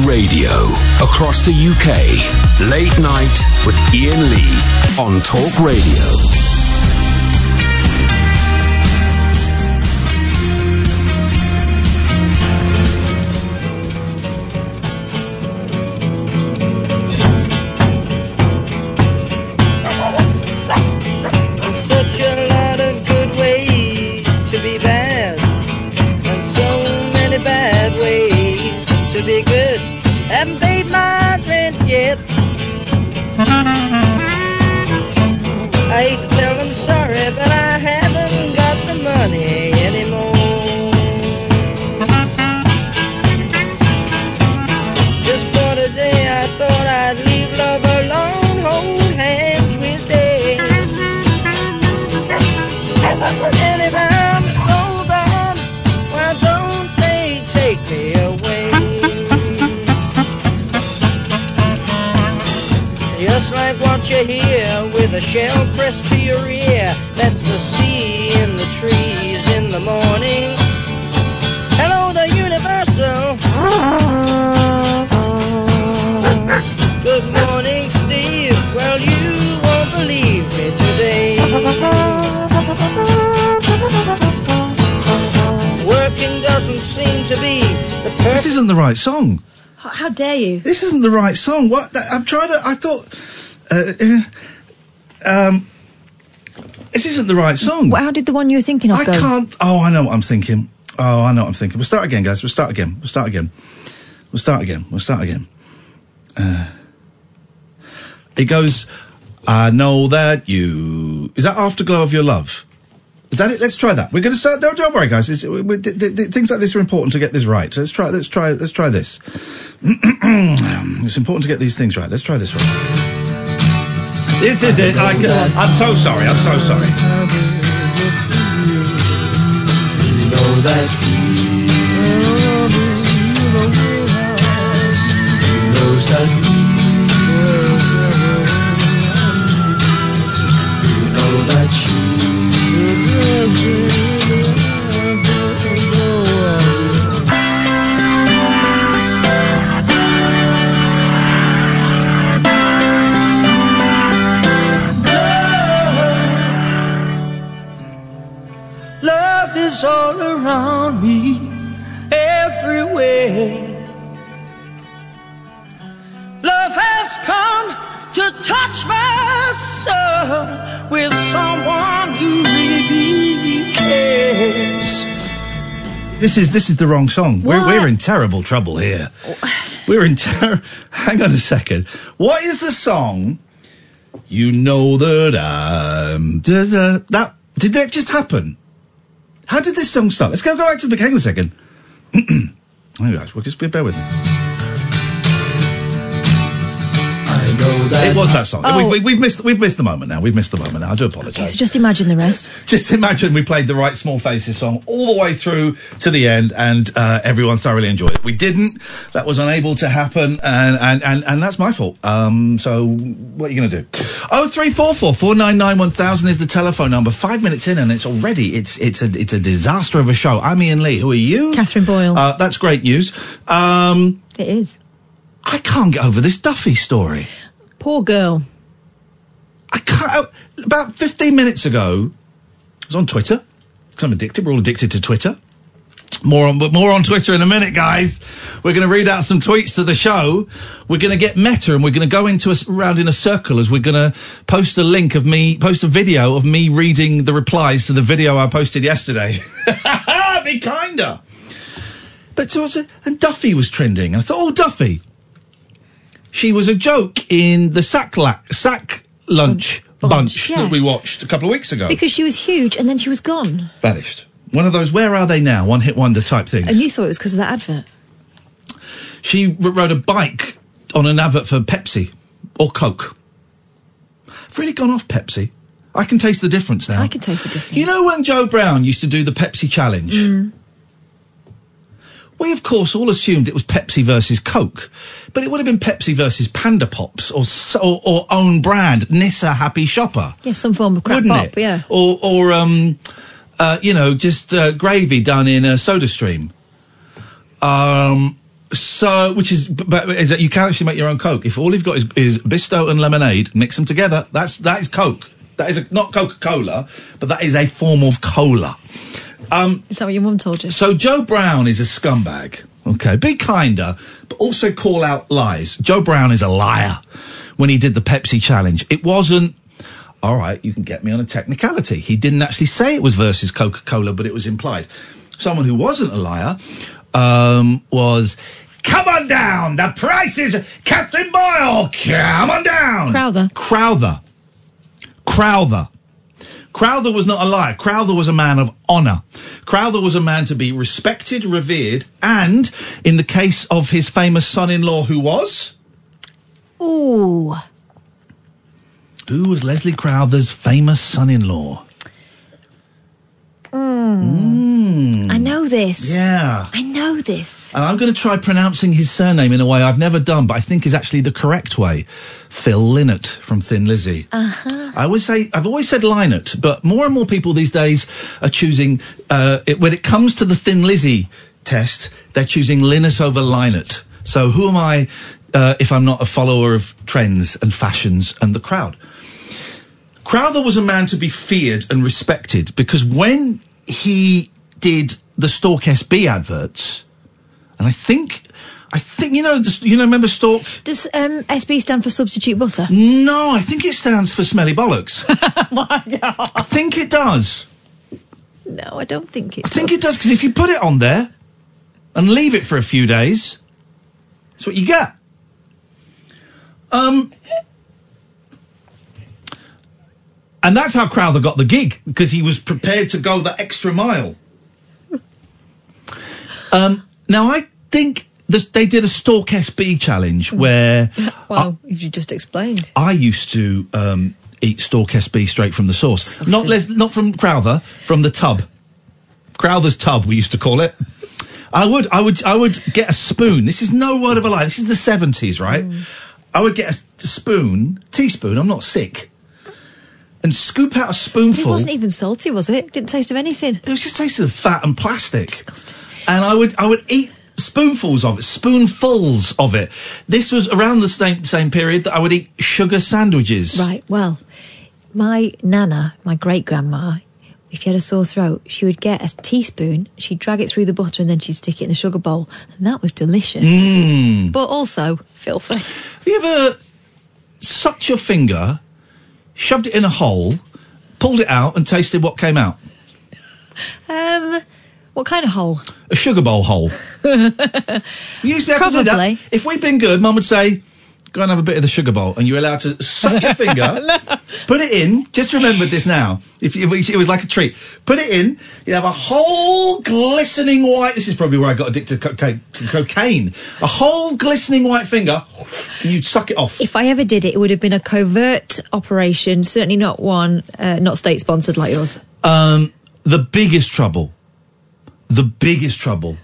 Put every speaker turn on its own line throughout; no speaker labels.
Radio across the UK. Late night with Iain Lee on Talk Radio.
Song.
How, how dare you?
This isn't the right song. What? I'm trying to. I thought. Uh, uh, um. This isn't the right song.
Well, how did the one you were thinking of
I
go?
can't. Oh, I know what I'm thinking. Oh, I know what I'm thinking. We'll start again, guys. We'll start again. We'll start again. We'll start again. We'll start again. Uh, it goes. I know that you. Is that Afterglow of Your Love? Is that it? Let's try that. We're going to start. Don't, don't worry, guys. It's, we, we, th- th- th- things like this are important to get this right. Let's try. Let's try. Let's try this. it's important to get these things right. Let's try this one. This is it. I, I'm so sorry. I'm so sorry.
know that he knows that you know that
Love is all around me, everywhere. Love has come to touch my soul with someone who really
This is this is the wrong song. We're, we're in terrible trouble here. We're in ter- Hang on a second. What is the song? You know that I'm da- da- that did that just happen? How did this song start? Let's go go back to the beginning a second. Guys, well, just bear with me. It was that song.
Oh.
We've, we've, we've missed we've missed the moment now. We've missed the moment now. I do
Okay,
apologise.
so just imagine the rest.
Just imagine we played the right Small Faces song all the way through to the end, and uh, everyone thoroughly enjoyed it. We didn't. That was unable to happen, and and and, and that's my fault. Um, so what are you going to do? Oh three four four four nine nine one thousand is the telephone number. Five minutes in, and it's already it's it's a it's a disaster of a show. I'm Iain Lee. Who are you?
Katherine Boyle.
Uh, that's great news. Um,
it is.
I can't get over this Duffy story.
Poor girl.
I. About 15 minutes ago, I was on Twitter because I'm addicted. We're all addicted to Twitter. More on, but more on Twitter in a minute, guys. We're going to read out some tweets to the show. We're going to get meta, and we're going to go into a, round in a circle as we're going to post a link of me, post a video of me reading the replies to the video I posted yesterday. Be kinder. But so and Duffy was trending. I thought, oh, Duffy. She was a joke in the sack la- sack lunch bunch,
Bunch, yeah.
that we watched a couple of weeks ago.
Because she was huge and then she was gone.
Vanished. One of those where are they now? One hit wonder type things.
And you thought it was because of that advert.
She r- rode a bike on an advert for Pepsi or Coke. I've really gone off Pepsi. I can taste the difference now.
I can taste the difference.
You know when Joe Brown used to do the Pepsi challenge?
Mm.
We, of course, all assumed it was Pepsi versus Coke, but it would have been Pepsi versus Panda Pops or or, or own brand Nisa Happy Shopper,
Yeah, some form of crap
wouldn't
pop,
it?
yeah.
Or or um, uh, you know, just uh, gravy done in a Soda Stream. Um, So, which is, but is that you can actually make your own Coke. If all you've got is, is Bisto and lemonade, mix them together. That's that is Coke. That is a, not Coca Cola, but that is a form of cola.
Is that what your mum told you?
So Joe Brown is a scumbag. Okay, be kinder, but also call out lies. Joe Brown is a liar. When he did the Pepsi challenge, it wasn't. All right, you can get me on a technicality. He didn't actually say it was versus Coca Cola, but it was implied. Someone who wasn't a liar um, was. Come on down. The price is Katherine Boyle. Come on down.
Crowther.
Crowther. Crowther. Crowther was not a liar. Crowther was a man of honour. Crowther was a man to be respected, revered, and in the case of his famous son-in-law, who was
Ooh.
who was Leslie Crowther's famous son-in-law? Hmm. Hmm.
I know this.
Yeah.
I know this.
And I'm going to try pronouncing his surname in a way I've never done, but I think is actually the correct way. Phil Lynott from Thin Lizzy. Uh-huh. I always say, I've always said Lynott, but more and more people these days are choosing, uh, it, when it comes to the Thin Lizzy test, they're choosing Lynott over Lynott. So who am I, uh, if I'm not a follower of trends and fashions and the crowd? Crowther was a man to be feared and respected because when he did the Stork SB adverts, and I think, I think you know, you know, remember Stork?
Does um, SB stand for substitute butter?
No, I think it stands for Smelly Bollocks. My God! I think it does.
No, I don't think it.
I think it does because if you put it on there and leave it for a few days, that's what you get. Um, and that's how Crowther got the gig because he was prepared to go the extra mile. Um, now I think this, they did a Stork SB challenge where
Well, if you just explained.
I used to um, eat Stork SB straight from the source.
Disgusting.
Not les- not from Crowther, from the tub. Crowther's tub, we used to call it. I would, I would, I would get a spoon. This is no word of a lie. This is the seventies, right? I would get a spoon, teaspoon. I'm not sick, and scoop out a spoonful.
It wasn't even salty, was it? Didn't taste of anything.
It was just tasted of fat and plastic.
Disgusting.
And I would I would eat spoonfuls of it, spoonfuls of it. This was around the same same period that I would eat sugar sandwiches.
Right. Well, my nana, my great grandma, if you had a sore throat, she would get a teaspoon, she'd drag it through the butter, and then she'd stick it in the sugar bowl, and that was delicious.
Mm.
But also filthy.
Have you ever sucked your finger, shoved it in a hole, pulled it out, and tasted what came out?
Um, what kind of hole?
A sugar bowl hole. you used to be able to do that. If we'd been good, Mum would say, "Go and have a bit of the sugar bowl," and you're allowed to suck your finger, put it in. Just remember this now. If you, it was like a treat, put it in. You have a whole glistening white. This is probably where I got addicted to coca- to cocaine. A whole glistening white finger, and you'd suck it off.
If I ever did it, it would have been a covert operation, certainly not one, uh, not state sponsored like yours.
Um, the biggest trouble, the biggest trouble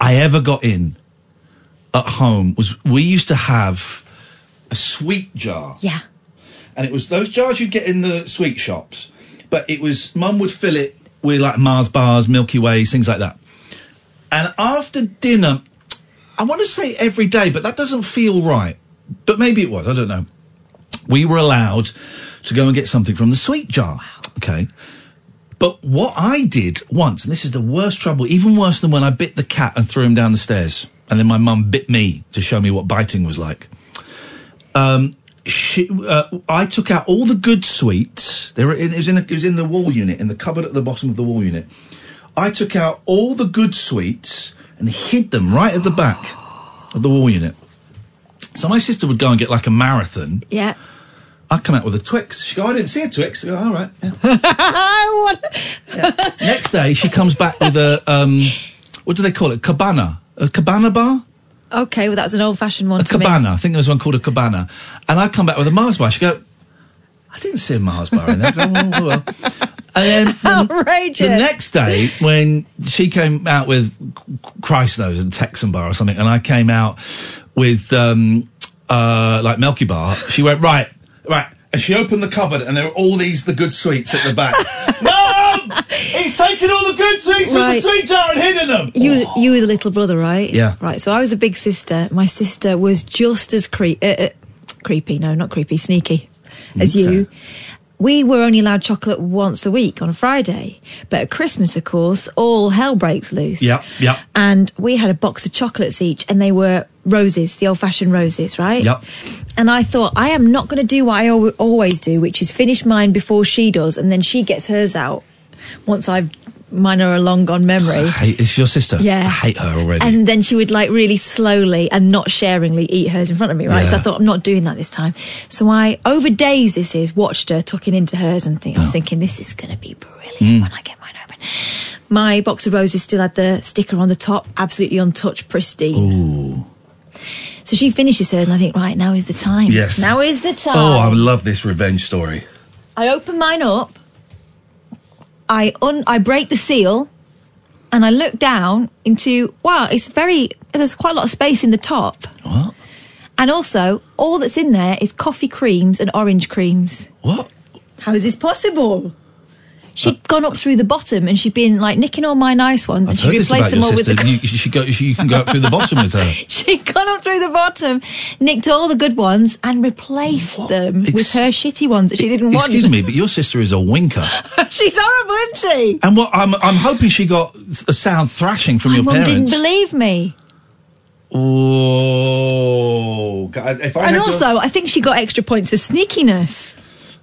I ever got in at home was we used to have a sweet jar.
Yeah.
And it was those jars you'd get in the sweet shops, but it was, mum would fill it with like Mars bars, Milky Ways, things like that. And after dinner, I want to say every day, but that doesn't feel right. But maybe it was, I don't know. We were allowed to go and get something from the sweet jar. Okay. But what I did once, and this is the worst trouble, even worse than when I bit the cat and threw him down the stairs, and then my mum bit me to show me what biting was like. Um, she, uh, I took out all the good sweets. There, were, it was in a, it was in the wall unit, in the cupboard at the bottom of the wall unit. I took out all the good sweets and hid them right at the back of the wall unit. So my sister would go and get like a marathon.
Yeah.
I'd come out with a Twix. She'd go, I didn't see a Twix. I go, all right. Yeah.
I want.
Next day, she comes back with a, um, what do they call it? Cabana. A cabana bar?
Okay, well, that's an old fashioned one
A
to me.
cabana. I think there was one called a cabana. And I'd come back with a Mars bar. She'd go, I didn't see a Mars bar in there. I go, "Oh, oh, well." And then
Outrageous.
the next day, when she came out with Christ knows a Texan bar or something, and I came out with um, uh, like Milky Bar, she went right, right, and she opened the cupboard, and there were all these the good sweets at the back. Mum, he's taken all the good sweets with the
Right.
sweet jar and hidden them.
You you were the little brother, right?
Yeah.
Right. So I was the big sister. My sister was just as cre- uh, uh, creepy. No, not creepy. Sneaky as you. We were only allowed chocolate once a week on a Friday, but at Christmas, of course, all hell breaks loose.
Yep, yep.
And we had a box of chocolates each, and they were roses, the old-fashioned roses, right?
Yep.
And I thought, I am not going to do what I always do, which is finish mine before she does, and then she gets hers out once I've mine are a long gone memory.
Hey, it's your sister.
Yeah.
I hate her already.
And then she would like really slowly and not sharingly eat hers in front of me, right? So I thought, I'm not doing that this time. So I, over days this is, watched her tucking into hers and think, I was thinking, this is going to be brilliant
Mm.
when I get mine open. My box of roses still had the sticker on the top, absolutely untouched, pristine. Ooh. So she finishes hers and I think, right, now is the time.
Yes.
Now is the time.
oh, I love this revenge story.
I open mine up. I un I break the seal, and I look down into wow. It's very there's quite a lot of space in the top,
What?
and also all that's in there is coffee creams and orange creams.
What?
How is this possible? She'd gone up through the bottom and she'd been like nicking all my nice ones, and
I've heard
she replaced them all with the.
You, she go, she, you can go up through the bottom with her.
She'd gone up through the bottom, nicked all the good ones, and replaced
What?
them with her shitty ones that she didn't want.
Excuse me, but your sister is a winker.
She's horrible, isn't she?
And what I'm, I'm hoping she got a sound thrashing from
My
your
mum
parents.
didn't believe me.
Oh, God, if I
And
had to-
also, I think she got extra points for sneakiness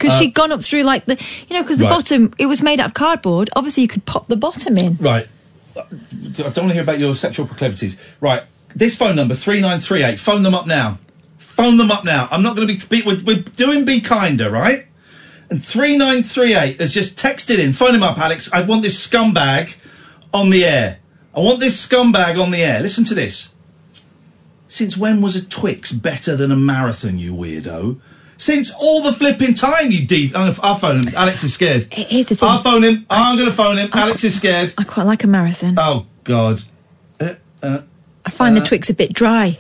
because she'd gone up through like the, you know, because the
Uh, Right.
bottom it was made out of cardboard. Obviously, you could pop the bottom in.
Right. I don't want to hear about your sexual proclivities. Right. This phone number, 3938, phone them up now. Phone them up now. I'm not going to be, be we're, we're doing Be Kinder, right? And 3938 has just texted in. Phone him up, Alex. I want this scumbag on the air. I want this scumbag on the air. Listen to this. Since when was a Twix better than a marathon, you weirdo? Since all the flipping time, you deep. I'm gonna, I'll phone him. Alex is scared.
Here's the thing.
I'll phone him. I'm going to phone him. Alex is scared.
I quite like a marathon.
Oh God. Uh, uh,
I find the Twix a bit dry.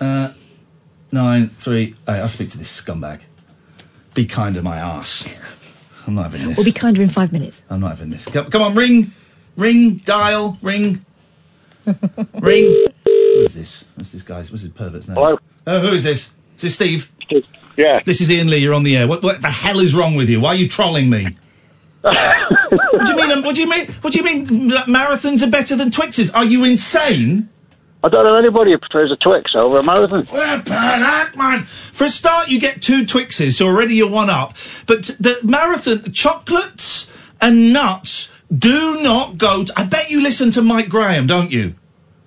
nine three. Hey, I'll speak to this scumbag. Be kind to my ass. I'm not having this.
we'll be kinder in five minutes.
I'm not having this. Come, come on, ring, ring, dial, ring, ring. Who is this? What's this guy's? What's his pervert's name?
Hello?
Oh, who is this? Is this Steve?
Yeah.
This is Iain Lee. You're on the air. What, what the hell is wrong with you? Why are you trolling me? what do you mean? um, What do you mean? What do you mean? Marathons are better than Twixes? Are you insane?
I don't know anybody who prefers a Twix over a marathon.
Well, man. For a start, you get two Twixes, so already you're one up. But the marathon chocolates and nuts do not go. To, I bet you listen to Mike Graham, don't you?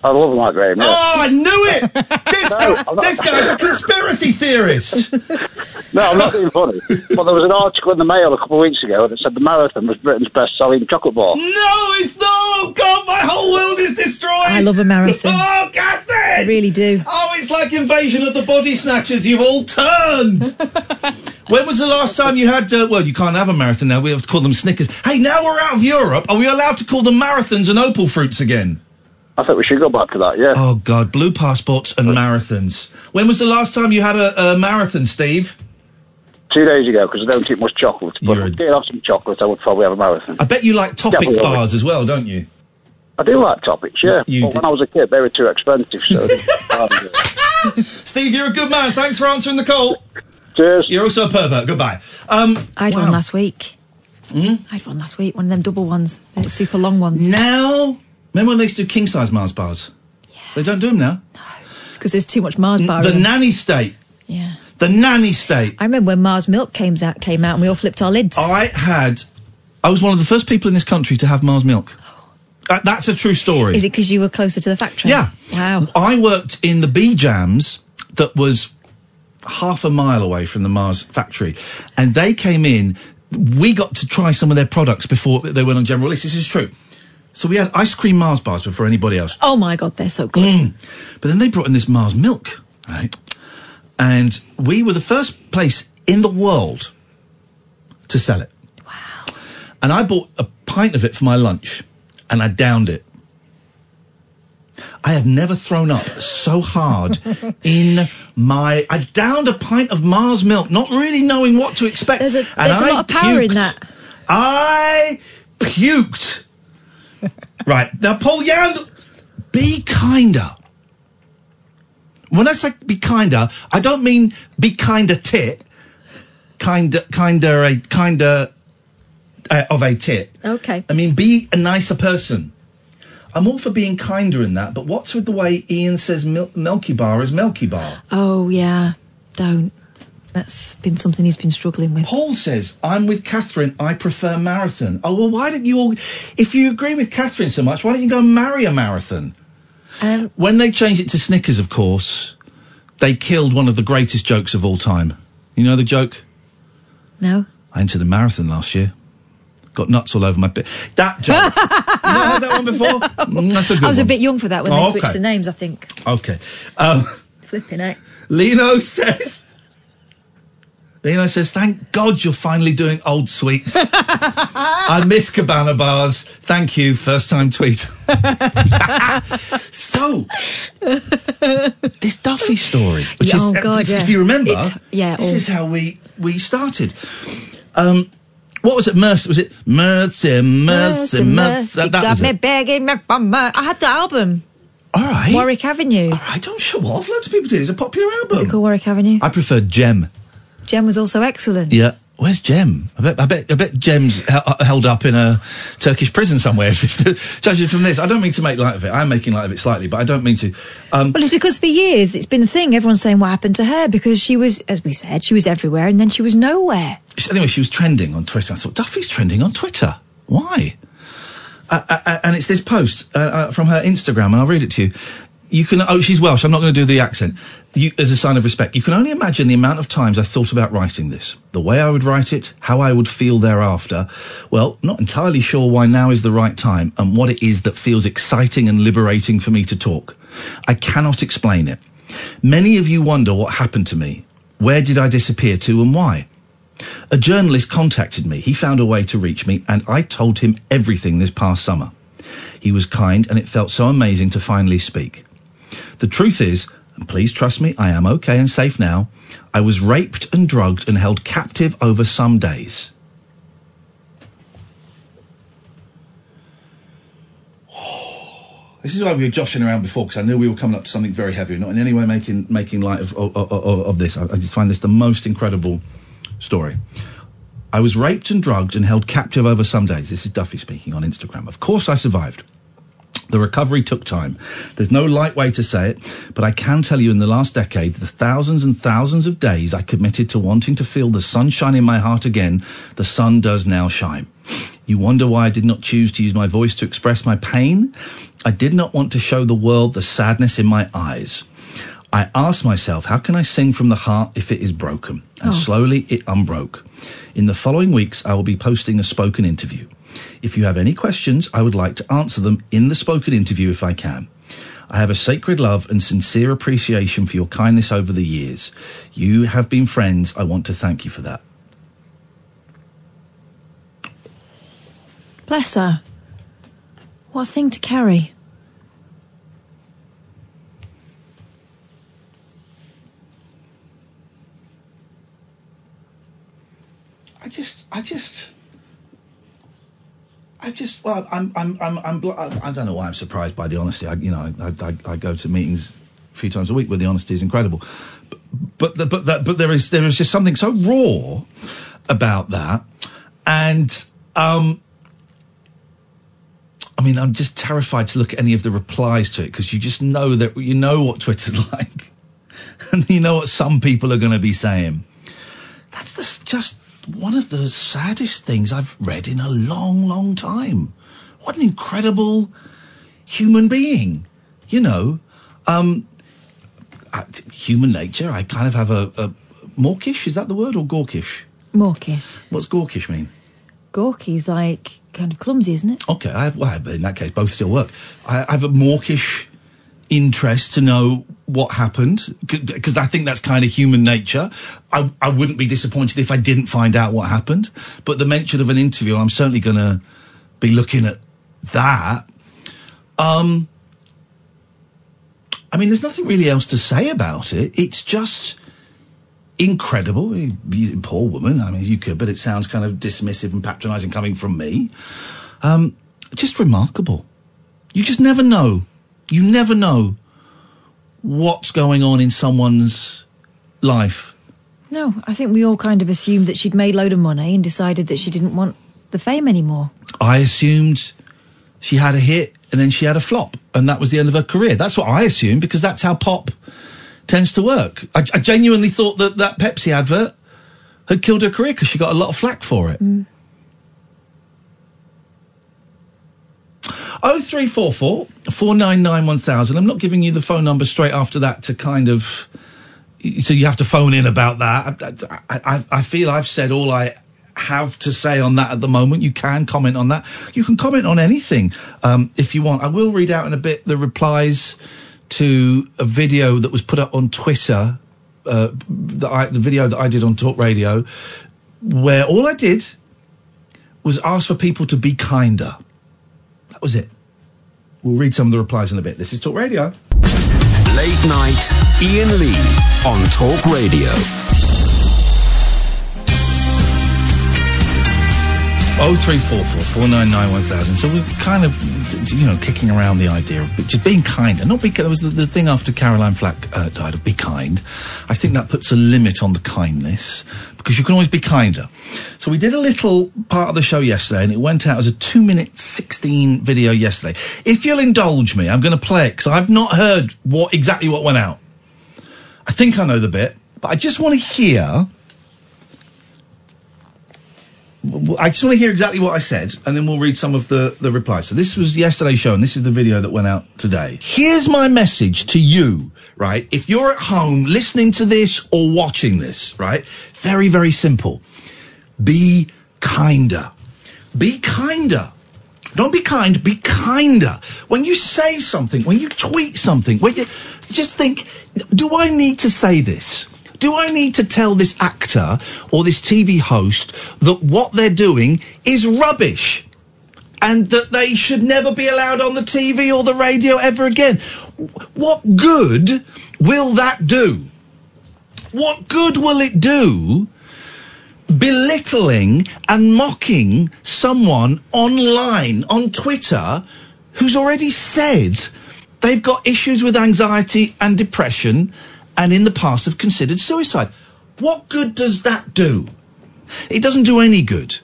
I love Mike Graham. Yeah.
Oh, I knew it. This,
No,
guy, this guy's a conspiracy theorist.
No, I'm not being funny. But there was an article in the Mail a couple of weeks ago that said the marathon was Britain's best-selling chocolate bar.
No, it's not. God, my whole world is destroyed.
I love a marathon.
Oh, Katherine!
I really do.
Oh, it's like invasion of the body snatchers. You've all turned. when was the last time you had? Uh, well, you can't have a marathon now. We have to call them Snickers. Hey, now we're out of Europe. Are we allowed to call them marathons and opal fruits again?
I think we should go back to that. Yeah.
Oh God, blue passports and marathons. When was the last time you had a, a marathon, Steve?
Two days ago, because I don't eat much chocolate. But
You're a-
if I did have some chocolate, I would probably have a marathon.
I bet you like topic
Definitely.
bars as well, don't you?
I do like topics, yeah.
You
but
did-
when I was a kid, they were too expensive. So um,
Steve, you're a good man. Thanks for answering the call.
cheers.
You're also a pervert. Goodbye. Um,
I had
wow.
one last week.
Hmm?
I had one last week. One of them double ones, the super long ones.
Now, remember when they used to do king size Mars bars? They don't do them now.
No, it's because there's too much Mars bar.
The
in them.
nanny state.
yeah.
The nanny state.
I remember when Mars Milk came out, came out, and we all flipped our lids.
I had. I was one of the first people in this country to have Mars milk. Uh, that's a true story.
Is it because you were closer to the factory?
Yeah.
Wow.
I worked in the bee jams that was half a mile away from the Mars factory, and they came in. We got to try some of their products before they went on general release. This is true. So we had ice cream Mars bars before anybody else.
Oh my god, they're so good.
Mm. But then they brought in this Mars milk, right? And we were the first place in the world to sell it. Wow. And I bought a pint of it for my lunch and I downed it. I have never thrown up so hard in my. I downed a pint of Mars milk, not really knowing what to expect.
There's a-
and
a
I
lot of power in that.
I puked right now, Paul Yand, be kinder. When I say be kinder, I don't mean be kinder tit, kinder, kinder, a kinder uh, of a tit.
Okay.
I mean, be a nicer person. I'm all for being kinder in that, but what's with the way Iain says Mil- Milky Bar is Milky Bar?
Oh yeah, don't. That's been something he's been struggling with.
Paul says, I'm with Katherine, I prefer marathon. Oh, well, why don't you all, if you agree with Katherine so much, why don't you go and marry a marathon?
Um,
When they changed it to Snickers, of course, they killed one of the greatest jokes of all time. You know the joke?
no.
I entered a marathon last year. Got nuts all over my bit. That joke. you not heard that one before? Mm, that's a good
I was a bit young for that when
Oh,
they switched
okay.
the names. I think.
Okay. Um,
Flipping out.
Lino says. Lino says, "Thank God you're finally doing old sweets. I miss cabana bars. Thank you, first time tweet." so, this Duffy story, which is,
oh God,
if,
yeah.
if you remember,
It's- yeah,
this
oh.
is how we we started. Um, what was it? Mercy? Was it Mercy? Mercy? Mercy? That, that
got
was
me
it.
begging me for mer- I had the album
All right.
Warwick Avenue.
All right. Don't show off. Loads of people do. It's a popular
Is it
album.
called Warwick Avenue?
I prefer Jem.
Jem was also excellent.
Yeah. Where's Jem? I bet, I bet, I bet Jem's he- held up in a Turkish prison somewhere. Judging from this, I don't mean to make light of it. I'm making light of it slightly, but I don't mean to. Um,
Well, it's because for years it's been a thing. Everyone's saying what happened to her because she was, as we said, she was everywhere and then she was nowhere.
anyway, she was trending on Twitter. I thought Duffy's trending on Twitter. Why? Uh, uh, uh, and it's this post uh, uh, from her Instagram, and I'll read it to you. You can. Oh, she's Welsh. I'm not going to do the accent. You, as a sign of respect, you can only imagine the amount of times I thought about writing this, the way I would write it, how I would feel thereafter. Well, not entirely sure why now is the right time, and what it is that feels exciting and liberating for me to talk. I cannot explain it. Many of you wonder what happened to me. Where did I disappear to, and why? A journalist contacted me. He found a way to reach me, and I told him everything this past summer. He was kind, and it felt so amazing to finally speak. The truth is, and please trust me, I am okay and safe now. I was raped and drugged and held captive over some days. This is why we were joshing around before because I knew we were coming up to something very heavy. Not in any way making making light of of, of, of this. I, I just find this the most incredible story. I was raped and drugged and held captive over some days. This is Duffy speaking on Instagram. Of course, I survived. The recovery took time. There's no light way to say it, but I can tell you in the last decade, the thousands and thousands of days I committed to wanting to feel the sunshine in my heart again, the sun does now shine. You wonder why I did not choose to use my voice to express my pain? I did not want to show the world the sadness in my eyes. I asked myself, how can I sing from the heart if it is broken? And oh. slowly it unbroke. In the following weeks, I will be posting a spoken interview. If you have any questions, I would like to answer them in the spoken interview if I can. I have a sacred love and sincere appreciation for your kindness over the years. You have been friends. I want to thank you for that.
Bless her. What a thing to carry.
I just, I just, I just, well, I'm, I'm, I'm, I'm, I I don't know why I'm surprised by the honesty. I, you know, I, I, I go to meetings a few times a week where the honesty is incredible, but, but, the, but, that, but there is, there is just something so raw about that, and, um, I mean, I'm just terrified to look at any of the replies to it because you just know that you know what Twitter's like, and you know what some people are going to be saying. That's the, just one of the saddest things I've read in a long, long time. What an incredible human being, you know. Um, uh, human nature. I kind of have a, a mawkish. Is that the word or gawkish?
Mawkish.
What's gawkish mean?
Gawky's like kind of clumsy, isn't it?
Okay, I have, well, in that case, both still work. I, I have a mawkish interest to know what happened because I think that's kind of human nature. I, I wouldn't be disappointed if I didn't find out what happened, but the mention of an interview, I'm certainly going to be looking at that. Um, I mean, there's nothing really else to say about it. It's just incredible. Poor woman. I mean, you could, but it sounds kind of dismissive and patronising coming from me. Um, just remarkable. You just never know. You never know what's going on in someone's life.
No, I think we all kind of assumed that she'd made load of money and decided that she didn't want the fame anymore.
I assumed she had a hit and then she had a flop, and that was the end of her career. That's what I assumed because that's how pop tends to work. I, I genuinely thought that that Pepsi advert had killed her career because she got a lot of flack for it. Mm. Oh three four four four nine nine one thousand. I'm not giving you the phone number straight after that to kind of. So you have to phone in about that. I, I, I feel I've said all I have to say on that at the moment. You can comment on that. You can comment on anything um, if you want. I will read out in a bit the replies to a video that was put up on Twitter. Uh, that I, the video that I did on Talk Radio, where all I did was ask for people to be kinder. That was it. We'll read some of the replies in a bit. This is Talk Radio.
Late night, Iain Lee on Talk Radio.
Oh three four four four nine nine one thousand. So we're kind of, you know, kicking around the idea of just being kinder. Not be. There was the, the thing after Caroline Flack uh, died of be kind. I think that puts a limit on the kindness because you can always be kinder. So we did a little part of the show yesterday, and it went out as a two minute sixteen video yesterday. If you'll indulge me, I'm going to play it because I've not heard what exactly what went out. I think I know the bit, but I just want to hear. I just want to hear exactly what I said, and then we'll read some of the, the replies. So this was yesterday's show, and this is the video that went out today. Here's my message to you, right? If you're at home listening to this or watching this, right? Very, very simple. Be kinder. Be kinder. Don't be kind, be kinder. When you say something, when you tweet something, when you just think, do I need to say this? Do I need to tell this actor or this TV host that what they're doing is rubbish? And that they should never be allowed on the TV or the radio ever again. What good will that do? What good will it do belittling and mocking someone online on Twitter who's already said they've got issues with anxiety and depression and in the past have considered suicide. What good does that do? It doesn't do any good.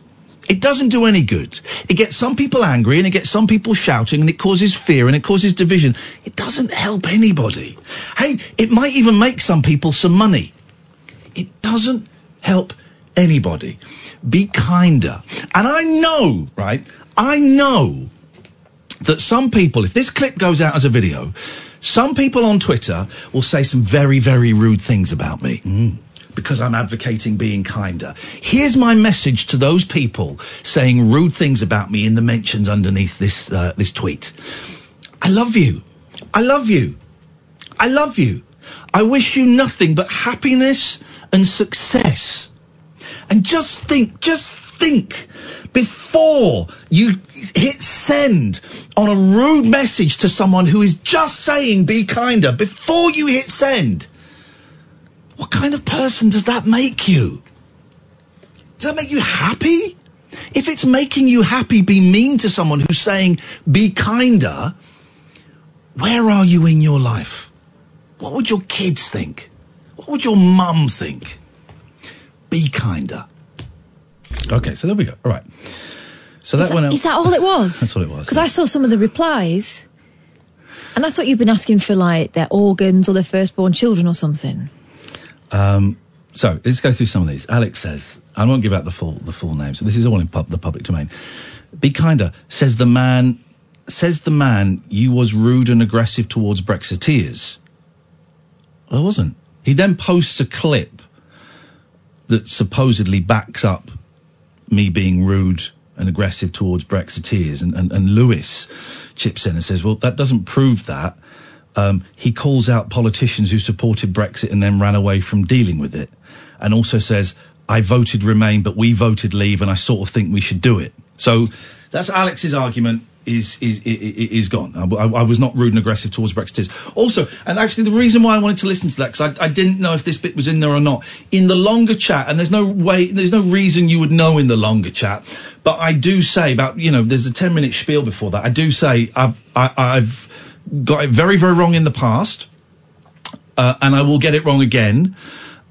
It doesn't do any good. It gets some people angry and it gets some people shouting and it causes fear and it causes division. It doesn't help anybody. Hey, it might even make some people some money. It doesn't help anybody. Be kinder. And I know, right? I know that some people, if this clip goes out as a video, some people on Twitter will say some very, very rude things about me. Mm. Because I'm advocating being kinder. Here's my message to those people saying rude things about me in the mentions underneath this uh, this tweet. I love you. I love you. I love you. I wish you nothing but happiness and success. And just think, just think before you hit send on a rude message to someone who is just saying be kinder, before you hit send, what kind of person does that make you? Does that make you happy? If it's making you happy, be mean to someone who's saying be kinder, where are you in your life? What would your kids think? What would your mum think? Be kinder. Okay, so there we go. All right. So that
that,
went out.
is that all it was?
That's all it was,
Because I saw some of the replies, and I thought you'd been asking for like their organs or their firstborn children or something.
Um, so let's go through some of these. Alex says, I won't give out the full the full names. So this is all in pub, the public domain. Be kinder says the man. Says the man you was rude and aggressive towards Brexiteers. I wasn't. He then posts a clip that supposedly backs up me being rude and aggressive towards Brexiteers. And, and, and Lewis chips in and says, well, that doesn't prove that. Um, he calls out politicians who supported Brexit and then ran away from dealing with it. And also says, I voted Remain, but we voted Leave, and I sort of think we should do it. So that's Alex's argument. Is is i- i- is gone. I, I- I was not rude and aggressive towards Brexiteers. Also, and actually, the reason why I wanted to listen to that because I, I didn't know if this bit was in there or not. In the longer chat, and there's no way, there's no reason you would know in the longer chat. But I do say about you know, there's a ten minute spiel before that. I do say I've I, I've got it very very wrong in the past, uh, and I will get it wrong again.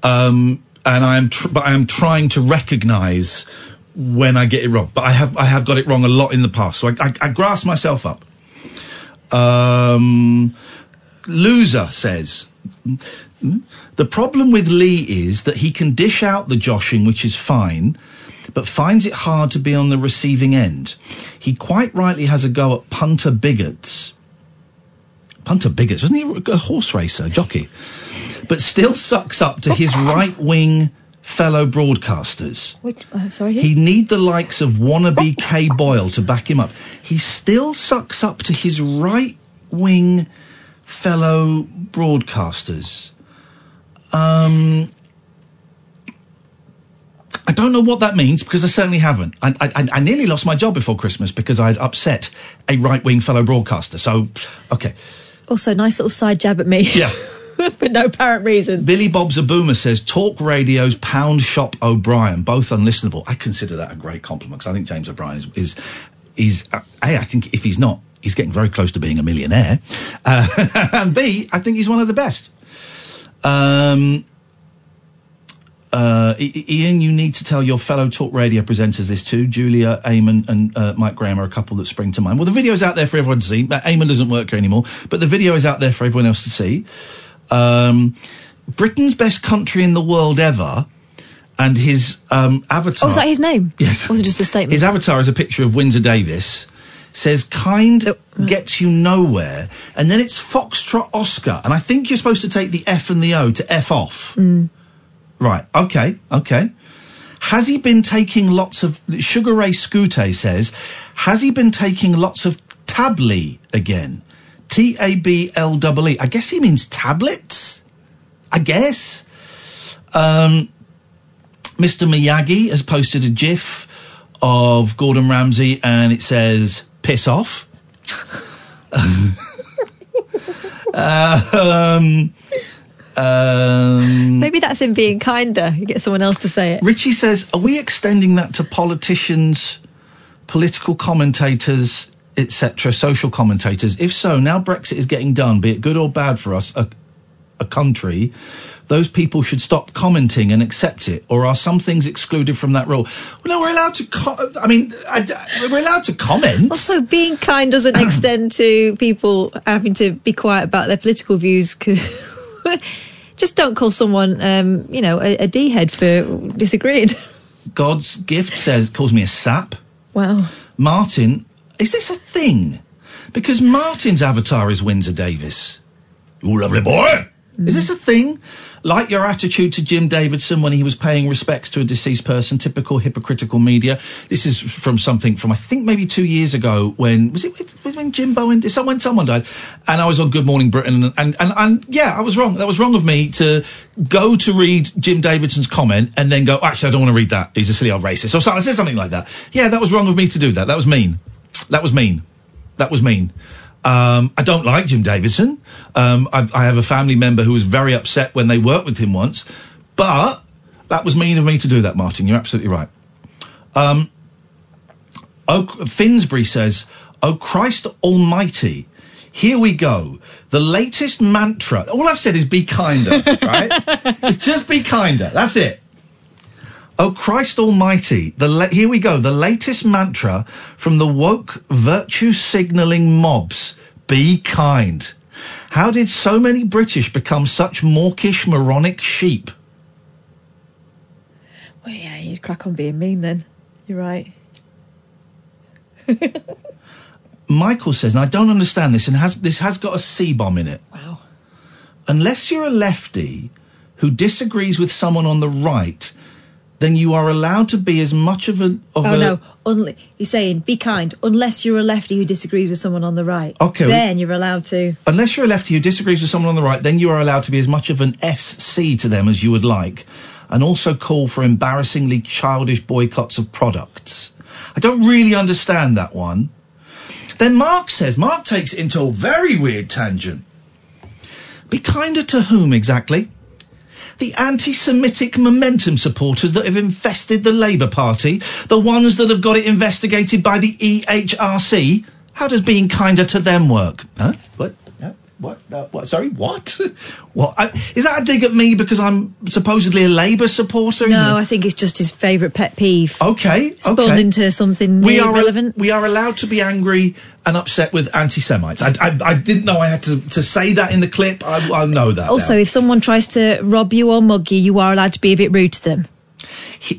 Um, and I am, tr- but I am trying to recognise when I get it wrong. But I have, I have got it wrong a lot in the past, so I, I, I grasp myself up. Um, loser says. The problem with Lee is that he can dish out the joshing, which is fine, but finds it hard to be on the receiving end. He quite rightly has a go at punter bigots. Punter bigots, wasn't he a horse racer, jockey? But still sucks up to his right wing fellow broadcasters.
Which, uh, sorry.
He'd need the likes of wannabe Kay Boyle to back him up. He still sucks up to his right wing fellow broadcasters. Um, I don't know what that means because I certainly haven't. I, I, I nearly lost my job before Christmas because I'd upset a right wing fellow broadcaster. So, okay.
Also, nice little side jab at me.
Yeah.
For no apparent reason.
Billy Bob Zaboomer says Talk Radio's Pound Shop O'Brien, both unlistenable. I consider that a great compliment because I think James O'Brien is, is, is uh, A, I think if he's not, he's getting very close to being a millionaire. Uh, and B, I think he's one of the best. Um, uh, Iain, you need to tell your fellow talk radio presenters this too. Julia, Eamon, and uh, Mike Graham are a couple that spring to mind. Well, the video's out there for everyone to see. Uh, Eamon doesn't work here anymore, but the video is out there for everyone else to see. Um, Britain's best country in the world ever, and his um, avatar.
Oh, is that his name?
Yes.
Or was it just a statement?
His avatar is a picture of Windsor Davies. Says kind gets you nowhere, and then it's Foxtrot Oscar, and I think you're supposed to take the F and the O to F off. Right. Okay. Okay. Has he been taking lots of Sugar Ray Scute says, has he been taking lots of Tabli again? T A B L E E. I guess he means tablets. I guess. Um, Mr. Miyagi has posted a GIF of Gordon Ramsay, and it says "piss off." um, um,
Maybe that's him being kinder. You get someone else to say it.
Richie says, "Are we extending that to politicians, political commentators, etc., social commentators? If so, now Brexit is getting done, be it good or bad for us, a, a country." Those people should stop commenting and accept it, or are some things excluded from that rule? Well, no, we're allowed to. Co- I mean, I, we're allowed to comment.
Also, being kind doesn't extend to people having to be quiet about their political views. Just don't call someone, um, you know, a, a D head for disagreeing.
God's gift says calls me a sap.
Wow.
Martin, is this a thing? Because Martin's avatar is Windsor Davies. You lovely boy. Is this a thing? Like your attitude to Jim Davidson when he was paying respects to a deceased person, typical hypocritical media. This is from something from I think maybe two years ago when was it when Jim Bowen that when someone died, and I was on Good Morning Britain and, and and and yeah, I was wrong. That was wrong of me to go to read Jim Davidson's comment and then go, oh, actually, I don't want to read that. He's a silly old racist or something. Something like that. Yeah, that was wrong of me to do that. That was mean. That was mean. That was mean. Um, I don't like Jim Davidson. Um, I, I have a family member who was very upset when they worked with him once, but that was mean of me to do that, Martin. You're absolutely right. Um, oh, Finsbury says, "Oh Christ Almighty." Here we go. The latest mantra. All I've said is be kinder, right? it's just be kinder. That's it. Oh Christ Almighty! The la- here we go. The latest mantra from the woke virtue signalling mobs: "Be kind." How did so many British become such mawkish, moronic sheep?
Well, yeah, you'd crack on being mean then. You're right.
Michael says, and I don't understand this, and has this has got a C bomb in it.
Wow.
Unless you're a lefty who disagrees with someone on the right, then you are allowed to be as much of a of
Oh
a
no, Unle- he's saying be kind unless you're a lefty who disagrees with someone on the right.
Okay,
then you're allowed to.
Unless you're a lefty who disagrees with someone on the right, then you are allowed to be as much of an SC to them as you would like, and also call for embarrassingly childish boycotts of products. I don't really understand that one. Then Mark says, Mark takes it into a very weird tangent. Be kinder to whom exactly? The anti Semitic momentum supporters that have infested the Labour Party, the ones that have got it investigated by the EHRC. How does being kinder to them work? Huh? What? What? No, what? Sorry, what? what? I, is that a dig at me because I'm supposedly a Labour supporter?
No, I think it's just his favourite pet peeve.
Okay,
Spawned
okay.
into something
we are
relevant.
we are allowed to be angry and upset with anti-Semites. I, I, I didn't know I had to, to say that in the clip. I, I know that.
Also,
now.
if someone tries to rob you or mug you, you are allowed to be a bit rude to them.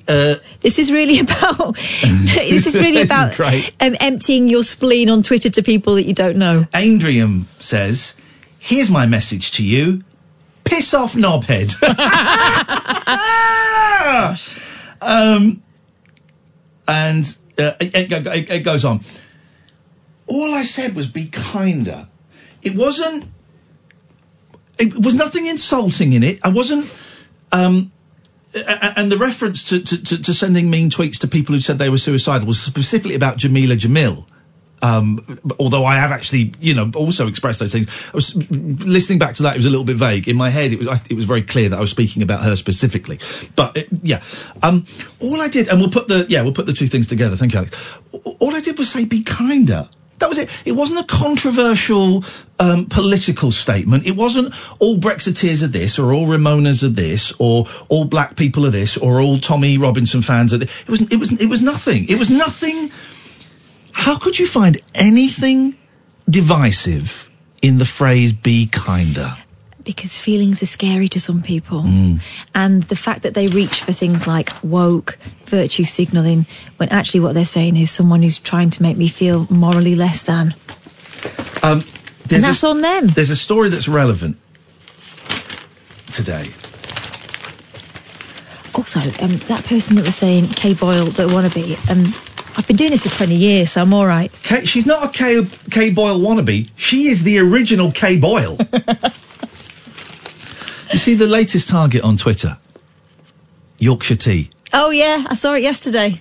uh,
This is really about. this is really about um, emptying your spleen on Twitter to people that you don't know.
Andrium says, "Here's my message to you: piss off, knobhead." um, and uh, it, it, it- goes on. All I said was be kinder. It wasn't. It was nothing insulting in it. I wasn't. Um, and the reference to, to, to sending mean tweets to people who said they were suicidal was specifically about Jameela Jamil. Um, although I have actually, you know, also expressed those things. I was listening back to that; it was a little bit vague in my head. It was, it was very clear that I was speaking about her specifically. But it, yeah, um, all I did, and we'll put the yeah, we'll put the two things together. Thank you, Alex. All I did was say, "Be kinder." That was it. It wasn't a controversial um, political statement. It wasn't all Brexiteers are this, or all Remoaners are this, or all black people are this, or all Tommy Robinson fans are this. It was. It was. It was nothing. It was nothing. How could you find anything divisive in the phrase "be kinder"?
Because feelings are scary to some people.
Mm.
And the fact that they reach for things like woke, virtue signalling, when actually what they're saying is someone who's trying to make me feel morally less than.
Um,
And
there's a-
that's on them.
There's a story that's relevant today.
Also, um, that person that was saying Kay Boyle don't want to be, um, I've been doing this for 20 years, so I'm all right.
Kay, she's not a K, K Boyle wannabe. She is the original K Boyle. you see the latest target on Twitter? Yorkshire Tea.
Oh, yeah, I saw it yesterday.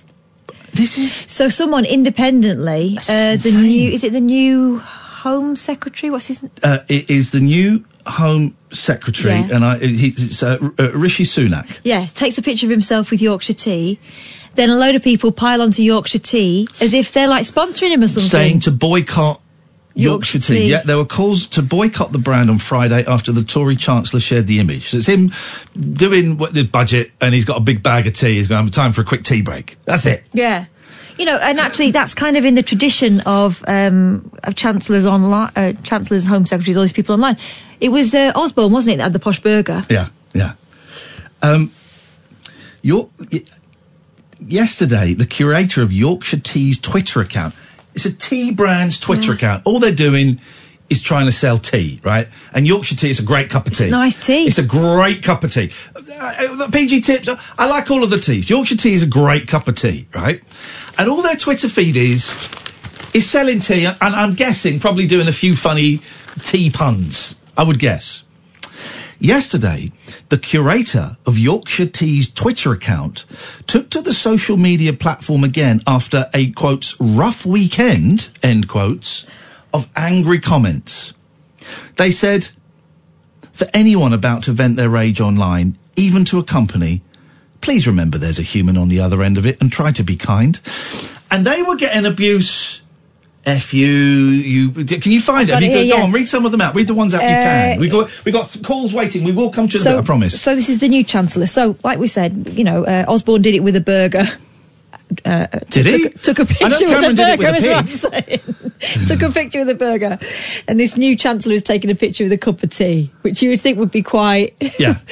This is.
So, someone independently, uh, the new, is it the new Home Secretary? What's his
Uh, it is the new Home Secretary,
Yeah.
and I, he, it's uh, uh, Rishi Sunak.
Yeah, takes a picture of himself with Yorkshire tea. Then a load of people pile onto Yorkshire tea as if they're like sponsoring him or something.
saying to boycott Yorkshire,
Yorkshire
tea.
tea.
Yeah, there were calls to boycott the brand on Friday after the Tory Chancellor shared the image. So it's him doing what the budget, and he's got a big bag of tea. He's going, time for a quick tea break. That's it.
yeah. You know, and actually, that's kind of in the tradition of um, of chancellors online, uh, chancellors, home secretaries, all these people online. It was uh, Osborne, wasn't it, that had the posh burger?
Yeah, yeah. Um, your, yesterday, the curator of Yorkshire Tea's Twitter account, it's a tea brand's Twitter account. All they're doing is trying to sell tea, right? And Yorkshire tea is a great cup of tea.
nice tea.
It's a great cup of tea. Uh, PG tips, I like all of the teas. Yorkshire tea is a great cup of tea, right? And all their Twitter feed is, is selling tea, and I'm guessing probably doing a few funny tea puns, I would guess. Yesterday, the curator of Yorkshire Tea's Twitter account took to the social media platform again after a quotes rough weekend end quotes of angry comments. They said, for anyone about to vent their rage online, even to a company, please remember there's a human on the other end of it and try to be kind. And they were getting abuse. F you, you. Can you find it?
got
Have you
it here,
go
yeah.
on, read some of them out. Read the ones out you
Uh,
can. We got we got calls waiting. We will come to them. I promise.
So this is the new chancellor. So, like we said, you know, uh, Osborne did it with a burger. Uh,
Did he?
took, took a picture with a burger.
with a
is what I'm saying. took a picture with a burger, and this new chancellor is taking a picture with a cup of tea, which you would think would be quite.
yeah.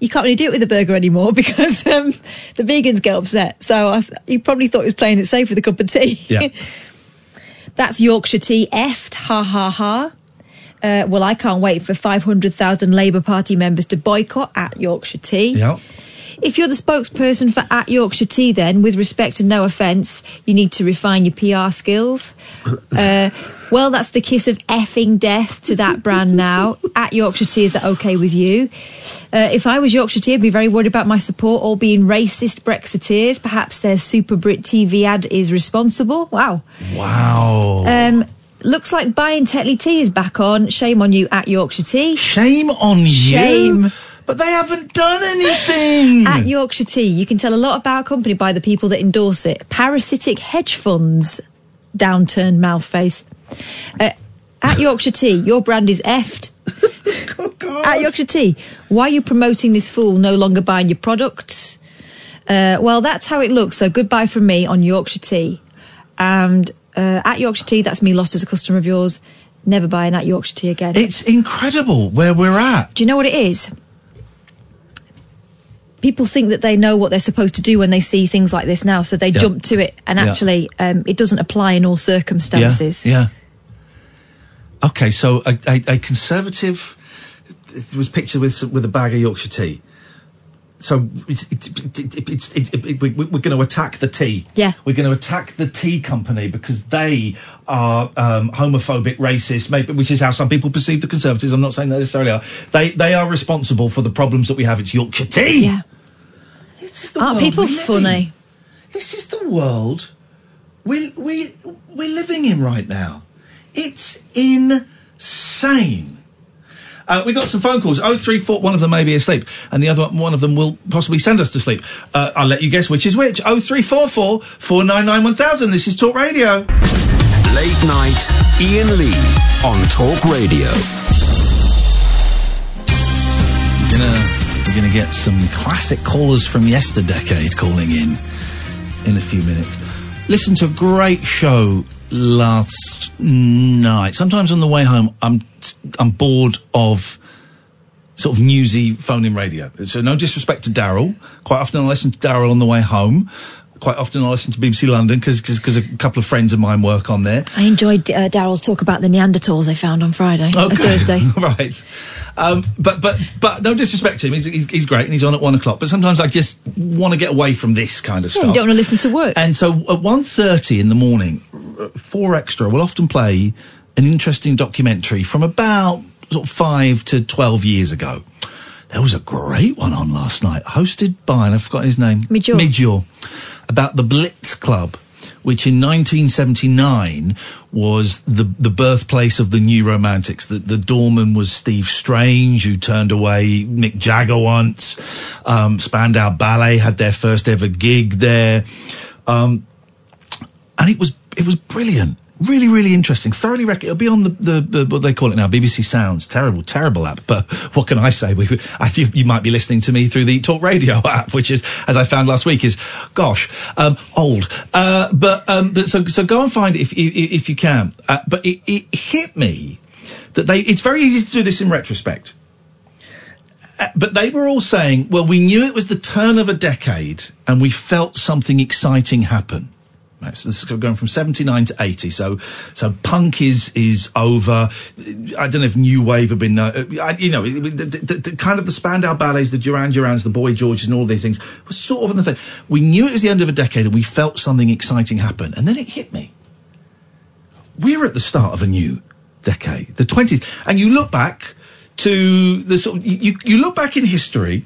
You can't really do it with a burger anymore because um, the vegans get upset. So I th- you probably thought he was playing it safe with a cup of tea.
Yeah.
That's Yorkshire tea effed. Ha ha ha. Uh, well, I can't wait for 500,000 Labour Party members to boycott at Yorkshire Tea.
Yeah.
If you're the spokesperson for at Yorkshire Tea, then with respect and no offence, you need to refine your PR skills. Uh, well, that's the kiss of effing death to that brand now. At Yorkshire Tea, is that okay with you? Uh, if I was Yorkshire Tea, I'd be very worried about my support all being racist Brexiteers. Perhaps their Super Brit TV ad is responsible. Wow.
Wow.
Um, looks like buying Tetley Tea is back on. Shame on you at Yorkshire Tea.
Shame on you.
Shame.
But they haven't done anything.
At Yorkshire Tea, you can tell a lot about a company by the people that endorse it. Parasitic hedge funds, downturned mouth face. Uh, at Yorkshire Tea, your brand is effed. At Yorkshire Tea, why are you promoting this fool no longer buying your products? Uh, well, that's how it looks. So goodbye from me on Yorkshire Tea. And uh, at Yorkshire Tea, that's me lost as a customer of yours. Never buying at Yorkshire Tea again.
It's incredible where we're at.
Do you know what it is? People think that they know what they're supposed to do when they see things like this now, so they
Yeah.
jump to it, and
Yeah.
actually, um, it doesn't apply in all circumstances.
Yeah. yeah. Okay, so a, a, a conservative was pictured with with a bag of Yorkshire tea. So it's, it, it, it, it's it, it, we, we're going to attack the tea.
Yeah.
We're going to attack the tea company because they are um, homophobic, racist, maybe, which is how some people perceive the Conservatives. I'm not saying they necessarily are. They they are responsible for the problems that we have. It's Yorkshire tea.
Yeah.
This is the
Aren't
world
people
we live
funny?
in. This is the world we we we're living in right now. It's insane. Uh, we got some phone calls. Oh three four. One of them may be asleep, and the other one, one of them will possibly send us to sleep. Uh, I'll let you guess which is which. Oh three four four four nine nine one thousand. This is Talk Radio.
Late night, Iain Lee on Talk Radio.
We're gonna get some classic callers from yesterdecade calling in in a few minutes. Listen to a great show last night. Sometimes on the way home, I'm I'm bored of sort of newsy phone-in radio. So no disrespect to Daryl. Quite often I listen to Daryl on the way home. Quite often I listen to BBC London because a couple of friends of mine work on there.
I enjoyed uh, Daryl's talk about the Neanderthals they found on Friday,
Okay.
Thursday.
right. Um, but but but no disrespect to him. He's, he's, he's great and he's on at one o'clock. But sometimes I just want to get away from this kind of
Yeah,
stuff.
you don't want to listen to work.
And so at 1.30 in the morning, uh, four extra will often play an interesting documentary from about sort of five to twelve years ago. There was a great one on last night, hosted by, and I've forgotten his name. Midge Ure. About the Blitz Club, which in 1979 was the the birthplace of the New Romantics. The, the doorman was Steve Strange, who turned away Mick Jagger once. Um, Spandau Ballet had their first ever gig there. Um, and it was it was brilliant. Really, really interesting. Thoroughly recommend. It'll be on the, the, the what they call it now, BBC Sounds. Terrible, terrible app. But what can I say? We, I, you, you might be listening to me through the Talk Radio app, which is, as I found last week, is gosh, um, old. Uh, but um, but so so go and find it if if, if you can. Uh, but it, it hit me that they. It's very easy to do this in retrospect. Uh, but they were all saying, well, we knew it was the turn of a decade and we felt something exciting happen. This is going from 79 to 80. So, so punk is, is over. I don't know if new wave have been, uh, you know, the, the, the kind of the Spandau ballets, the Duran Durans, the Boy Georges and all these things was sort of in the thing. We knew it was the end of a decade and we felt something exciting happen. And then it hit me. We're at the start of a new decade, the 20s. And you look back to the sort of, you, you look back in history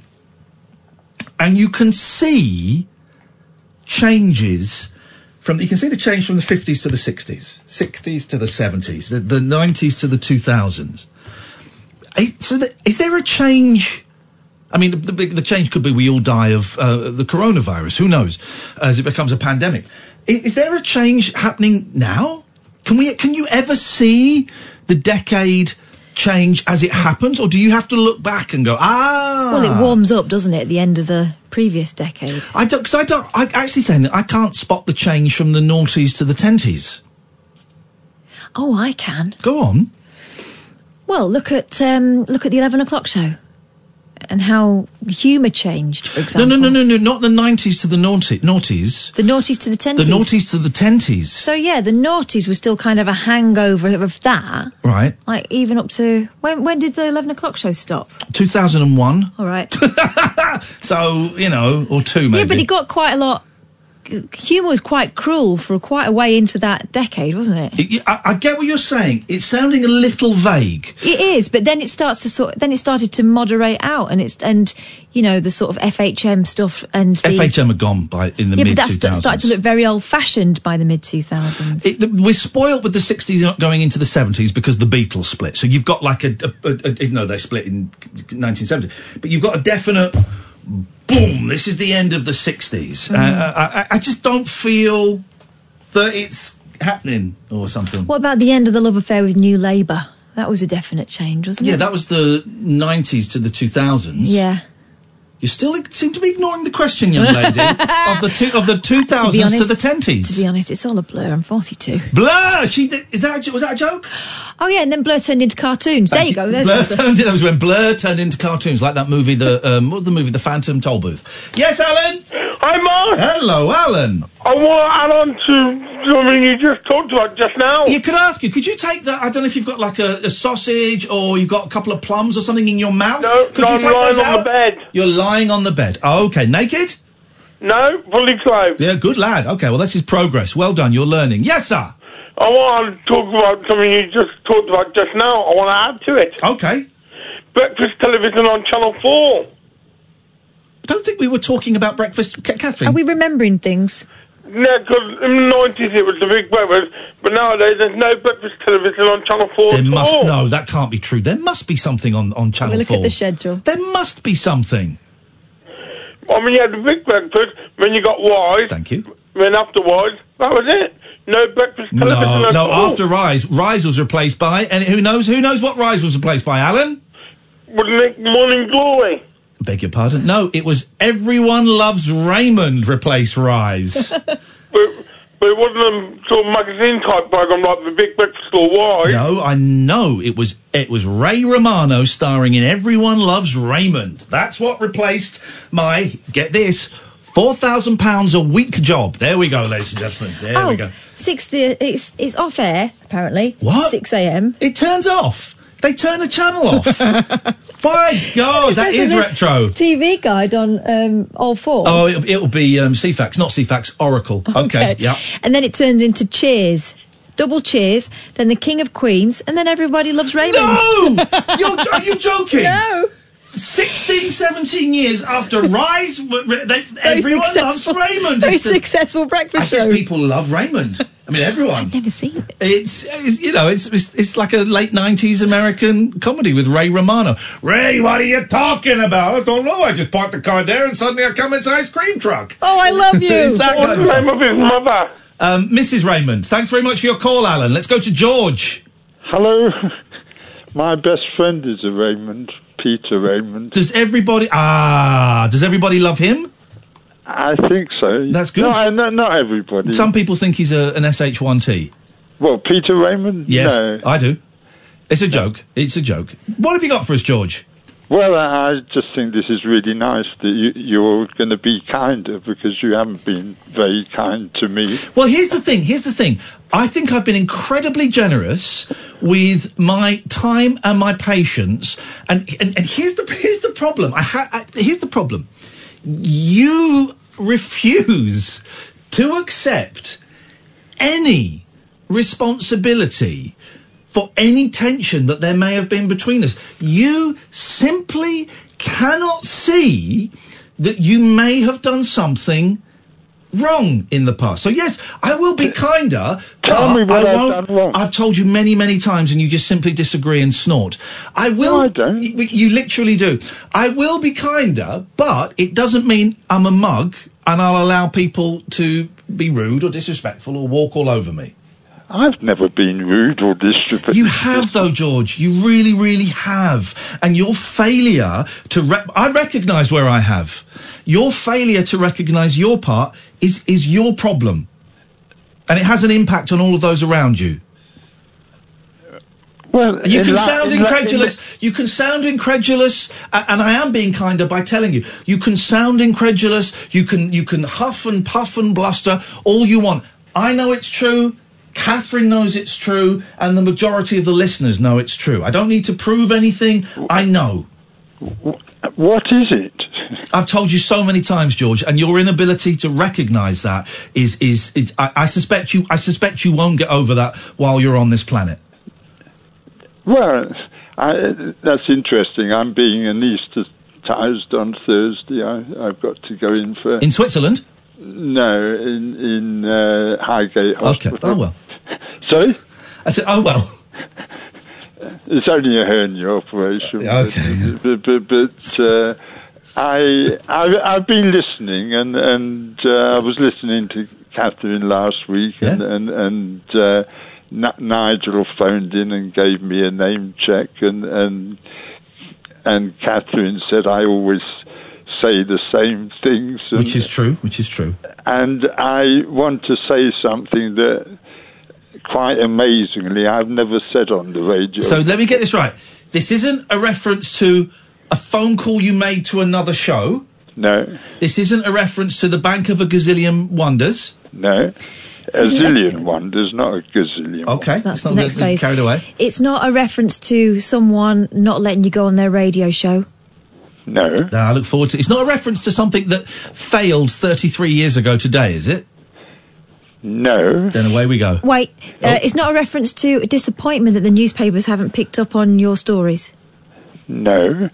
and you can see changes from you can see the change from the 50s to the 60s 60s to the 70s the, the 90s to the 2000s Eh, so the, is there a change I mean, the, the, change could be we all die of uh, the coronavirus. Who knows? As it becomes a pandemic, I- is there a change happening now? Can we? Can you ever see the decade change as it happens, or do you have to look back and go, ah?
Well, it warms up, doesn't it, at the end of the previous decade?
I don't, because I don't, I actually saying that I can't spot the change from the noughties to the tenties.
Oh, I can.
Go on.
Well, look at um, look at the eleven o'clock show. And how humour changed, for
No,
example.
no, no, no, no, not the 90s to the naughty, naughties.
The noughties to the tenties.
The
tenties.
naughties to the tenties.
So yeah, the noughties were still kind of a hangover of that.
Right.
Like even up to when? When did the eleven o'clock show stop?
2001.
All right.
So, you know, or two maybe.
yeah, but it got quite a lot. Humour was quite cruel for quite a way into that decade, wasn't it?
It- I, I get what you're saying. It's sounding a little vague.
It is, but then it starts to sort. Then it started to moderate out, and it's and you know the sort of FHM stuff and the,
FHM are gone by in the
Yeah,
mid
but that st- started to look very old-fashioned by the mid two thousands.
It, we're spoiled with the 60s going into the 70s because the Beatles split. So you've got like a, a, a, a even though they split in 1970, but you've got a definite boom. This is the end of the 60s.
Mm.
Uh, I, I- I just don't feel that it's happening or something.
What about the end of the love affair with New Labour? That was a definite change, wasn't
Yeah,
it?
Yeah, that was the 90s to the 2000s.
Yeah.
You still seem to be ignoring the question, young lady, of the two, of the 2000s
To be
to,
honest,
the 10s.
To be honest, it's all a blur. I'm 42.
Blur. She did, is that a, was that a joke?
Oh yeah, and then Blur turned into cartoons. there you go. There's
Blur turned. That was when Blur turned into cartoons, like that movie. The um, what was the movie? The Phantom Toll Booth. Yes, Alan.
Hi, Mark.
Hello, Alan.
I want to add on to something you just talked about just now.
You could ask you. Could you take that? I don't know if you've got like a, a sausage or you've got a couple of plums or something in your mouth.
No,
could
no,
you
I'm
take
lying
those
on the
out?
bed.
You're lying on the bed. Oh, okay, naked.
No, fully clothed.
Yeah, good lad. Okay, well, this is progress. Well done. You're learning. Yes, sir.
I want to talk about something you just talked about just now. I want to add to it.
Okay.
Breakfast television on Channel 4.
Don't think we were talking about breakfast, Ca- Katherine.
Are we remembering things?
Yeah, because in the 90s it was the big breakfast, but nowadays there's no breakfast television on Channel 4
There
at
must
all.
no, that can't be true. There must be something on on Channel
we look
Four.
at the schedule.
There must be something.
I mean, you had the big breakfast, then you got Wise,
Thank you.
then after Wise, that was it. No breakfast television
No, no. After Rise, Rise was replaced by, and who knows? Who knows what Rise was replaced by? Alan.
Wasn't it Morning Glory?
Beg your pardon. No, it was Everyone Loves Raymond replaced Rise.
But, but it wasn't a sort of magazine type program like the Big Breakfast or Why.
no, I know it was. It was Ray Romano starring in Everyone Loves Raymond. That's what replaced my. Get this. Four thousand pounds a week job. There we go, ladies and gentlemen. There
oh,
we go.
six. The it's it's off air apparently.
What?
Six a.m.
It turns off. They turn the channel off. By God, that is retro.
TV guide on um, all four.
Oh, it'll, it'll be um, Ceefax, not Ceefax, Oracle. Okay, yeah.
And then it turns into Cheers. Double Cheers, then the King of Queens, and then Everybody Loves Raymond.
No! You're, are you joking?
No.
16, 17 years after Rise, w- w- they, everyone loves Raymond.
Very
It's
successful
I
breakfast
guess
show.
people love Raymond. I mean, everyone.
I've never seen it.
It's, it's you know, it's, it's it's like a late nineties American comedy with Ray Romano. Ray, what are you talking about? I don't know. I just parked the car there, and suddenly I come inside ice cream truck.
Oh, I love you.
It's that
What's the name of his mother?
um, Mrs. Raymond, thanks very much for your call, Alan. Let's go to George.
Hello. My best friend is a Raymond, Peter Raymond.
Does everybody ah? Does everybody love him?
I think so.
That's good.
No, no, not everybody.
Some people think he's a, an SH1T.
Well, Peter Raymond?
Yes,
No.
I do. It's a joke. It's a joke. What have you got for us, George?
Well, I just think this is really nice that you, you're going to be kinder because you haven't been very kind to me.
Well, here's the thing. Here's the thing. I think I've been incredibly generous with my time and my patience. And and, and here's the here's the problem. I, ha- I here's the problem. You refuse to accept any responsibility for any tension that there may have been between us. You simply cannot see that you may have done something wrong in the past. So yes, I will be kinder.
Tell
but
me what
I
I've
won't.
done wrong.
I've told you many, many times, and you just simply disagree and snort. I will.
No, I don't.
You, you literally do. I will be kinder, but it doesn't mean I'm a mug and I'll allow people to be rude or disrespectful or walk all over me.
I've never been rude or disrespectful.
You have, though, George. You really, really have. And your failure to, re- I recognise where I have. Your failure to recognise your part is, is your problem. And it has an impact on all of those around you.
Well,
you can
la-
sound
in la- in
incredulous. You can sound incredulous, and I am being kinder by telling you. You can sound incredulous. You can you can huff and puff and bluster all you want. I know it's true. Katherine knows it's true, and the majority of the listeners know it's true. I don't need to prove anything. I know.
What is it?
I've told you so many times, George, and your inability to recognise that is is, is I, I suspect you. I suspect you won't get over that while you're on this planet.
Well, I, that's interesting. I'm being anaesthetised on Thursday. I, I've got to go in for.
In Switzerland?
No, in in uh, Highgate
Okay. Oh well.
Sorry.
I said, oh well.
It's only a hernia operation.
Okay.
But, but, but uh, I, I've, I've been listening, and and uh, I was listening to Katherine last week, and and and uh, N- Nigel phoned in and gave me a name check, and and and Katherine said I always say the same things, and,
Which is true. Which is true.
and I want to say something that. Quite amazingly, I've never said on the radio.
So let me get this right. This isn't a reference to a phone call you made to another show.
No.
This isn't a reference to the Bank of a Gazillion Wonders.
No. A
isn't a-
wonders, not a gazillion.
Okay,
That's
let's
the
not
next
get
phase.
carried away.
It's not a reference to someone not letting you go on their radio show.
No.
No, I look forward to. it. It's not a reference to something that failed 33 years ago today, is it?
No.
Then away we go.
Wait,
Oh.
uh, it's not a reference to a disappointment that the newspapers haven't picked up on your stories.
No.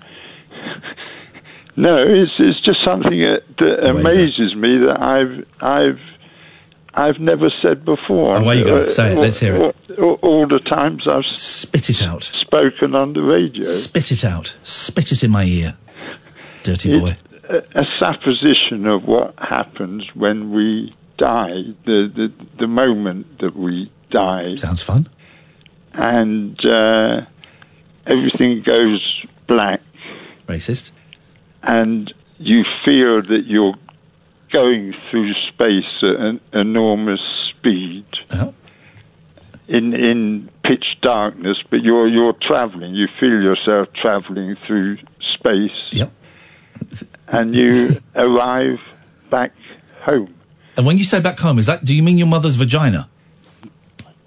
No, it's it's just something that, that amazes me that I've I've I've never said before.
Away you go.
Uh,
Say it. Let's hear it.
All, all, all the times I've
spit it out,
spoken on the radio.
Spit it out. Spit it in my ear. Dirty boy.
a, a supposition of what happens when we die, the, the, the moment that we die.
Sounds fun.
And uh, everything goes black.
Racist.
And you feel that you're going through space at an enormous speed.
Uh-huh.
In in pitch darkness, but you're you're traveling. You feel yourself traveling through space.
Yep.
And you arrive back home.
And when you say back home, is that? Do you mean your mother's vagina?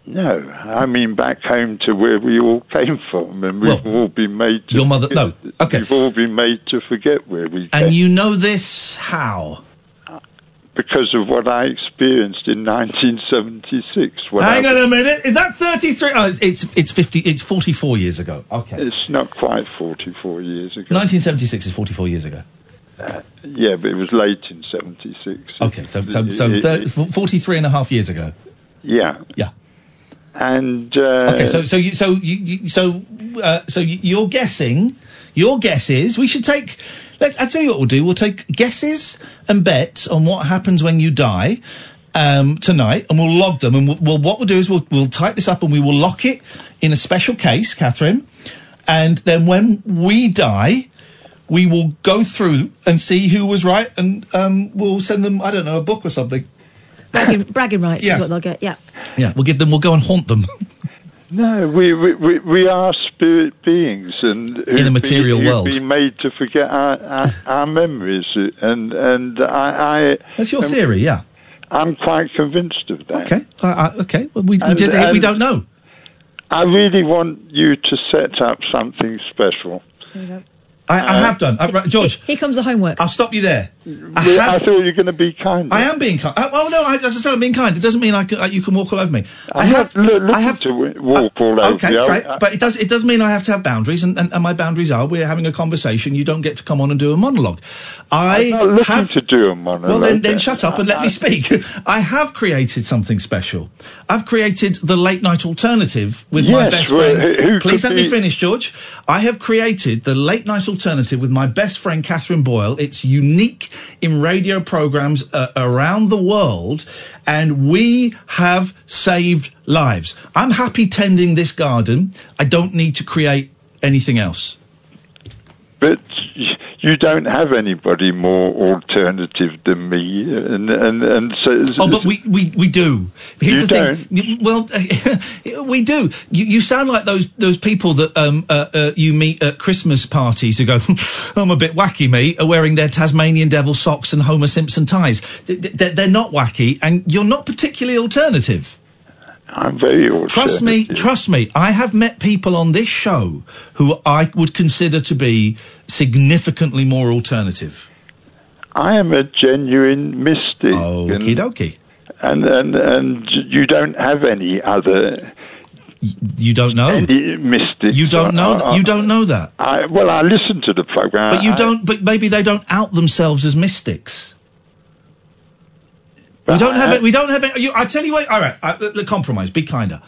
No, I mean back home to where we all came from, and we've all been made. To
Your mother- no, okay.
We've all been made to forget where we came
And you know this how?
because of what I experienced in 1976.
Hang
I,
on a minute. Is that 33? Oh, it's, it's it's 50. It's 44 years ago. Okay.
It's not quite 44 years ago.
1976 is 44 years ago.
Yeah, but it was late in 76.
Okay, so so, so
It-
thir-
it-
43 and a half years ago.
yeah.
Yeah.
And uh,
Okay, so so you so you, so uh, so you, you're guessing. Your guess is we should take. Let's. I tell you what we'll do. We'll take guesses and bets on what happens when you die um, tonight, and we'll log them. And we'll, we'll what we'll do is we'll we'll type this up and we will lock it in a special case, Katherine. And then when we die, we will go through and see who was right, and um, we'll send them. I don't know a book or something.
Bragging, bragging rights
Yes.
is what they'll get. Yeah.
Yeah, we'll give them. We'll go and haunt them.
No, we, we, we, we are spirit beings, and
In the material
who've
world.
been made to forget our, our, our memories, and and I, I
That's your
am-
theory, yeah.
I'm quite convinced of that.
Okay, uh, uh, okay. Well, we we,
And-
we don't know.
I really want you to set up something special.
I, I have done. Uh, right, George,
Here comes the homework.
I'll stop you there. I,
We- I
have,
thought you were going to be kind.
I am being kind. Uh, well, no, I, as I said, I'm being kind. It doesn't mean I can, uh, you can walk all over me. I
I'm
have.
not loo- looking
I have
to walk all over
Okay,
you. I-
great. But it does. It does mean I have to have boundaries, and, and, and my boundaries are we're having a conversation. You don't get to come on and do a monologue. I
I'm not looking
have
to do a monologue.
Well, then, then shut up and let me speak. I have created something special. I've created the late night alternative with my best
well,
friend.
who- who
Please let me finish, George. I have created the late night alternative with my best friend Katherine Boyle. It's unique in radio programs uh, around the world, and we have saved lives. I'm happy tending this garden. I don't need to create anything else.
But you don't have anybody more alternative than me, and and and so.
Oh, but we, we, we do. Here's
You
the thing. Well, we do. You, you sound like those those people that um, uh, uh, you meet at Christmas parties who go, "I'm a bit wacky, mate," are wearing their Tasmanian devil socks and Homer Simpson ties. Th- th- They're, they're not wacky, and you're not particularly alternative.
I'm very alternative.
Trust me, trust me. I have met people on this show who I would consider to be significantly more alternative.
I am a genuine mystic.
Okie dokie.
And, and and you don't have any other.
You don't know.
Any mystics.
You don't know.
I-
you don't know that.
I, well, I listen to the program,
But you don't. But maybe they don't out themselves as mystics. We don't have it. We don't have it. You, I tell you what. All right. Uh, the, the compromise. Be kinder.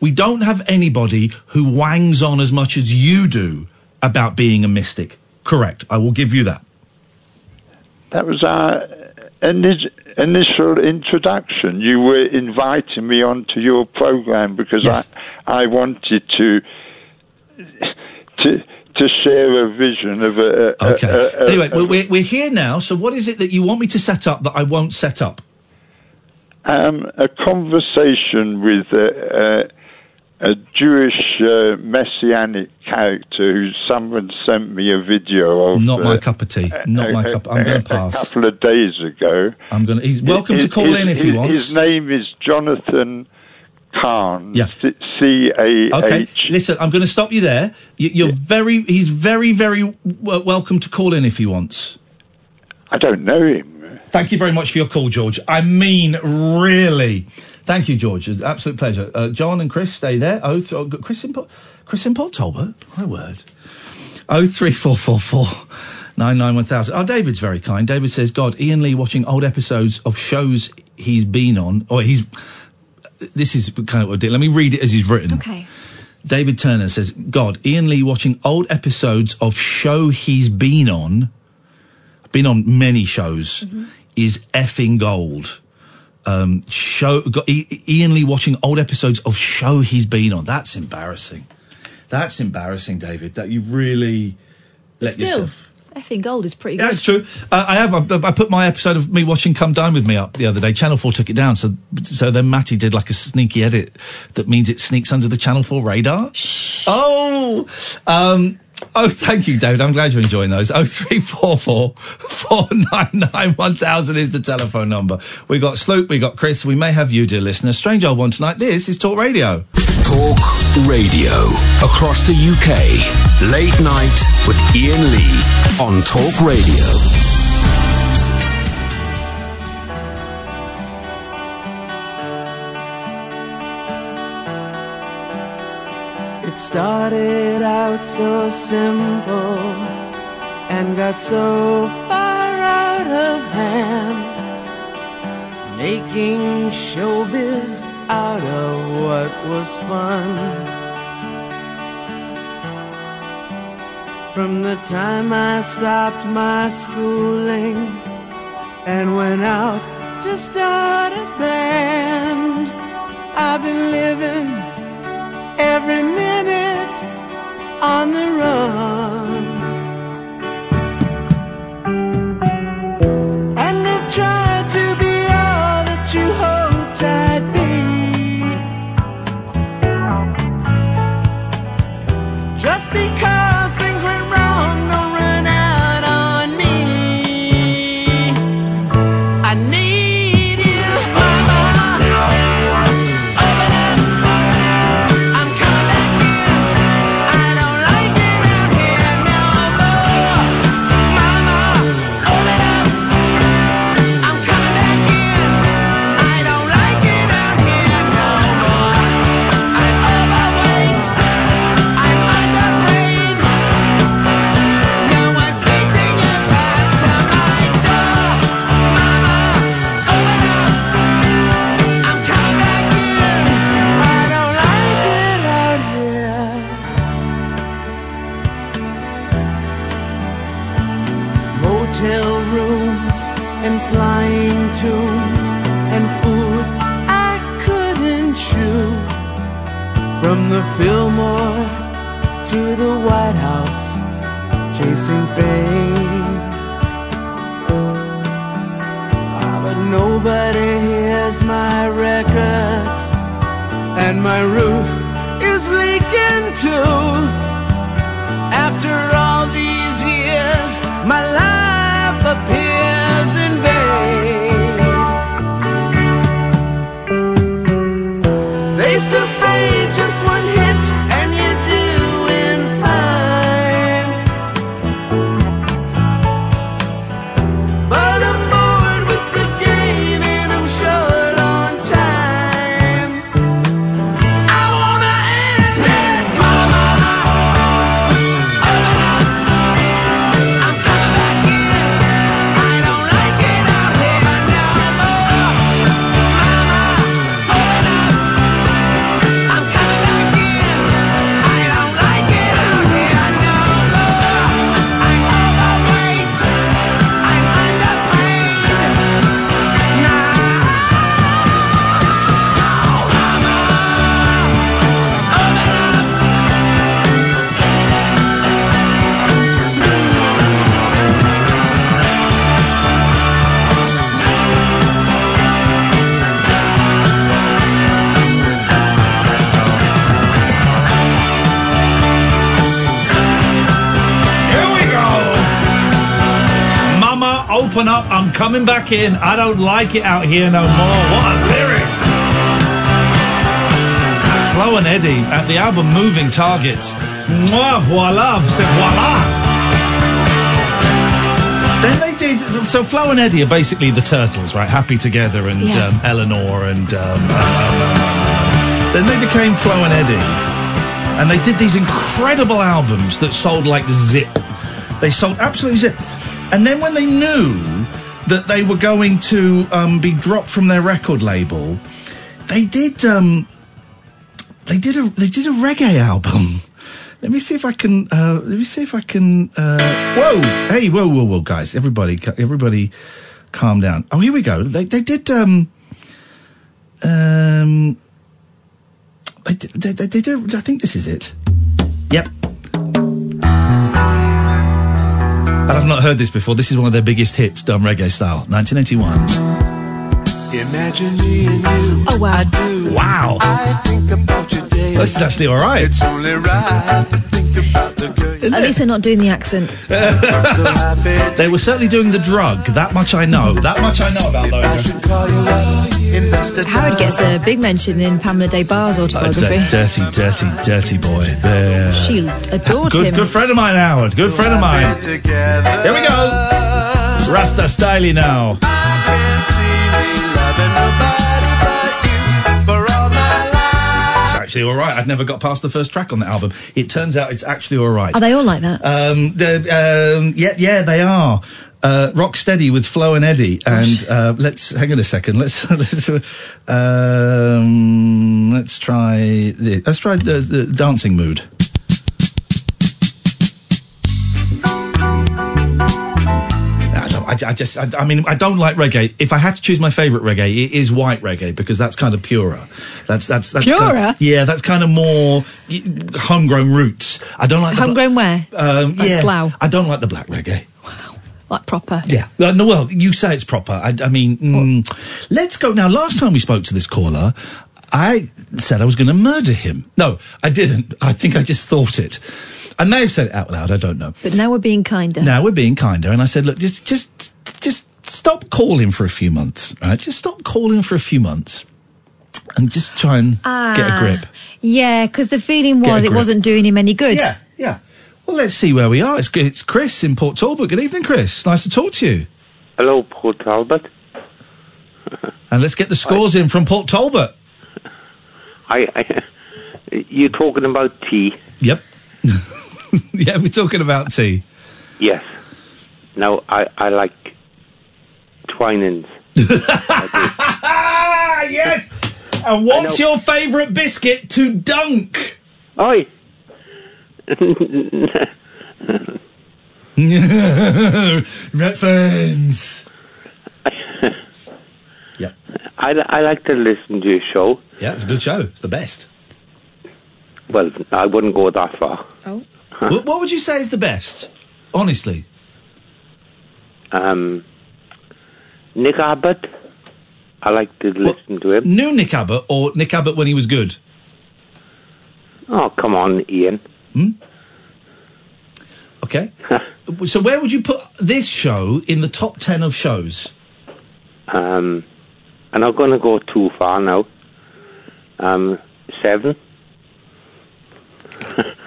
We don't have anybody who wangs on as much as you do about being a mystic. Correct. I will give you that.
That was our initial introduction. You were inviting me onto your program because
Yes.
I, I wanted to to to share a vision of a. a-
Okay.
a- a-
anyway,
a-
we're, we're, we're here now. So, what is it that you want me to set up that I won't set up?
um, a conversation with a, a, Jewish uh, messianic character who someone sent me a video of.
Not my
uh,
cup of tea. Not my cup. I'm going to pass.
A couple of days ago.
I'm going to. He's welcome
His-
to call
his-
in if he wants.
His name is Jonathan Cahn.
Yeah.
C A
Okay, listen, I'm going to stop you there. You, you're very, he's very, very w- welcome to call in if he wants.
I don't know him.
Thank you very much for your call, George. I mean, really. Thank you, George. It's an absolute pleasure. Uh, John and Chris, stay there. Oh, th- oh, Chris in, Po- Chris in Port Talbot. My word. Oh, three, four, four, four. Nine nine one thousand. Oh, David's very kind. David says, "God, Iain Lee watching old episodes of shows he's been on, or he's. This is kind of what I did. Let me read it as he's written.
Okay.
David Turner says, God, Iain Lee watching old episodes of show he's been on, been on many shows, is effing gold. Um, show, got, Iain Lee watching old episodes of show he's been on. That's embarrassing. That's embarrassing, David, that you really let
Still,
yourself.
effing gold is pretty good.
That's true. Uh, I have. I, I put my episode of me watching Come Dine with Me up the other day. Channel Four took it down, so so then Matty did like a sneaky edit that means it sneaks under the Channel Four radar. Oh, um, oh, thank you, David. I'm glad you're enjoying those. Oh three four four four nine nine one thousand is the telephone number. We got Sloop, we got Chris. We may have you, dear listener. Strange old one tonight. This is Talk Radio.
Talk Radio. Across the UK. Late night with Iain Lee on Talk Radio.
It started out so simple and got so far out of hand, making showbiz out of what was fun. From the time I stopped my schooling and went out to start a band, I've been living every minute on the run. Coming back in. I don't like it out here no more.
What a lyric. Flo and Eddie at the album Moving Targets. Moi, voila, c'est voila. Then they did. So Flo and Eddie are basically the Turtles, right? Happy Together and
Yeah.
um, Elenore and. Um, um, um, um, then they became Flo and Eddie. And they did these incredible albums that sold like zip. They sold absolutely zip. And then when they knew that they were going to um, be dropped from their record label, they did. Um, they did a they did a reggae album. Let me see if I can. Uh, let me see if I can. Uh, whoa! Hey! Whoa! Whoa! Whoa! Guys, everybody, everybody, calm down. Oh, here we go. They they did. Um, um, they, they, they did. I think this is it. Heard this before. This is one of their biggest hits, done reggae style, 1981.
Imagine me and you.
Oh, wow.
I do.
Wow.
I think about your day.
This is actually all right.
It's only right to think about the girl
At least they're not doing the accent.
They were certainly doing the drug. That much I know. That much I know about those.
Should call you up. Invest a
Howard gets a big mention in Pamela Des Barres'
Uh,
autobiography.
d- dirty, dirty, dirty boy. Yeah.
She adored
Good,
him.
good friend of mine, Howard. Good friend of mine. Here we go. Rasta Styly now. Actually all right. I'd never got past the first track on that album. It turns out it's actually all right.
Are they all like that?
Um, the, um, yeah, yeah, they are. Uh, Rock Steady with Flo and Eddie, and uh, let's hang on a second. Let's let's um, let's try the, let's try the, the dancing mood. I, I, just, I, I mean, I don't like reggae. If I had to choose my favourite reggae, it is white reggae because that's kind of purer. That's that's that's kind
Purer?
of- yeah, that's kind of more homegrown roots. I don't like the bla-
Homegrown where?
um, yeah,
Slough?
I don't like the black reggae.
Wow like proper.
Yeah. Uh, no, well, you say it's proper. I, I mean, mm, let's go now. Last time we spoke to this caller, I said I was going to murder him. No, I didn't. I think I just thought it. I may have said it out loud. I don't know.
But now we're being kinder.
Now we're being kinder, and I said, look, just, just, just stop calling for a few months. Right? Just stop calling for a few months, and just try and get a grip.
Ah, Yeah, because the feeling was it wasn't doing him any good.
Yeah, yeah. Well, let's see where we are. It's, it's Chris in Port Talbot. Good evening, Chris. Nice to talk to you.
Hello, Port Talbot.
And let's get the scores in from Port Talbot.
I, I you talking about tea?
Yep. yeah, we're talking about tea.
Yes. Now I I like Twinings.
Ah, yes. And what's your favourite biscuit to dunk?
Oi.
Redfern's. yep.
I, I like to listen to your show.
Yeah, it's a good show. It's the best.
Well, I wouldn't go that far.
Oh.
What, what would you say is the best? Honestly.
Um, Nick Abbott. I like to listen to him.
New Nick Abbott or Nick Abbott when he was good?
Oh, come on, Iain.
Okay. so where would you put this show in the top ten of shows?
Um, I'm not going to go too far now. Um, seven.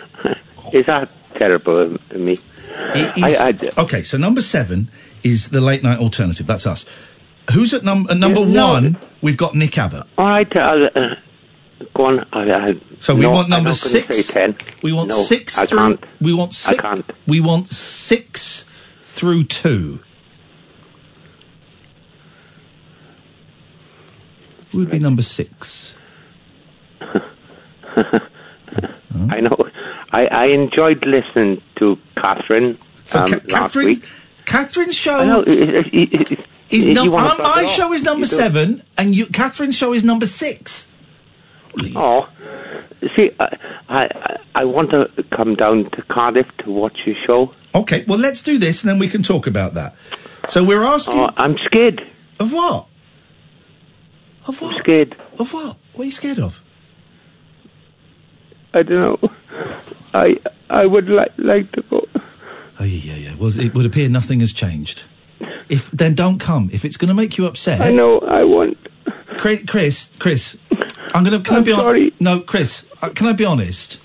Is that terrible of me? I- I-
okay, so number seven is the late night alternative. That's us. Who's at, num- at number
Yeah, no.
one? We've got Nick Abbott.
All right, I'll, uh, go on. I, I,
So we
no,
want number six. We want
no,
six
I
through.
can't.
We want
I
six.
can't.
We want six through two. Who would be number six?
I know. I, I enjoyed listening to Katherine
So
um,
Ca-
last
Katherine's,
week.
Katherine's show
I know. It, it, it,
is num- my
off.
show is number
You do.
seven, and you, Katherine's show is number six.
Oh, see, I, I I want to come down to Cardiff to watch your show.
Okay, well let's do this, and then we can talk about that. So we're asking.
Oh, I'm scared.
Of what? Of what?
scared.
Of what? What are you scared of?
I don't know. I I would like like to go.
Oh yeah, yeah, yeah. Well, it would appear nothing has changed. If then don't come. If it's going to make you upset.
I know. I want.
Chris, Chris, Chris. I'm going to. Can I
I'm
be hon-
sorry.
No, Chris. Uh, can I be honest?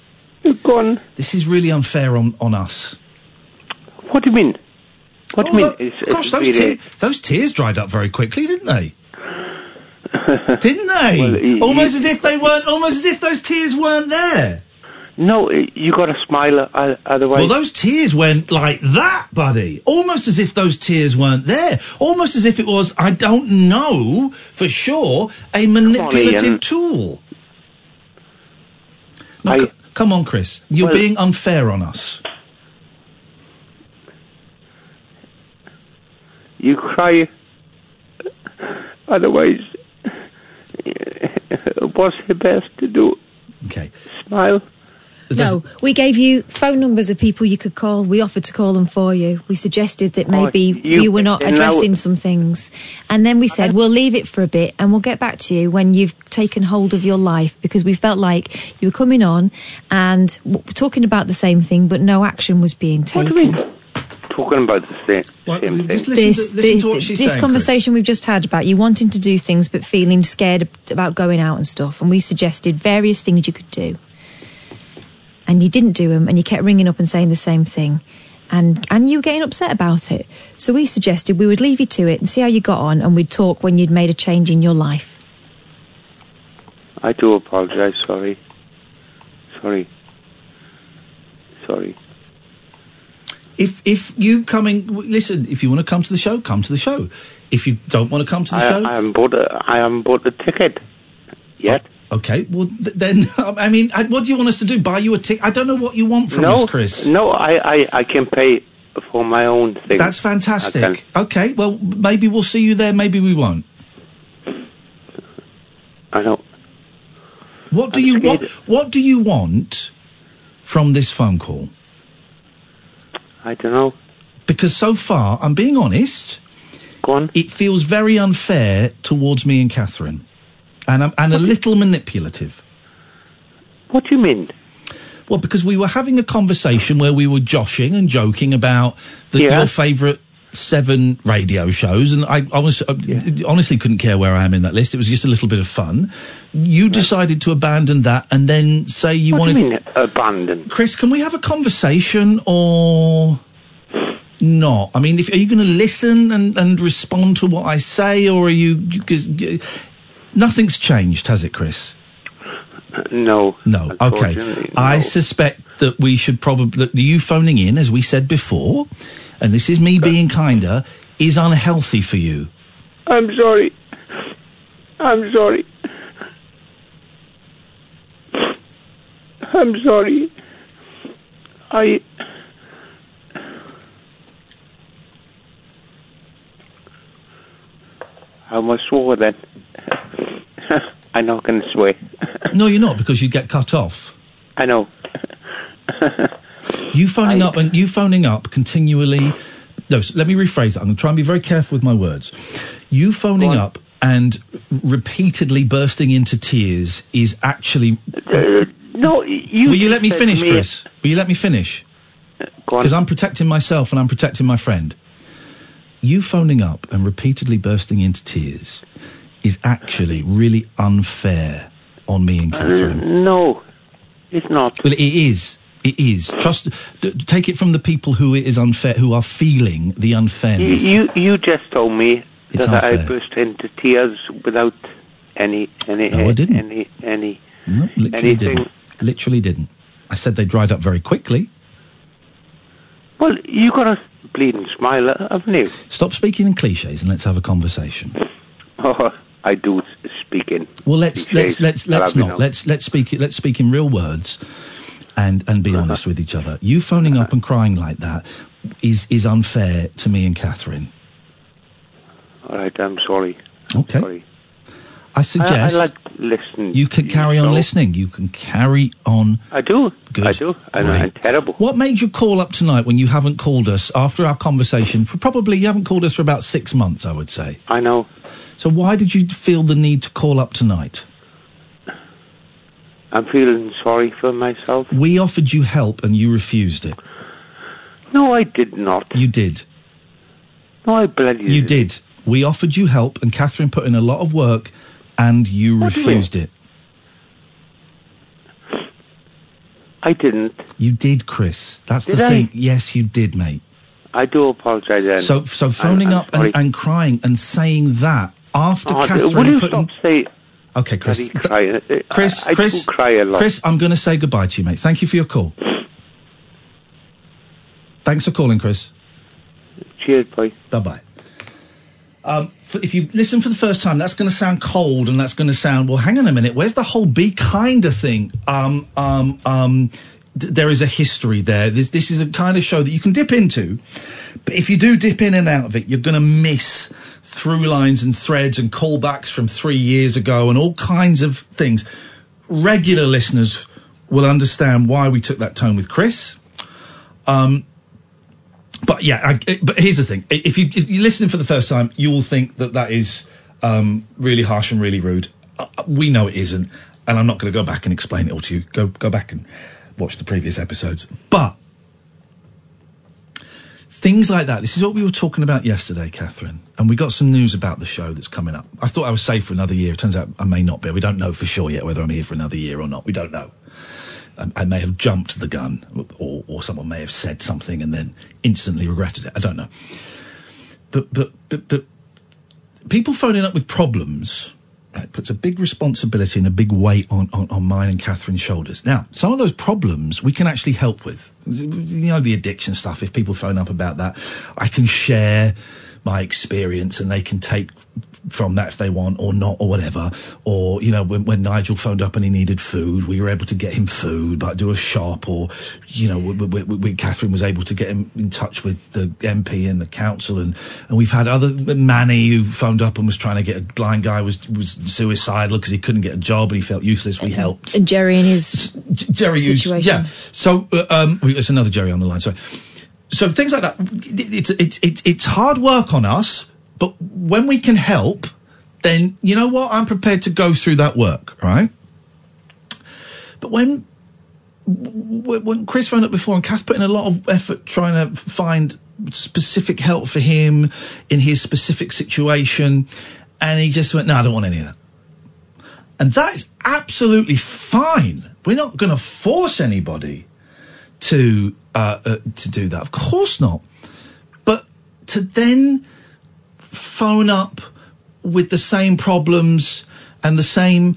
Go on.
This is really unfair on on us.
What do you mean? What do you
Oh,
mean?
look,
It's-
gosh,
it's
those
really-
te- those tears dried up very quickly, didn't they? didn't they?
Well, y-
almost
y-
as if they weren't. Almost as if those tears weren't there.
No, you got to smile. uh, Otherwise,
Well, those tears went like that, buddy. Almost as if those tears weren't there. Almost as if it was, I don't know for sure, a manipulative
Iain.
tool. No,
I-
c- come on, Chris. You're
Well-
being unfair on us.
you cry. Otherwise, what's the best to do?
Okay.
Smile.
No, we gave you phone numbers of people you could call. We offered to call them for you. We suggested that
Oh,
maybe
you-
you, were not
and now-
addressing some things. And then we said, we'll leave it for a bit and we'll get back to you when you've taken hold of your life because we felt like you were coming on and w- talking about the same thing, but no action was being
What do
taken.
You mean? Talking about the same,
Well,
same thing.
just listen,
This,
to, listen
this,
to what she's
this
saying.
conversation we've just had about you wanting to do things but feeling scared about going out and stuff, and we suggested various things you could do, and you didn't do them, and you kept ringing up and saying the same thing, and and you were getting upset about it. So we suggested we would leave you to it and see how you got on, and we'd talk when you'd made a change in your life.
I do apologize. Sorry. Sorry. Sorry.
If if you coming, listen. If you want to come to the show, come to the show. If you don't want to come to the
I,
show,
I haven't bought a, I haven't bought a ticket yet.
okay. Well, th- then um, I mean, I, what do you want us to do? Buy you a ticket? I don't know what you want from
no,
us, Chris.
No, I, I, I can pay for my own thing.
That's fantastic. Okay, well, maybe we'll see you there. Maybe we won't.
I know.
What do
I'm
you
scared.
what? What do you want from this phone call?
I don't know.
Because so far, I'm being honest.
Go on.
It feels very unfair towards me and Katherine, and I'm, and a little manipulative.
What do you mean?
Well, because we were having a conversation where we were joshing and joking about the,
Yeah.
your favourite seven radio shows, and I, uh, honestly couldn't care where I am in that list. It was just a little bit of fun. You decided to abandon that and then say you
what
wanted.
do you mean abandoned?
Chris, can we have a conversation or not? I mean, if, are you going to listen and, and respond to what I say, or are you? nothing's changed, has it, Chris?
No.
No. Okay.
Unfortunately,
I suspect that we should probably that you phoning in, as we said before, and this is me being kinder, is unhealthy for you.
I'm sorry. I'm sorry. I'm sorry. I. I must swear then. I'm not going to swear.
No, you're not because you get cut off.
I know.
You phoning up and you phoning up continually. No, so let me rephrase that. I'm going to try and be very careful with my words. You phoning up and repeatedly bursting into tears is actually
Uh, No, you.
Will you let me finish,
me-
Chris? Will you let me finish? Because I'm protecting myself and I'm protecting my friend. You phoning up and repeatedly bursting into tears is actually really unfair on me and Katherine.
No, it's not.
Well, it is. It is. Trust. D- take it from the people who it is unfair, who are feeling the unfairness.
you you just told me
It's
that I burst into tears without any any
No, I didn't.
any any
no, literally
anything.
didn't. Literally didn't. I said they dried up very quickly.
Well, you got a bleeding smile, haven't you?
Stop speaking in cliches and let's have a conversation.
Oh, I do speak in.
Well, let's
cliches.
let's let's
I'll
let's not let's let's speak let's speak in real words, and and be honest with each other. You phoning up and crying like that is is unfair to me and Katherine.
All right, I'm sorry.
Okay,
Sorry.
I
I, I
suggest
like listening.
you can carry on
show.
listening. You can carry on.
I do.
Good.
I do. And I'm terrible.
What made you call up tonight when you haven't called us after our conversation? For probably you haven't called us for about six months, I would say.
I know.
So why did you feel the need to call up tonight?
I'm feeling sorry for myself.
We offered you help and you refused it.
No, I did not.
You did.
No, I bloody
You did. We offered you help, and Katherine put in a lot of work, and you
What do you
refused it.
I didn't.
You did, Chris. That's
Did
the
I?
thing. Yes, you did, mate.
I do apologise. then.
So, so
I'm-
phoning
I'm
up
sorry.
and, and crying and saying that after
Oh, will
Katherine
you
putting.
stop saying?
Okay, Chris.
Uh,
Chris,
I, I
Chris,
cry a lot.
Chris, I'm going to say goodbye to you, mate. Thank you for your call. Thanks for calling, Chris.
Cheers, boy.
Bye bye. Um, if you've listened for the first time, that's going to sound cold and that's going to sound, well, hang on a minute, where's the whole be kinder thing? Um, um, um, there is a history there. This, this is a kind of show that you can dip into, but if you do dip in and out of it, you're going to miss through lines and threads and callbacks from three years ago and all kinds of things. Regular listeners will understand why we took that tone with Chris. Um, but yeah, I, but here's the thing: if you if you're listening for the first time, you will think that that is um, really harsh and really rude. Uh, we know it isn't, and I'm not going to go back and explain it all to you. Go go back and watch the previous episodes. But things like that. This is what we were talking about yesterday, Katherine, and we got some news about the show that's coming up. I thought I was safe for another year. It turns out I may not be. We don't know for sure yet whether I'm here for another year or not. We don't know. I, I may have jumped the gun, or, or someone may have said something and then instantly regretted it. I don't know. But but but but people phoning up with problems right, puts a big responsibility and a big weight on, on, on mine and Katherine's shoulders. Now, some of those problems we can actually help with. You know, the addiction stuff, if people phone up about that, I can share my experience and they can take from that if they want or not or whatever. Or, you know, when, when Nigel phoned up and he needed food, we were able to get him food, but do a shop or, you know, we, we, we, Katherine was able to get him in touch with the MP and the council. And, and we've had other, Manny who phoned up and was trying to get a blind guy was, was suicidal because he couldn't get a job and he felt useless. We helped.
And Jerry and his
Jerry used,
situation.
yeah. So uh, um, there's another Jerry on the line. Sorry. So things like that. It's it's it's it's hard work on us, but when we can help, then you know what? I'm prepared to go through that work, right? But when when Chris phoned up before and Kath put in a lot of effort trying to find specific help for him in his specific situation, and he just went, "No, I don't want any of that." And that is absolutely fine. We're not going to force anybody to uh, uh, to do that. Of course not. But to then phone up with the same problems and the same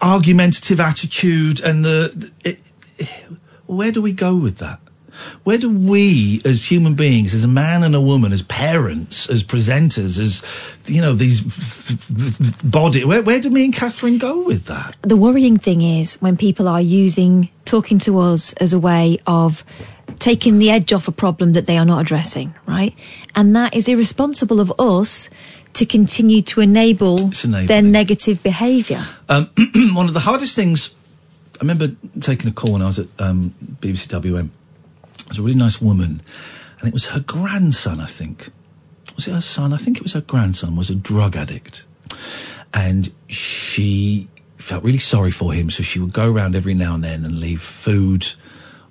argumentative attitude and the, it, where do we go with that? Where do we, as human beings, as a man and a woman, as parents, as presenters, as you know, these body, where, where do me and Katherine go with that?
the worrying thing is when people are using talking to us as a way of taking the edge off a problem that they are not addressing, right? And that is irresponsible of us to continue to enable their negative behaviour.
Um, one of the hardest things, I remember taking a call when I was at um, BBC WM. It was a really nice woman, and it was her grandson, I think. Was it her son? I think it was her grandson, was a drug addict. and she felt really sorry for him, so she would go around every now and then and leave food.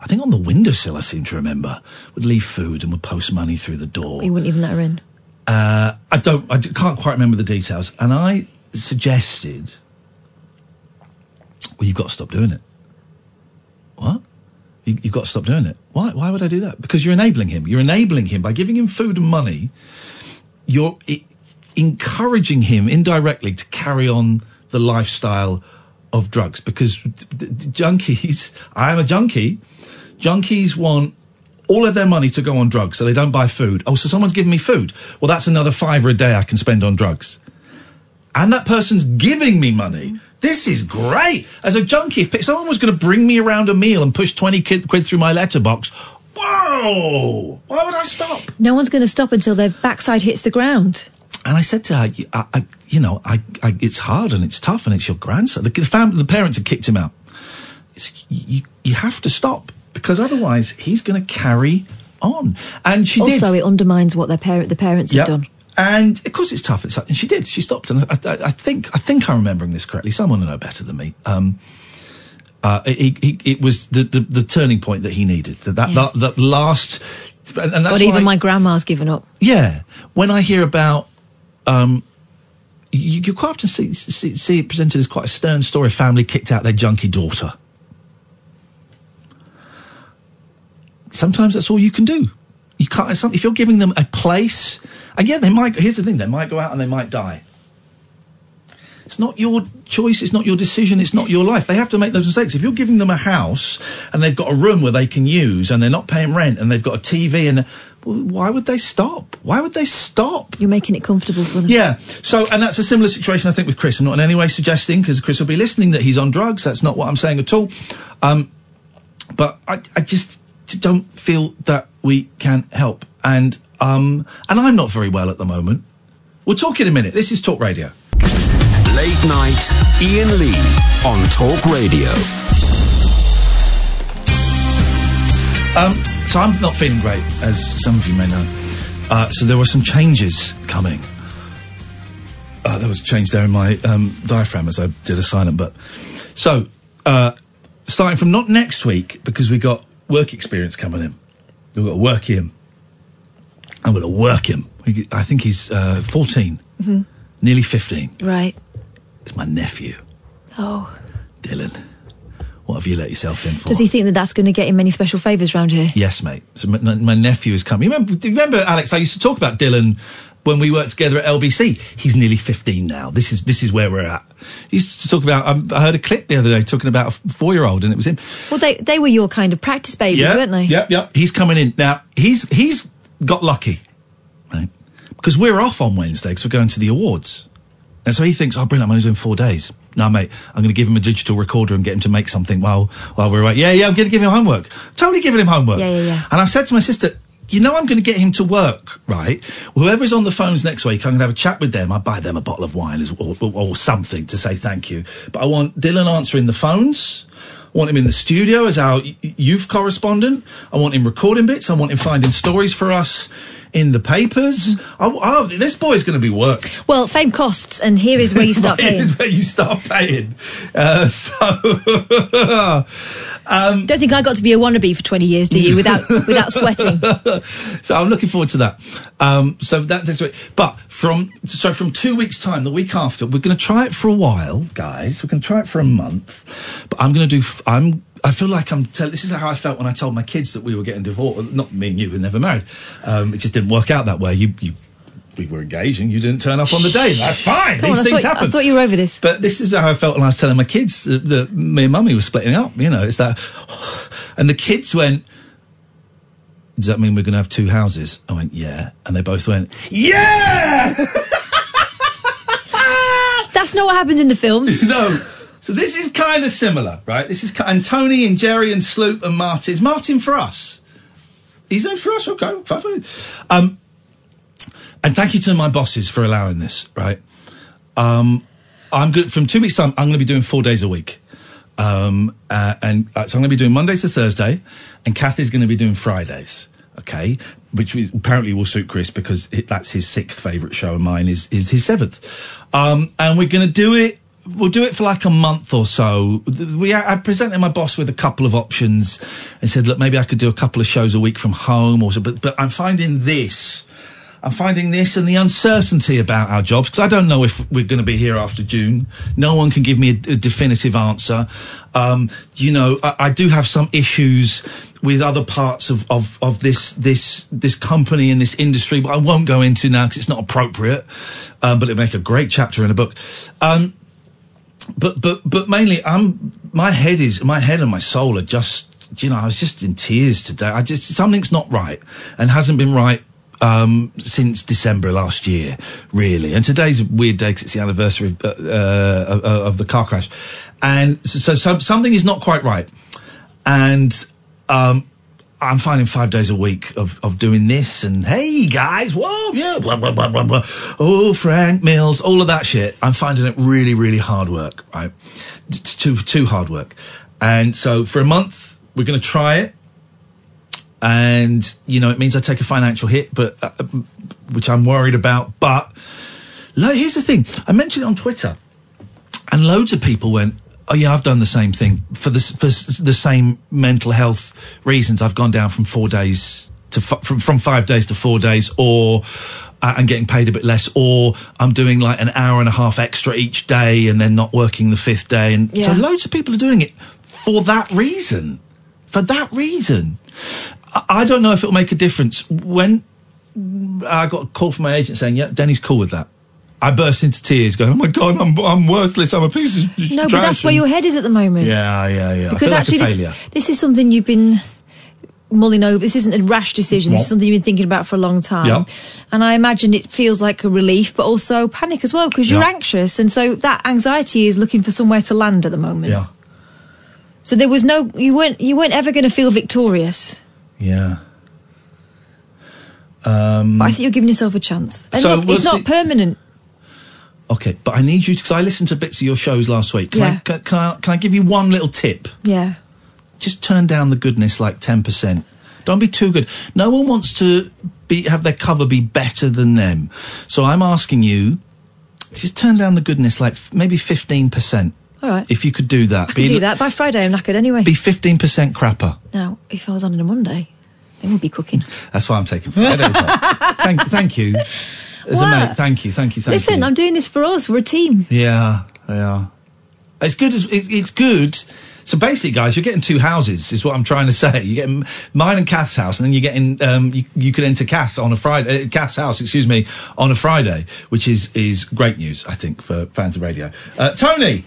I think on the windowsill, I seem to remember, would leave food and would post money through the door.
You wouldn't even let her in.
Uh, I don't. I can't quite remember the details. And I suggested, well, you've got to stop doing it. What? You, you've got to stop doing it. Why? Why would I do that? Because you're enabling him. You're enabling him by giving him food and money. You're I- encouraging him indirectly to carry on the lifestyle of drugs. Because d- d- junkies, I am a junkie. Junkies want all of their money to go on drugs, so they don't buy food. Oh, so someone's giving me food. Well, that's another fiver a day I can spend on drugs. And that person's giving me money. This is great. As a junkie, if someone was going to bring me around a meal and push 20 quid, through my letterbox, whoa! Why would I stop?
No one's going to stop until their backside hits the ground.
And I said to her, "You- I, I, you know, I, I, it's hard and it's tough and it's your grandson. The, the, family, the parents had kicked him out. It's, you, you have to stop because otherwise he's going to carry on. And she did.
also, it undermines what their parent, the parents
Yep.
have done.
And of course, it's tough. It's, and she did. She stopped. And I, I, I think I think I'm remembering this correctly. Someone will know better than me. Um, uh, it, it, it was the, the, the turning point that he needed. That that,
Yeah.
that, that last. And, and that's
But even
why-
my grandma's given up.
yeah. When I hear about, um, you, you quite often see, see, see it presented as quite a stern story. Family kicked out their junkie daughter. Sometimes that's all you can do. You can't. If you're giving them a place, and yeah, they might. Here's the thing: they might go out and they might die. It's not your choice. It's not your decision. It's not your life. They have to make those mistakes. If you're giving them a house and they've got a room where they can use and they're not paying rent and they've got a TV and well, why would they stop? Why would they stop?
You're making it comfortable for them.
Yeah. So, and that's a similar situation, I think, with Chris. I'm not in any way suggesting, because Chris will be listening, that he's on drugs. That's not what I'm saying at all. Um, but I, I just don't feel that we can help. And, um, and I'm not very well at the moment. We'll talk in a minute. This is Talk Radio.
Late night, Iain Lee on Talk Radio.
Um, so I'm not feeling great, as some of you may know. Uh, so there were some changes coming. Uh, there was a change there in my um, diaphragm as I did a silent but. So, uh, starting from not next week, because we got work experience coming in. We've got to work him. I'm going to work him. I think he's uh, 14,
hmm
nearly 15.
Right.
It's my nephew,
Oh.
Dylan. What have you let yourself in for?
Does he think that that's going to get him any special favours round here?
Yes, mate. So my, my nephew is coming. You remember, do you remember, Alex? I used to talk about Dylan when we worked together at LBC. He's nearly fifteen now. This is this is where we're at. He used to talk about. Um, I heard a clip the other day talking about a four year old, and it was him.
Well, they they were your kind of practice babies, weren't they?
Yep, yep. He's coming in now. He's he's got lucky, right? Because we're off on Wednesday because we're going to the awards, and so he thinks, "Oh, brilliant! I'm only doing four days." No, mate, I'm going to give him a digital recorder and get him to make something while while we're away. Yeah, yeah, I'm going to give him homework. Totally giving him homework.
Yeah, yeah, yeah.
And I've said to my sister, you know, I'm going to get him to work, right? Whoever's on the phones next week, I'm going to have a chat with them. I buy them a bottle of wine or, or, or something to say thank you. But I want Dylan answering the phones. I want him in the studio as our youth correspondent. I want him recording bits. I want him finding stories for us in the papers. I, I, this boy's going to be worked.
Well, fame costs, and here is where you start paying.
is where you start paying. Uh, so, um,
Don't think I got to be a wannabe for 20 years, do you? Without without sweating.
so I'm looking forward to that. Um, so that. But from so from two weeks' time, the week after, we're going to try it for a while, guys. We're going to try it for a month. But I'm going to do. I'm. I feel like I'm. Tell, this is how I felt when I told my kids that we were getting divorced. Not me and you were never married. Um, it just didn't work out that way. You. you we were engaging. You didn't turn up on the day. That's fine.
Come
These
on,
things
thought,
happen.
I thought you were over this.
But this is how I felt when I was telling my kids that, that me and mummy were splitting up. You know, it's that. And the kids went, Does that mean we're going to have two houses? I went, Yeah. And they both went, Yeah!
That's not what happens in the films.
no. So this is kind of similar, right? This is, and Tony and Jerry and Sloop and Martin. Is Martin for us? He's there for us? Okay. Fine. Um, and thank you to my bosses for allowing this, right? Um, I'm good from two weeks time. I'm going to be doing four days a week, um, uh, and uh, so I'm going to be doing Monday to Thursday, and Kathy's going to be doing Fridays. Okay, which is, apparently will suit Chris because it, that's his sixth favourite show, and mine is is his seventh. Um, and we're going to do it. We'll do it for like a month or so. We I presented my boss with a couple of options and said, look, maybe I could do a couple of shows a week from home, or so. But but I'm finding this. I'm finding this and the uncertainty about our jobs because I don't know if we're going to be here after June. No one can give me a, a definitive answer. Um, you know, I, I do have some issues with other parts of, of, of this this this company and this industry, but I won't go into now because it's not appropriate. Um, but it'll make a great chapter in a book. Um, but but but mainly, I'm my head is my head and my soul are just. You know, I was just in tears today. I just something's not right and hasn't been right um, since December last year, really. And today's a weird day because it's the anniversary of, uh, uh, of, the car crash, and so, so, so something is not quite right. And um, I'm finding five days a week of, of doing this and hey guys, whoa, yeah, blah, blah, blah, blah, blah. Oh, Frank Mills, all of that shit. I'm finding it really, really hard work, right? Too, too hard work. And so for a month, we're going to try it. And, you know, it means I take a financial hit, but, uh, which I'm worried about. But lo- here's the thing. I mentioned it on Twitter and loads of people went, "Oh yeah, I've done the same thing for the for the same mental health reasons. I've gone down from four days to f- from from five days to four days, or uh, and getting paid a bit less, or I'm doing like an hour and a half extra each day, and then not working the fifth day. And so loads of people are doing it for that reason. For that reason, I, I don't know if it'll make a difference when. I got a call from my agent saying, "Yeah, Denny's cool with that." I burst into tears, going, "Oh my god, I'm I'm worthless. I'm a piece of
No, but that's where your head is at the moment.
Yeah, yeah, yeah.
Because actually,
like
this, this is something you've been mulling over. This isn't a rash decision. This is something you've been thinking about for a long time.
Yeah.
And I imagine it feels like a relief, but also panic as well because you're
Yeah.
anxious, and so that anxiety is looking for somewhere to land at the moment.
Yeah,
So there was no, you weren't, you weren't ever going to feel victorious.
yeah. Um,
But I think you're giving yourself a chance. And
So
look, it's not
see-
permanent.
Okay, but I need you because I listened to bits of your shows last week. Can, I,
Yeah.
can, can I can I give you one little tip?
Yeah.
Just turn down the goodness like ten percent. Don't be too good. No one wants to be have their cover be better than them. So I'm asking you, just turn down the goodness like f- maybe fifteen percent.
All right.
If you could do that,
I could do that by Friday. I'm knackered anyway.
Be fifteen percent crapper.
now, if I was on on a Monday, then we'll be cooking.
That's why I'm taking Fridays off. Thank, thank you. As a mate, thank you, thank you, thank
Listen,
you.
Listen, I'm doing this for us. We're a team.
Yeah, yeah. It's good. As, it's, it's good. So basically, guys, you're getting two houses. Is what I'm trying to say. You're getting mine and Kath's house, and then you're getting um, you, you could enter Kath on a Friday. Uh, Kath's house, excuse me, on a Friday, which is is great news, I think, for fans of radio. Uh, Tony,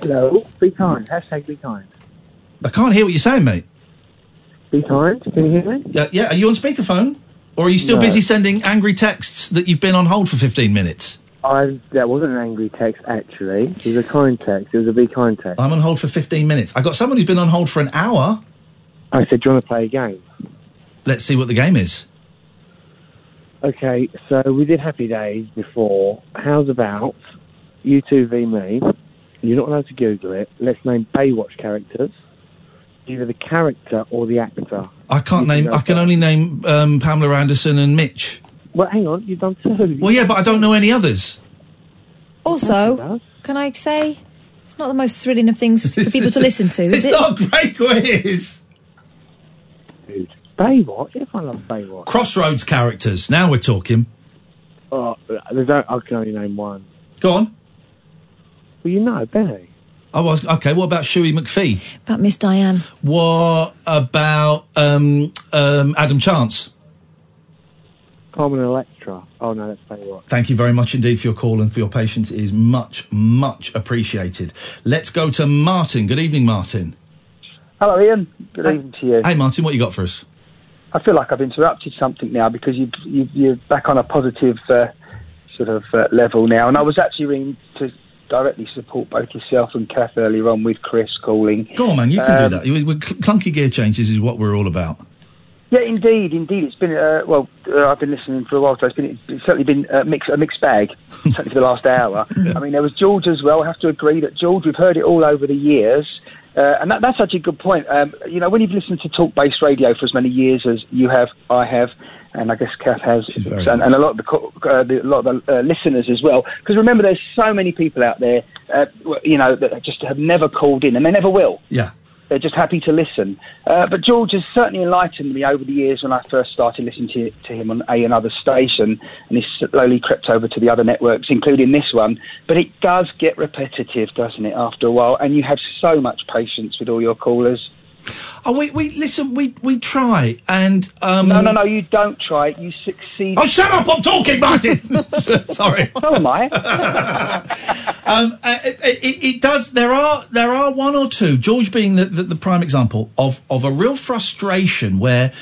Hello, be kind. Hashtag be kind.
I can't hear what you're saying, mate.
Be kind. Can you hear me?
Yeah, yeah. Are you on speakerphone, or are you still
No.
busy sending angry texts that you've been on hold for 15 minutes?
I that wasn't an angry text actually. It was a kind text. It was a be kind text.
I'm on hold for 15 minutes. I got someone who's been on hold for an hour.
I said, "Do you want to play a game?"
Let's see what the game is.
Okay, so we did Happy Days before. How's about you two v me? You're not allowed to Google it. Let's name Baywatch characters. Either the character or the actor.
I can't name. I can only name um, Pamela Anderson and Mitch.
Well, hang on. You've done two.
Well, yeah, but I don't know any others.
Also, can I say it's not the most thrilling of things for people to listen to, is
it's
it?
not a great quiz.
Baywatch. Everyone loves Baywatch.
Crossroads characters. Now we're talking.
Oh, there's no, I can only name one.
Go on.
Well, you know, Benny.
I was okay. What about Shughie McFee?
About Miss Diane.
What about um, um, Adam Chance?
Carmen Electra. Oh no, that's Baywatch.
Thank you very much indeed for your call and for your patience. It is much, much appreciated. Let's go to Martin. Good evening, Martin.
Hello, Iain. Good evening to you.
Hey, Martin, what you got for us?
I feel like I've interrupted something now because you, you, you're back on a positive uh, sort of uh, level now. And I was actually ringing to directly support both yourself and Kath earlier on with Chris calling.
Go on, man. You can do
Um,
that. Clunky gear changes is what we're all about.
Yeah, indeed, indeed. It's been uh, well. Uh, I've been listening for a while, so it's been it's certainly been uh, mix, a mixed bag. certainly for the last hour. I mean, there was George as well. I have to agree that George. We've heard it all over the years. Uh, and that, that's such a good point. Um, you know, when you've listened to talk-based radio for as many years as you have, I have, and I guess Kath has, and, and a lot of the, uh, the a lot of the uh, listeners as well. Because remember, there's so many people out there, uh, you know, that just have never called in, and they never will.
Yeah.
They're just happy to listen. Uh, but George has certainly enlightened me over the years when I first started listening to, to him on A another station, and he's slowly crept over to the other networks, including this one. But it does get repetitive, doesn't it, after a while? And you have so much patience with all your callers.
Oh, we, we listen. We we try, and um,
No, no, no, you don't try it. You succeed.
Oh, shut up! I'm talking, Martin. Sorry.
So am I.
um, uh, it, it, it does. There are there are one or two. George being the, the, the prime example of of a real frustration where.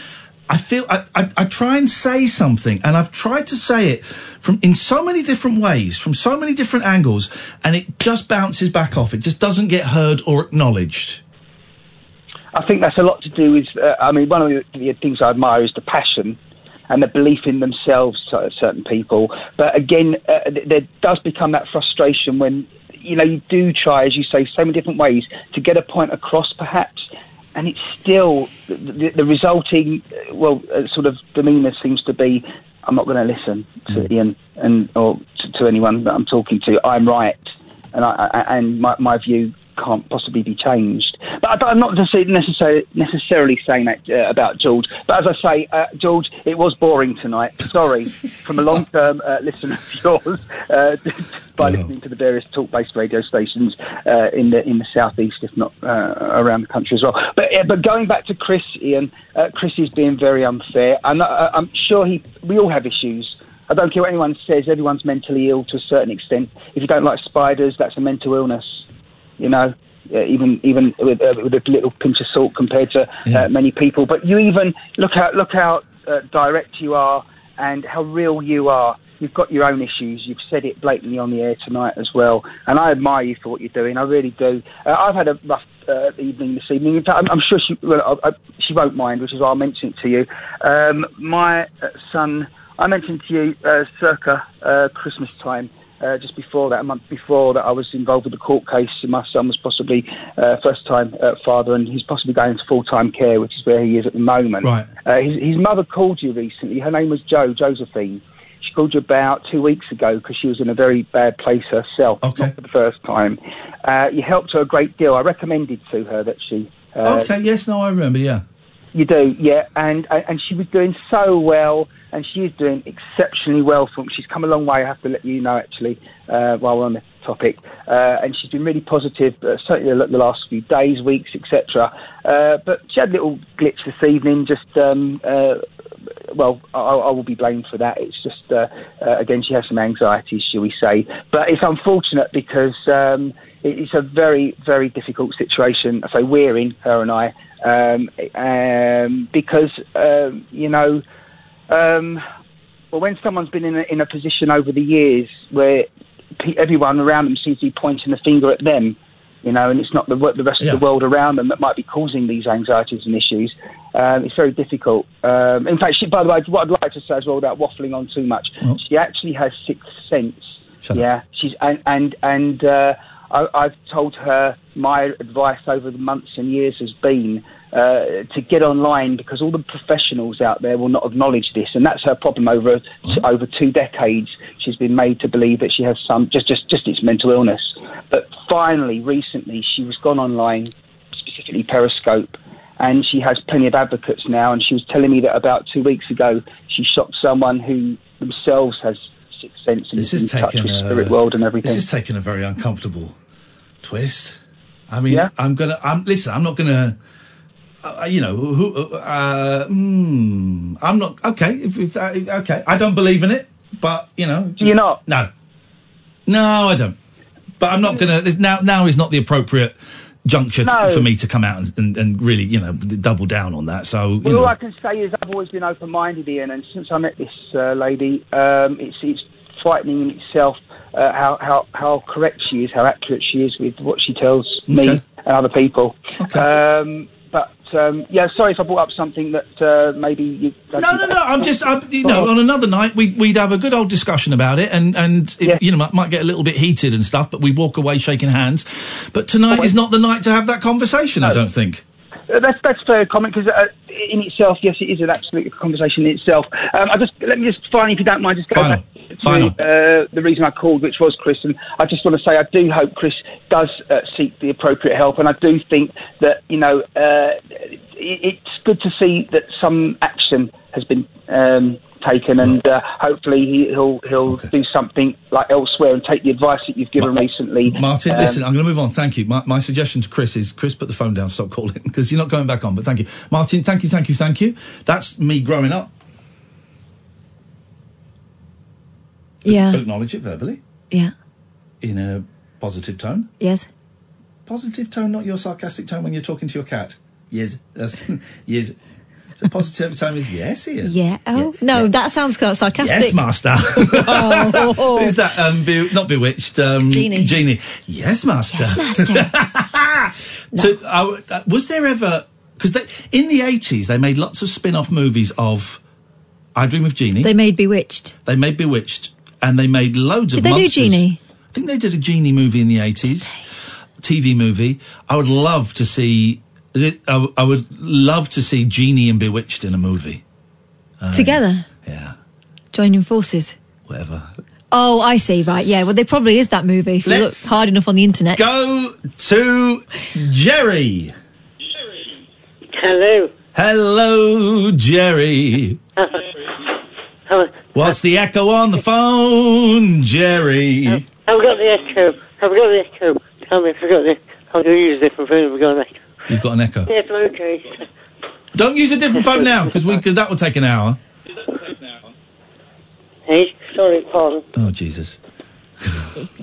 I feel I, I, I try and say something, and I've tried to say it from in so many different ways, from so many different angles, and it just bounces back off. It just doesn't get heard or acknowledged.
I think that's a lot to do with. Uh, I mean, one of the, the things I admire is the passion and the belief in themselves. Certain people, but again, uh, th- there does become that frustration when you know you do try, as you say, so many different ways to get a point across, perhaps, and it's still the, the, resulting uh, well uh, sort of demeanour seems to be. I'm not going to listen to Iain and or to, to anyone that I'm talking to. I'm right, and I, I and my, my view can't possibly be changed. But I, I'm not necessarily, necessarily, necessarily saying that uh, about George. But as I say, uh, George, it was boring tonight. Sorry, from a long-term uh, listener of yours, uh, by listening to the various talk-based radio stations uh, in the in the southeast, if not uh, around the country as well. But uh, but going back to Chris, Iain, uh, Chris is being very unfair, and uh, I'm sure he. We all have issues. I don't care what anyone says. Everyone's mentally ill to a certain extent. If you don't like spiders, that's a mental illness. You know, uh, even even with, uh, with a little pinch of salt compared to uh, many people. But you even look how look how uh, direct you are and how real you are. You've got your own issues. You've said it blatantly on the air tonight as well, and I admire you for what you're doing. I really do. Uh, I've had a rough uh, evening this evening. In fact, I'm, I'm sure she well, I, I, she won't mind, which is why I mentioned it to you. Um, my uh, son, I mentioned to you uh, circa uh, Christmas time uh, just before that, a month before that, I was involved with a court case. and My son was possibly uh, first time uh, father, and he's possibly going into full time care, which is where he is at the moment.
Right.
Uh, his, his mother called you recently. Her name was Jo, Josephine. She called you about two weeks ago because she was in a very bad place herself, not for the first time. Uh, you helped her a great deal. I recommended to her that she. Uh,
okay. Yes. No. I remember. Yeah.
you do, yeah, and and she was doing so well, and she is doing exceptionally well. From she's come a long way. I have to let you know actually, uh, while we're on the topic, uh, and she's been really positive. Uh, certainly the, the last few days, weeks, etc. Uh, but she had a little glitch this evening. Just um, uh, well, I, I will be blamed for that. It's just uh, again she has some anxieties, shall we say? But it's unfortunate because um, it- it's a very very difficult situation. Say we're in her and I um, um, because um, you know. Um, well, when someone's been in a, in a position over the years where pe- everyone around them seems to be pointing the finger at them, you know, and it's not the, the rest of the world around them that might be causing these anxieties and issues. Um, it's very difficult. Um, in fact, she, by the way, what I'd like to say as well, without waffling on too much, she actually has sixth sense. yeah, she's and and and uh, I, I've told her my advice over the months and years has been uh, to get online because all the professionals out there will not acknowledge this, and that's her problem. Over over two decades, she's been made to believe that she has some just just just it's mental illness. But finally, recently, she was gone online, specifically Periscope, and she has plenty of advocates now. And she was telling me that about two weeks ago, she shot someone who themselves has sixth sense and
This
is in touch with
a
spirit world and everything.
This is taking a very uncomfortable twist. I mean, I'm gonna. I'm listen. I'm not gonna. Uh, you know, who? Uh, hmm, I'm not okay. If, if uh, okay, I don't believe in it, but you know,
you're not.
No, no, I don't. But I'm not gonna. Now, now is not the appropriate juncture
No.
for me to come out and, and, and really, you know, double down on that. So, you
Well,
know,
all I can say is I've always been open-minded, Iain, and since I met this uh, lady, um, it's, it's frightening in itself uh, how, how, how correct she is, how accurate she is with what she tells me
Okay.
and other people. Um, but um, yeah, sorry if I brought up something that uh, maybe you.
No, no, no. I'm just, I'm, you know, on another night we, we'd have a good old discussion about it, and and it, you know might, might get a little bit heated and stuff, but we walk away shaking hands. But tonight is not the night to have that conversation. I don't think.
Uh, that's that's fair comment because uh, in itself, yes, it is an absolute conversation in itself. Um, I just let me just finally, if you don't mind, just go
Final.
Uh, the reason I called, which was Chris, and I just want to say I do hope Chris does uh, seek the appropriate help, and I do think that you know uh, it, it's good to see that some action has been. Um, Taken and uh, hopefully he, he'll he'll do something like elsewhere and take the advice that you've given recently.
Martin,
Um,
listen, I'm going to move on. Thank you. My, my suggestion to Chris is Chris, put the phone down, stop calling because you're not going back on. But thank you, Martin. Thank you, thank you, thank you. That's me growing up.
Yeah.
Acknowledge it verbally
Yeah.
in a positive tone.
Yes.
Positive tone, not your sarcastic tone when you're talking to your cat. Yes, that's yes. So positive tone is yes, Iain.
Yeah. Oh no, that sounds quite sarcastic.
Yes, master.
Oh.
Who's that? Um, be- not bewitched. Um,
Jeannie.
Jeannie. Yes, master.
Yes, master.
I w- uh, was there ever because in the eighties they made lots of spin-off movies of I Dream of Jeannie.
They made Bewitched.
They made Bewitched, and they made loads
Did
of.
they do. Jeannie?
I think they did a Jeannie movie in the eighties, TV movie. I would love to see. I would love to see Jeannie and Bewitched in a movie. Uh,
Together.
Yeah.
Joining forces.
Whatever.
Oh, I see. Right. Yeah. Well, there probably is that movie if you
Let's
look hard enough on the internet.
Go to Jerry.
Hello.
Hello, Jerry. What's the echo on the phone, Jerry?
I've got the echo. I've got the echo. Tell me if I've got the. I'm going to use a different phone if I've got an echo.
You've got an echo.
Yes, okay.
Don't use a different phone now because we because that will take an hour.
Hey, sorry, pardon.
Oh Jesus.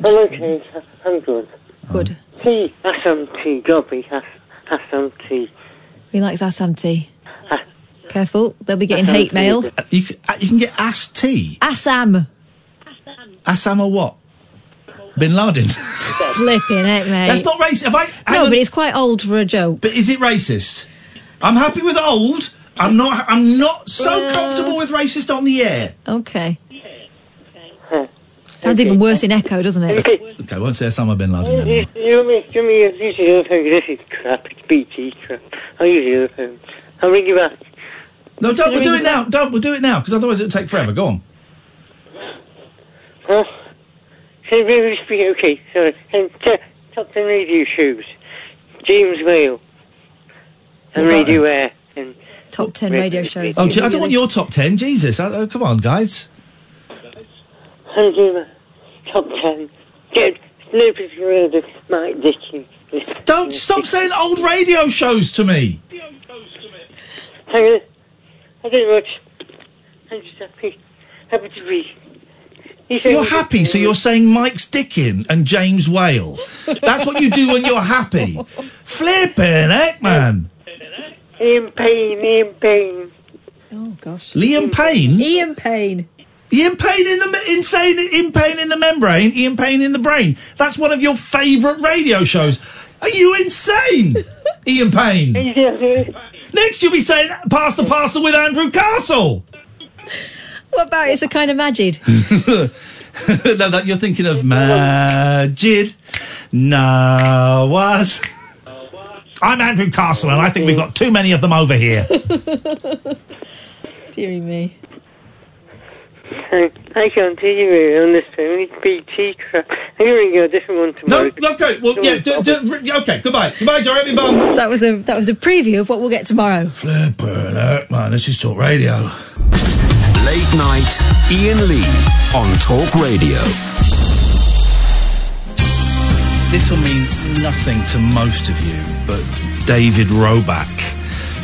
I'm okay. I'm good.
Good.
Tea, Assam tea, Gobby, Ass- Assam tea.
He likes Assam tea. Careful, they'll be getting hate mail.
You can, uh, you can get ass tea.
Assam.
Assam or what? Bin Laden.
Flipping it, mate.
That's not racist. Have I? hang
No,
on.
but it's quite old for a joke.
But is it racist? I'm happy with old. I'm not. I'm not so comfortable with racist on the air.
Okay. Sounds even worse in echo, doesn't it?
Okay, won't say Osama bin Laden. then.
You, you, me, you, me, use the other phone. This is crap. It's BT crap. I'll use the phone. I'll ring you back.
No, don't. We'll do it now. Don't. We'll do it now because otherwise it'll take forever. Go on.
Huh? So, really speak, okay, sorry. And t- top 10 radio shows. James Whale. And
What about
Radio Air. And
Top 10 radio shows.
Oh, gee, I don't want your top ten. Jesus. Oh, oh, come on, guys.
and do the top 10. Get Snoopers Road of Mike Dickens.
Don't stop saying old radio shows to me.
Hang on. I don't much. I'm just happy. Happy to be. You say-
You're happy, so you're saying Mike's Dickin and James Whale. That's what you do when you're happy. Flipping heck, man.
Ian Payne, Ian Payne.
Oh, gosh.
Liam Payne.
Ian Payne.
Ian Payne in the insane Ian Payne in the membrane, Ian Payne in the brain. That's one of your favourite radio shows. Are you insane, Ian Payne? Next, you'll be saying "Pass the parcel" with Andrew Castle.
What about It's a Kind of Magid?
no, that you're thinking of Maajid Nawaz. I'm Andrew Castle, and I think we've got too many of them over here.
Deary me.
I, I can't hear you on this phone. It's BT crap. I'm going to ring you a different one tomorrow.
No,
tomorrow.
okay, well, yeah, d- d- okay, goodbye. Goodbye, Jeremy Bum.
That was a that was a preview of what we'll get tomorrow.
Flippin' heck, man, this is Talk Radio.
Late night, Iain Lee on Talk Radio.
This will mean nothing to most of you, but David Roback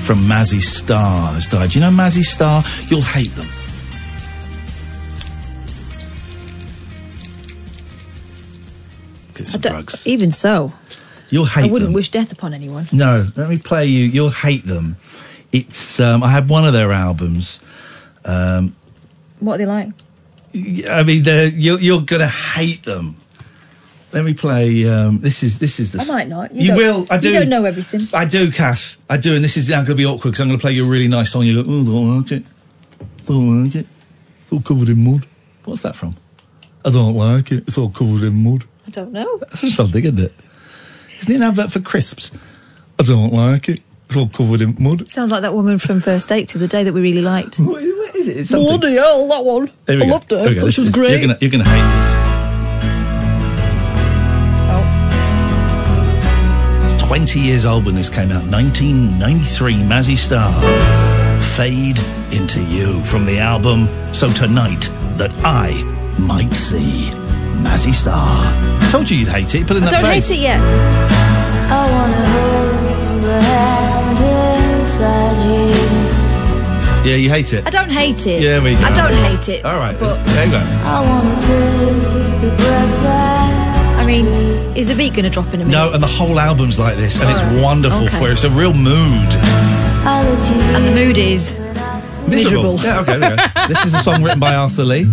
from Mazzy Star has died. You know Mazzy Star? You'll hate them. Get some drugs.
Even so,
You'll hate
I wouldn't
them.
wish death upon anyone.
No, let me play you. You'll hate them. It's. Um, I had one of their albums. Um,
What are they like?
I mean, you're, you're gonna hate them. Let me play. Um, this is this is the.
I might not.
You,
don't-
will. I do.
You don't know everything.
I do, Kath. I do, and this is now going to be awkward because I'm going to play you a really nice song. You go, oh, don't like it. Don't like it. It's all covered in mud. What's that from? I don't like it. It's all covered in mud.
I don't know.
That's just something, isn't it? Isn't it an advert for crisps? I don't like it. It's all covered in mud.
Sounds like that woman from First Date to the day that we really liked.
What, what is it? It's something.
Bloody hell, that one. I
go.
loved her.
There we go. This
she was
is-
great.
You're gonna, you're gonna hate this. It's 20 years old when this came out. 1993. Mazzy Star. Fade into you from the album So Tonight That I Might See. Mazzy Star. I told you you'd hate it. Put in
I
that
don't
face.
hate it yet.
I wanna hold the hand inside you.
Yeah, you hate it.
I don't hate it.
Yeah, we go.
I don't hate it.
All right.
But
there you go.
I wanna take the breath
I mean, is the beat going to drop in a minute?
No, and the whole album's like this, and it's
Alright.
wonderful
Okay.
for you. It's a real mood.
I looked you
And the mood is
Miserable.
miserable.
Yeah, okay, there we go. this is a song written by Arthur Lee.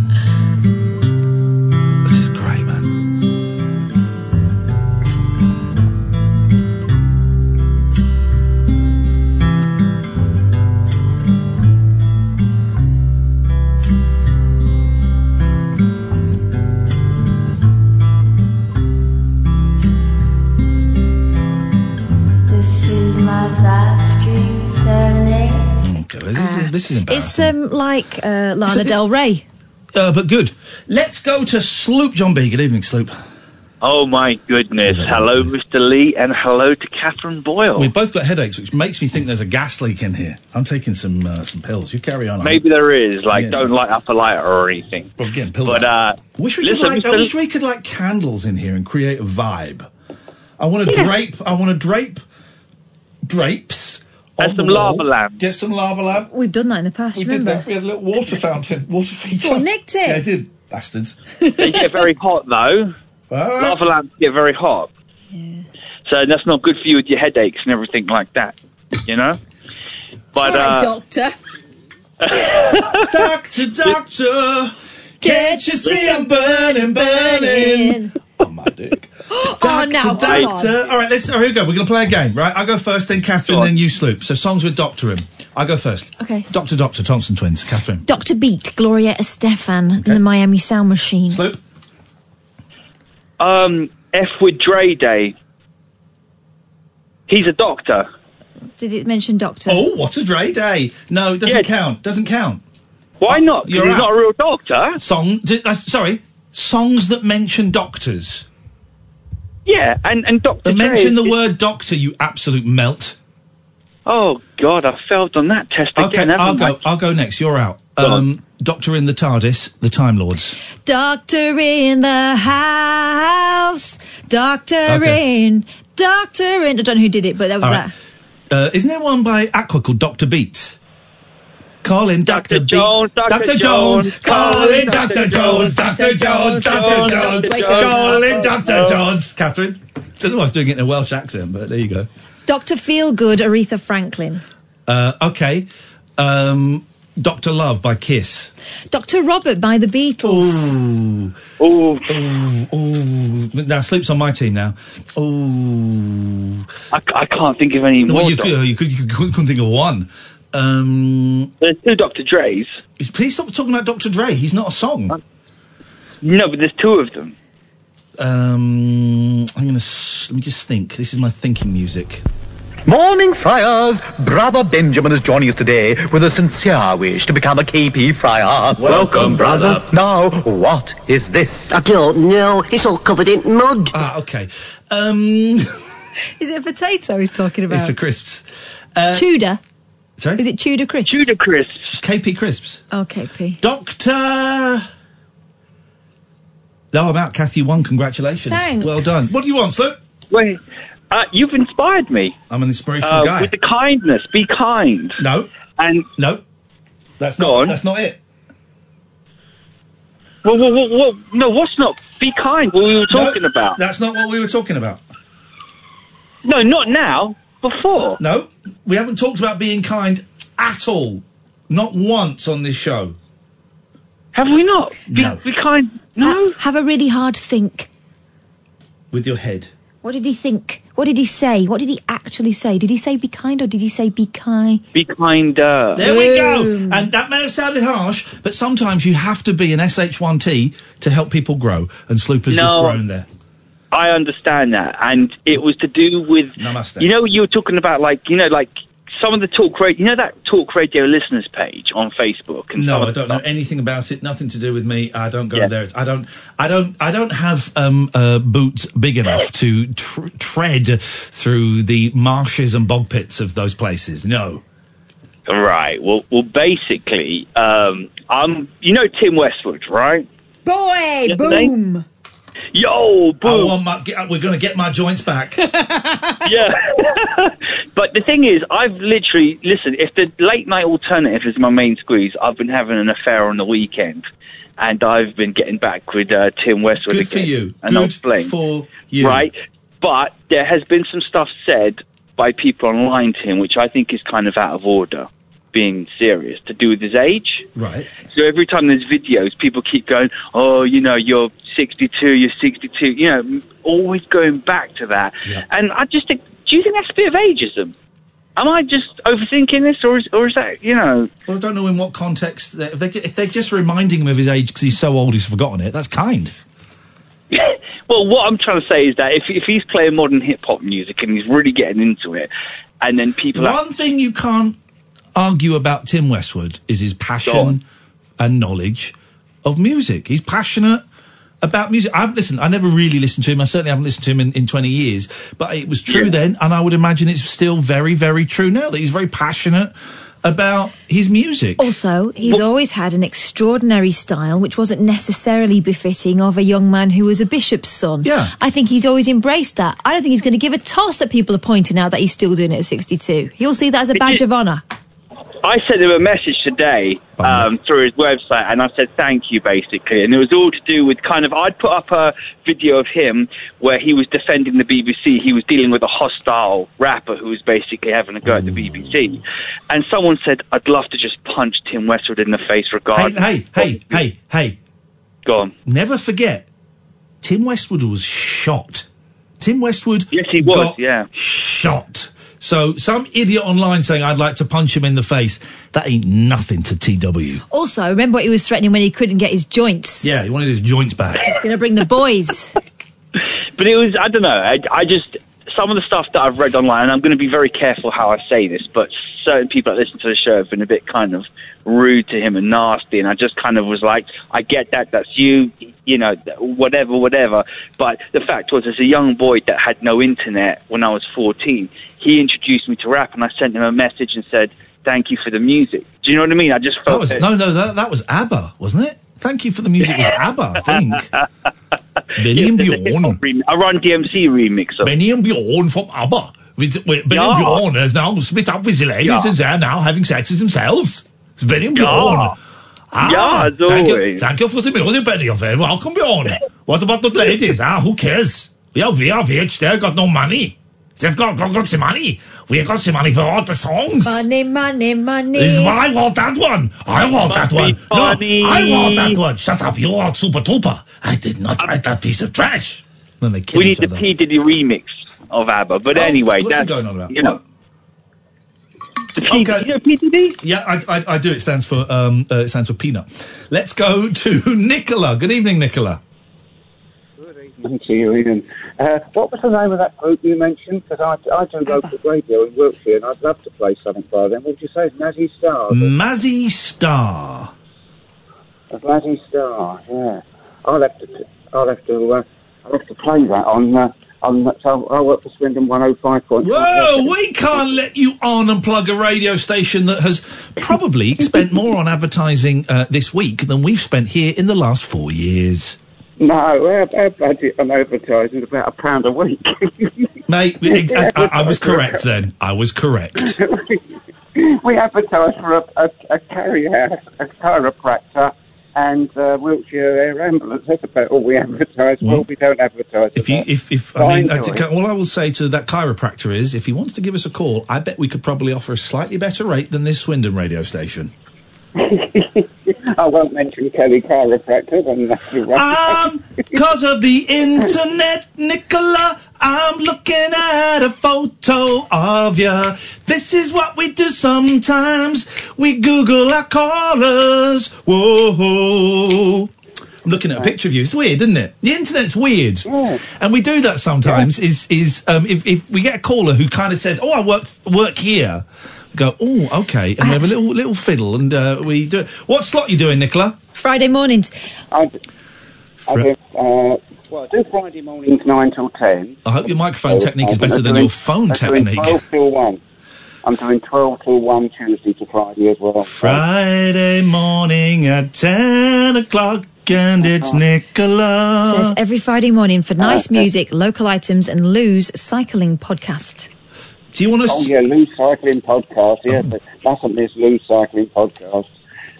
This is, embarrassing.
It's um, like uh, Lana Del Rey.
Uh, but good. Let's go to Sloop John B. Good evening, Sloop.
Oh my goodness. Hello, Mr. Lee, and hello to Katherine Boyle.
We've both got headaches, which makes me think there's a gas leak in here. I'm taking some uh, some pills. You carry on.
Maybe there is, like,
Yes.
don't light up a lighter or anything.
Well, again, pill
But, uh,
wish we
listen,
could like, I wish we could like candles in here and create a vibe. I want to
Yeah.
drape. I want to drape drapes.
And some
wall.
lava lamp.
Get some lava lamp.
We've done that in the past,
We
remember?
did that. We had a little water fountain, water feature.
Someone nicked it.
Yeah, I did. Bastards.
they get very hot, though.
All
Lava lamps get very hot. Yeah. So that's not good for you with your headaches and everything like that, you know? But,
Right,
uh,
doctor.
doctor, doctor, can't you see I'm burning, burning? Oh my dick.
oh, now, hold on.
All right, let's. All right, here we go. We're going to play a game, right? I go first, then Katherine, then you sloop. So songs with Doctor in. I go first.
Okay.
Doctor, Doctor, Thompson twins. Katherine.
Dr. Beat, Gloria Estefan, and the Miami Sound Machine.
Sloop.
um, F with Dre Day. He's a doctor.
Did it mention Doctor?
Oh, what a Dre day! No, it doesn't count. Doesn't count.
Why not? 'Cause
You're
he's
out.
not a real doctor.
Song. d- uh, sorry, songs that mention doctors.
Yeah, and, and Dr.
That
Dre
mention the
is-
word doctor. You absolute melt.
Oh, God, I failed on that test
Okay,
again,
I'll
haven't
go. I'll go next. You're out. Um, Doctor in the TARDIS, the Time Lords.
Doctor in the house. Doctor
Okay.
in. Doctor in. I don't know who did it, but that was
All
that.
right. Uh, isn't there one by Aqua called Doctor Beats? Calling Doctor Beats.
Jones, Dr. Jones,
calling Doctor Jones, Doctor Jones, Doctor Jones,
Jones.
calling Doctor Jones. Katherine, don't know why I was doing it in a Welsh accent, but there you go.
Doctor Feelgood, Aretha Franklin.
Uh, okay, um, Doctor Love by Kiss.
Dr. Robert by the Beatles.
Ooh, ooh, ooh, ooh. Now Sloop's on my team now. Ooh,
I, I can't think of any
well,
more.
you, could, you, could, you couldn't couldn't think of one. Um,
There's two Dr. Dre's.
please stop talking about Dr. Dre. He's not a song.
No, but there's two of them.
Um, I'm gonna let me just think. This is my thinking music.
Morning, Friars! Brother Benjamin is joining us today with a sincere wish to become a KP Friar.
Welcome, brother.
Now, what is this?
I don't know. It's all covered in mud.
Ah, okay. Um,
Is it a potato he's talking about?
it's for crisps. Uh,
Tudor.
Sorry?
Is it Tudor crisps?
Tudor crisps.
KP crisps.
Oh, KP.
Doctor. No, I'm out. Kathy, you won. Congratulations.
Thanks.
Well done. What do you want, Sloop?
Wait, uh, you've inspired me.
I'm an inspirational
Uh,
guy.
with the kindness, be kind.
No.
And
no, that's not.
on.
That's not it.
Well, well, well, well, no, what's not? Be kind. What we were talking
No,
about?
That's not what we were talking about.
No, not now. Before.
No, we haven't talked about being kind at all. Not once on this show.
Have we not? Be,
No.
be kind. No.
have a really hard think.
With your head.
What did he think? What did he say? What did he actually say? Did he say be kind or did he say be kind?
Be kinder.
There we go. And that may have sounded harsh, but sometimes you have to be an SH1T to help people grow. And Sloop has just grown there.
I understand that, and it was to do with
Namaste.
you know you were talking about like you know like some of the talk radio. You know that talk radio listeners page on Facebook. And
No, I don't know anything about it. Nothing to do with me. I don't go
Yeah.
there. I don't. I don't. I don't have um, uh, boots big enough to tr- tread through the marshes and bog pits of those places. No.
Right. Well, well, basically, um, I'm you know Tim Westwood, right?
Boy,
Yeah,
boom.
Yo, boom.
I want my, get, we're going to get my joints back.
yeah. but the thing is, I've literally listen. If the late night alternative is my main squeeze, I've been having an affair on the weekend, and I've been getting back with uh, Tim Westwood
Good for you.
And I'll
Good
explain.
for you.
Right. But there has been some stuff said by people online to him, which I think is kind of out of order. Being serious to do with his age.
Right.
So every time there's videos, people keep going, "Oh, you know, you're 62, you're 62." You know, always going back to that. And I just think, do you think that's a bit of ageism? Am I just overthinking this, or is, or is that, you know?
Well, I don't know in what context. They, if, they, if they're just reminding him of his age because he's so old he's forgotten it, that's kind.
well, what I'm trying to say is that if if he's playing modern hip hop music and he's really getting into it, and then people are
One thing you can't argue about Tim Westwood is his passion and knowledge of music. He's passionate about music. I've listened. I never really listened to him. I certainly haven't listened to him in, in 20 years. But it was true then, and I would imagine it's still very, very true now that he's very passionate about his music.
Also, he's always had an extraordinary style which wasn't necessarily befitting of a young man who was a bishop's son.
Yeah.
I think he's always embraced that. I don't think he's going to give a toss that people are pointing out that he's still doing it at 62. He'll see that as a badge of honour.
I sent him a message today um, through his website, and I said thank you, basically. And it was all to do with kind of I'd put up a video of him where he was defending the BBC. He was dealing with a hostile rapper who was basically having a go at the BBC. And someone said, "I'd love to just punch Tim Westwood in the face."
Hey,
Regardless,
hey, hey, hey, hey.
Go on.
Never forget, Tim Westwood was shot. Tim Westwood
yes, he was. yeah,
shot. So some idiot online saying I'd like to punch him in the face, that ain't nothing to TW.
Also, remember what he was threatening when he couldn't get his joints?
Yeah, he wanted his joints back.
He's going to bring the boys.
but it was I don't know. I, I just some of the stuff that I've read online, and I'm going to be very careful how I say this, but certain people that listen to the show have been a bit kind of rude to him and nasty, and I just kind of was like, I get that, that's you, you know, whatever, whatever. But the fact was, as a young boy that had no internet when I was 14, he introduced me to rap, and I sent him a message and said, "Thank you for the music." Do you know what I mean? I just felt
That was
that-
no, no, that, that was ABBA, wasn't it? Thank you for the music was ABBA, I think. Benny and Bjorn.
a Run DMC remix of
Benny and Bjorn from ABBA. With, with, Benny
Ja.
and Bjorn has now split up with the ladies
Ja.
and they're now having sex with themselves. It's Benny and
Ja.
Bjorn. Ah,
Ja, as
thank you, thank you for the music, Benny. You're very welcome, Bjorn. What about the ladies? Ah, who cares? We are, we are rich. They've got no money. They've got, got, got some money. We've got some money for all the songs.
money, money, money.
This is why I want that one. I want that one. No. I want that one. Shut up. You are super duper. I did not write that piece of trash. Then they kill
we need
each
the
other.
P Diddy remix of ABBA. But
Oh,
anyway,
what's he
that's
going on about?
You know, the
Okay.
you know P
Yeah, I, I, I do. It stands for um, uh, it stands for peanut. Let's go to Nicola. Good evening, Nicola.
You, Iain. Uh, what was the name of that group you mentioned? Because I, I do local radio in Wiltshire, and I'd love to play something by them. What would you say? Mazzy Star?
Mazzy Star.
Mazzy Star, yeah. I'll have to, I'll have to, uh, I'll have to play that on, uh, on. So I work for Swindon 105.
Whoa, we can't let you on and plug a radio station that has probably spent more on advertising uh, this week than we've spent here in the last four years.
No, our, our budget on advertising is about a pound a week.
Mate, I, I was correct then. I was correct.
we advertise for a, a, a carrier a chiropractor, and uh, Wiltshire Air Ambulance. That's about all we advertise for. We don't advertise.
If you, if, if
I
I mean, to-
it.
all I will say to that chiropractor is, if he wants to give us a call, I bet we could probably offer a slightly better rate than this Swindon radio station.
I won't mention Kelly Chiropractor, then that's the right.
Um, cause of the internet, Nicola, I'm looking at a photo of you. This is what we do sometimes. We Google our callers. Whoa. I'm looking at a picture of you. It's weird, isn't it? The internet's weird, and we do that sometimes. Is is um, if if we get a caller who kind of says, "Oh, I work work here," go, "Oh, okay," and we have a little little fiddle, and uh, we do. it. What slot you doing, Nicola?
Friday mornings.
I, d- I do, uh, well, I do Friday mornings 9 till 10.
I hope your microphone
So,
technique is better than
doing-
your phone
I'm
technique.
12 till 1. I'm doing 12 till 1 Tuesday to Friday as well.
Friday morning at 10 o'clock, and it's Nicola.
Says every Friday morning for nice music, local items, and Lou's cycling podcast.
Do you want to?
Oh, yeah, Loose Cycling Podcast. Yeah, but mustn't miss Lou's Cycling Podcast.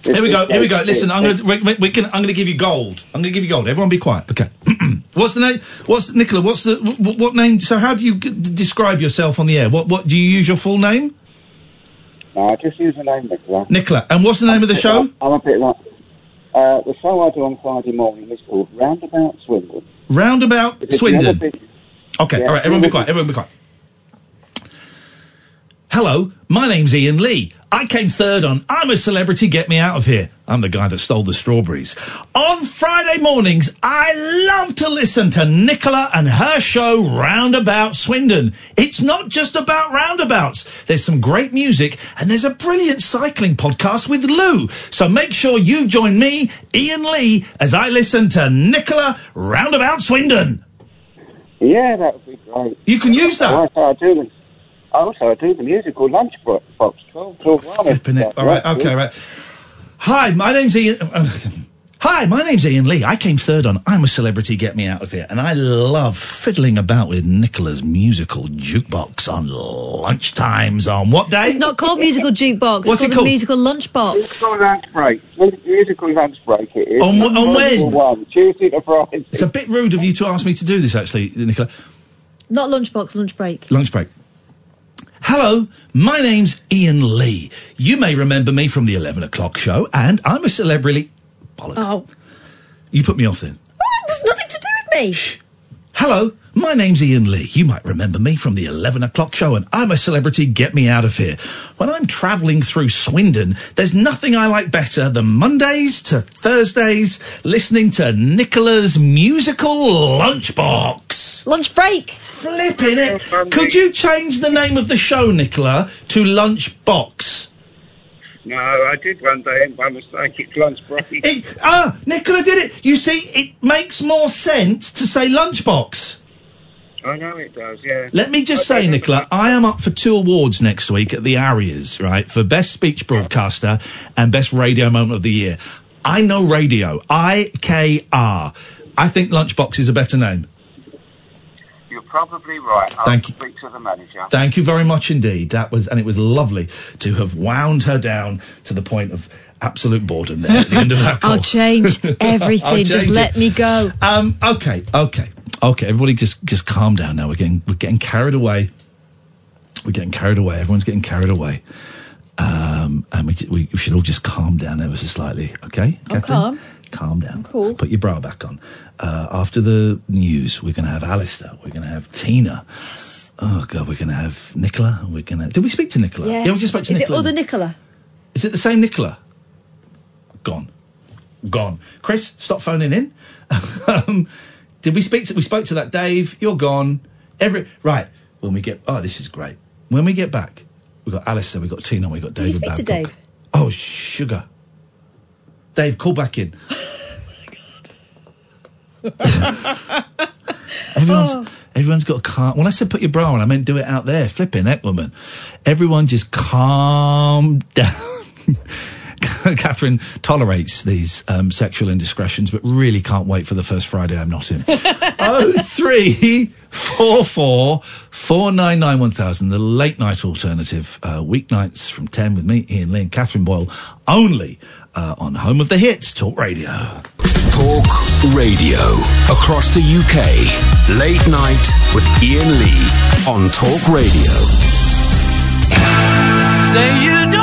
Here we go. Here we go. Listen, I'm gonna we, we can. I'm gonna give you gold. I'm gonna give you gold. Everyone, be quiet. Okay. what's the name? What's Nicola? What's the what, what name? So, how do you g- describe yourself on the air? What What do you use your full name?
No, I just use the name Nicola.
Nicola. And what's the name of the show?
I'm a bit like... Uh, the show I do on Friday morning is called Roundabout Swindon.
Roundabout
If you've never
Swindon.
been-
Okay.
Yeah,
all right. Everyone, be quiet. Everyone, be quiet. Hello, my name's Iain Lee. I came third on I'm a Celebrity, Get Me Out of Here. I'm the guy that stole the strawberries. On Friday mornings, I love to listen to Nicola and her show Roundabout Swindon. It's not just about roundabouts. There's some great music and there's a brilliant cycling podcast with Lou. So make sure you join me, Iain Lee, as I listen to Nicola Roundabout Swindon.
Yeah, that would be great.
You can use that.
I do also, I do the musical Lunchbox. 12 till 1.
Flipping it. All right. Okay. Right. Hi, my name's Iain. uh, Hi, my name's Iain Lee. I came third on I'm a Celebrity, Get Me Out of Here, and I love fiddling about with Nicola's musical jukebox on lunchtimes on what day?
It's not called musical jukebox.
What's
it's
it
called,
called?
the musical lunchbox.
Musical lunch break. Musical lunch break it is.
On wh- on when?
1, Tuesday to Friday.
It's a bit rude of you to ask me to do this, actually, Nicola.
Not lunchbox, lunch break.
Lunch break. Hello, my name's Iain Lee. You may remember me from the 11 o'clock show, and I'm a celebrity. Bollocks.
Oh,
You put me off then.
it was nothing to do with me. Shh.
Hello, my name's Iain Lee. You might remember me from the 11 o'clock show, and I'm a celebrity. Get me out of here. When I'm travelling through Swindon, there's nothing I like better than Mondays to Thursdays listening to Nicola's musical lunchbox.
Lunch break.
Flipping it. Could you change the name of the show, Nicola, to Lunchbox?
No, I did one day and by mistake it's lunch break.
It, ah, Nicola did it. You see, it makes more sense to say Lunchbox.
I know it does, yeah.
Let me just say, Nicola, I am up for two awards next week at the Arias, right? For Best Speech Broadcaster and Best Radio Moment of the Year. I know radio. I K R. I think Lunchbox is a better name.
You're probably right. I'll
Thank you.
speak to the manager.
Thank you very much indeed. That was, and it was lovely to have wound her down to the point of absolute boredom there at the end of that call.
I'll change everything.
I'll
Just
change
let me go.
Um, okay, okay, okay. Everybody, just just calm down now. We're getting we're getting carried away. We're getting carried away. Everyone's getting carried away. Um, and we, we should all just calm down ever so slightly. Okay,
I'm
Katherine?
calm.
Calm down.
cool.
Put your bra back on. Uh, after the news, we're going to have Alistair. We're going to have Tina. Yes. Oh God, we're going to have Nicola. and We're going to. Did we speak to Nicola?
Yes.
Yeah, we just spoke to
Is
Nicola.
it other Nicola?
Is it the same Nicola? Gone. Gone. Chris, stop phoning in. um, did we speak to we spoke to that Dave? You're gone. Every right. When we get oh, this is great. When we get back, we've got Alistair, we've got Tina, we've got Dave.
Did you speak to Dave?
Oh sugar. Dave, call back in. Everyone's
Oh.
everyone's got a calm. When I said put your bra on, I meant do it out there. Flipping heck, woman. Everyone just calm down. Katherine tolerates these um, sexual indiscretions, but really can't wait for the first Friday I'm not in. oh three four four four nine nine one thousand. The late night alternative, uh, weeknights from ten with me, Iain Lee, and Katherine Boyle, only uh, on Home of the Hits, Talk Radio.
Talk Radio. Across the UK. Late night with Iain Lee on Talk Radio.
Say you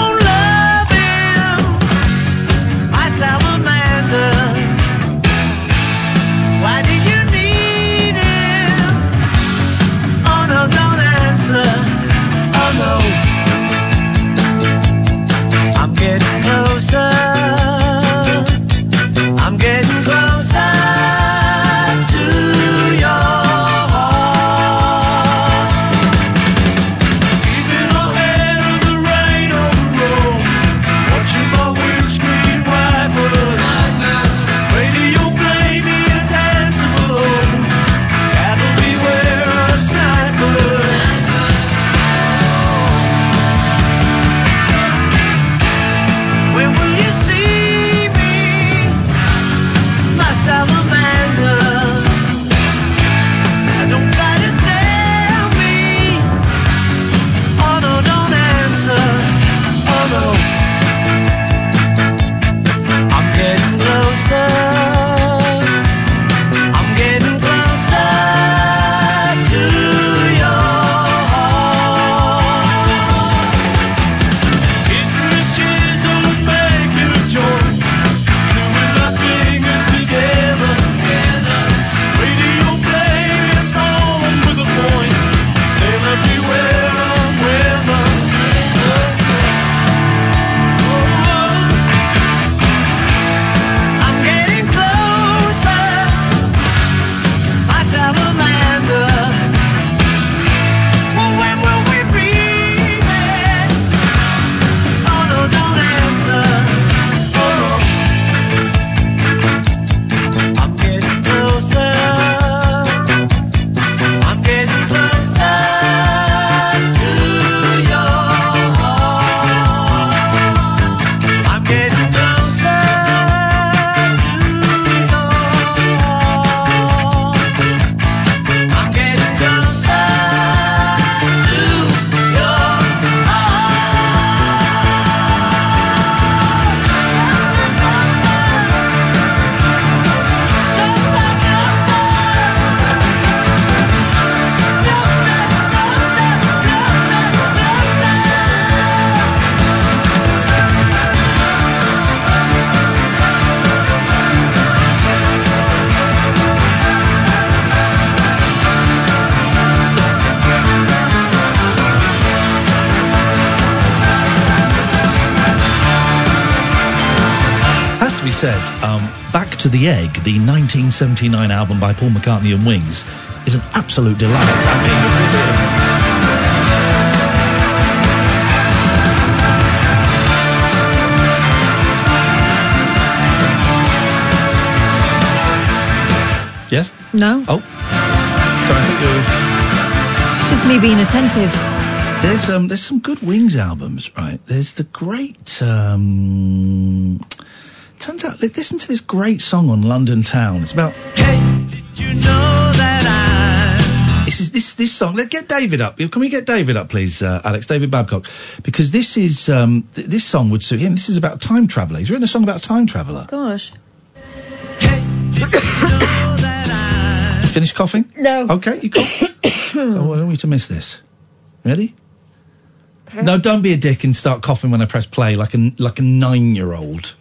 to the Egg, the 1979 album by Paul McCartney and Wings, is an absolute delight. I mean, it is. Yes?
No,
Oh. Sorry, I think you
it's just me being attentive.
There's, um, there's some good Wings albums, right? There's the great... Um, turns out, li- listen to this great song on London Town. It's about... This is this this song. Let's get David up. Can we get David up, please, uh, Alex? David Babcock, because this is um, th- this song would suit him. This is about time traveller. He's written a song about a time traveller.
Gosh.
Finish coughing?
No.
Okay, you cough. oh, I don't want you to miss this. Ready? No, don't be a dick and start coughing when I press play like a like a nine year old.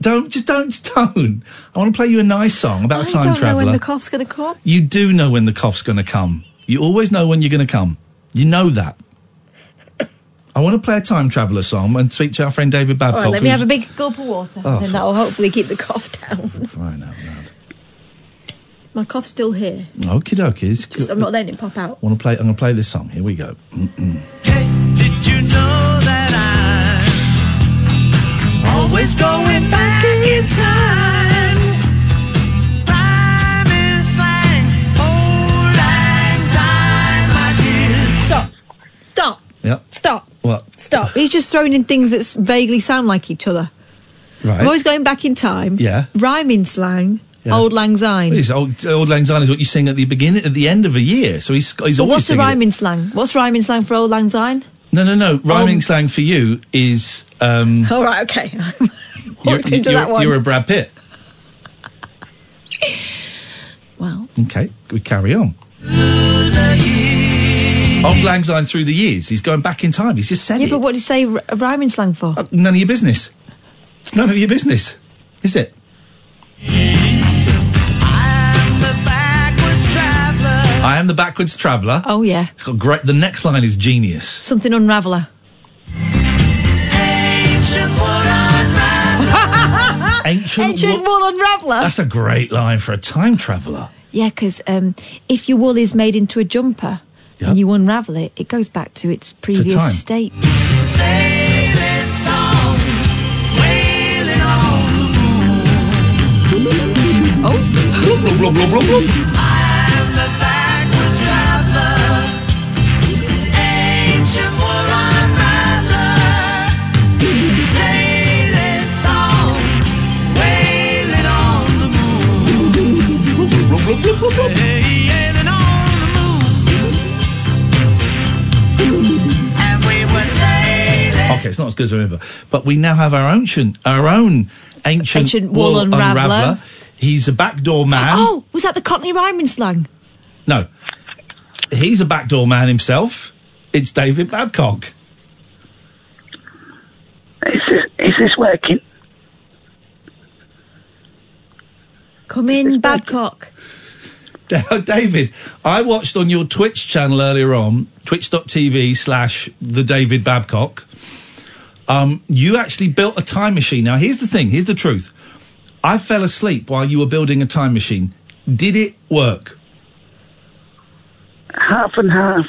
Don't just don't just don't. I want to play you a nice song about a
I
time
don't know
traveller.
when the cough's going to come.
You do know when the cough's going to come. You always know when you're going to come. You know that. I want to play a time traveller song and speak to our friend David
All
Babcock.
right, let me have a big gulp of water,
Oh,
and then that will hopefully keep the cough down.
Right now, loud.
My cough's still here.
Okie dokie. it's
I'm not letting it pop out.
I want to play? I'm going to play this song. Here we go.
Always going back in time? Rhyme is slang, old lang syne, my dear.
Stop. Stop.
Yep.
Stop.
What?
Stop. He's just throwing in things that vaguely sound like each other.
Right.
I'm always going back in time.
Yeah.
Rhyming slang.
Yeah.
Old Lang Syne.
It's old, old Lang Syne is what you sing at the beginning, at the end of a year. So he's he's
So
always
what's the
singing. it.
rhyming slang? What's rhyming slang for Old Lang Syne?
No, no, no. Rhyming
Um,
slang for you is um,
All right, okay.
you're,
Walked into that one.
you're a Brad Pitt.
Well.
Okay, we carry on. Old Lang Syne through the years. He's going back in time. He's just said
Yeah,
it.
but what do you say r- rhyming slang for?
None of your business. None of your business. Is it? I am the backwards traveller.
Oh yeah.
It's got great. The next line is genius.
Something unraveller.
Ancient,
Ancient
wool.
wool unraveller.
That's a great line for a time traveller.
Yeah, because um, if your wool is made into a jumper and you unravel it, it goes back to its previous
time.
state.
Sailing songs, wailing on the moon.
Oh,
moon. Wailing on the moon. And we were sailing.
Okay, it's not as good as I remember. But we now have our ancient, our own ancient,
Ancient wool unraveller.
He's a backdoor man.
Oh, was that the Cockney rhyming slang?
No, he's a backdoor man himself. It's David Babcock.
Is this, is this working?
Come in, Babcock.
David, I watched on your Twitch channel earlier on, twitch.tv slash the David Babcock. Um, you actually built a time machine. Now, here's the thing. Here's the truth. I fell asleep while you were building a time machine. Did it work?
Half and half.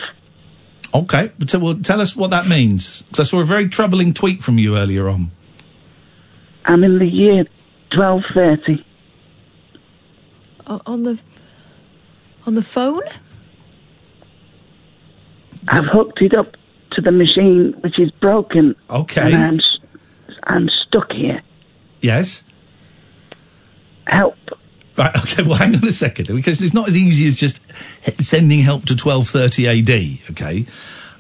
Okay. But tell, well, tell us what that means. Because I saw a very troubling tweet from you earlier on.
I'm in the year 1230.
On the on the phone?
I've hooked it up to the machine, which is broken.
Okay.
And I'm, s- I'm stuck here.
Yes?
Help.
Right, okay, well, hang on a second, because it's not as easy as just sending help to 1230 AD, okay?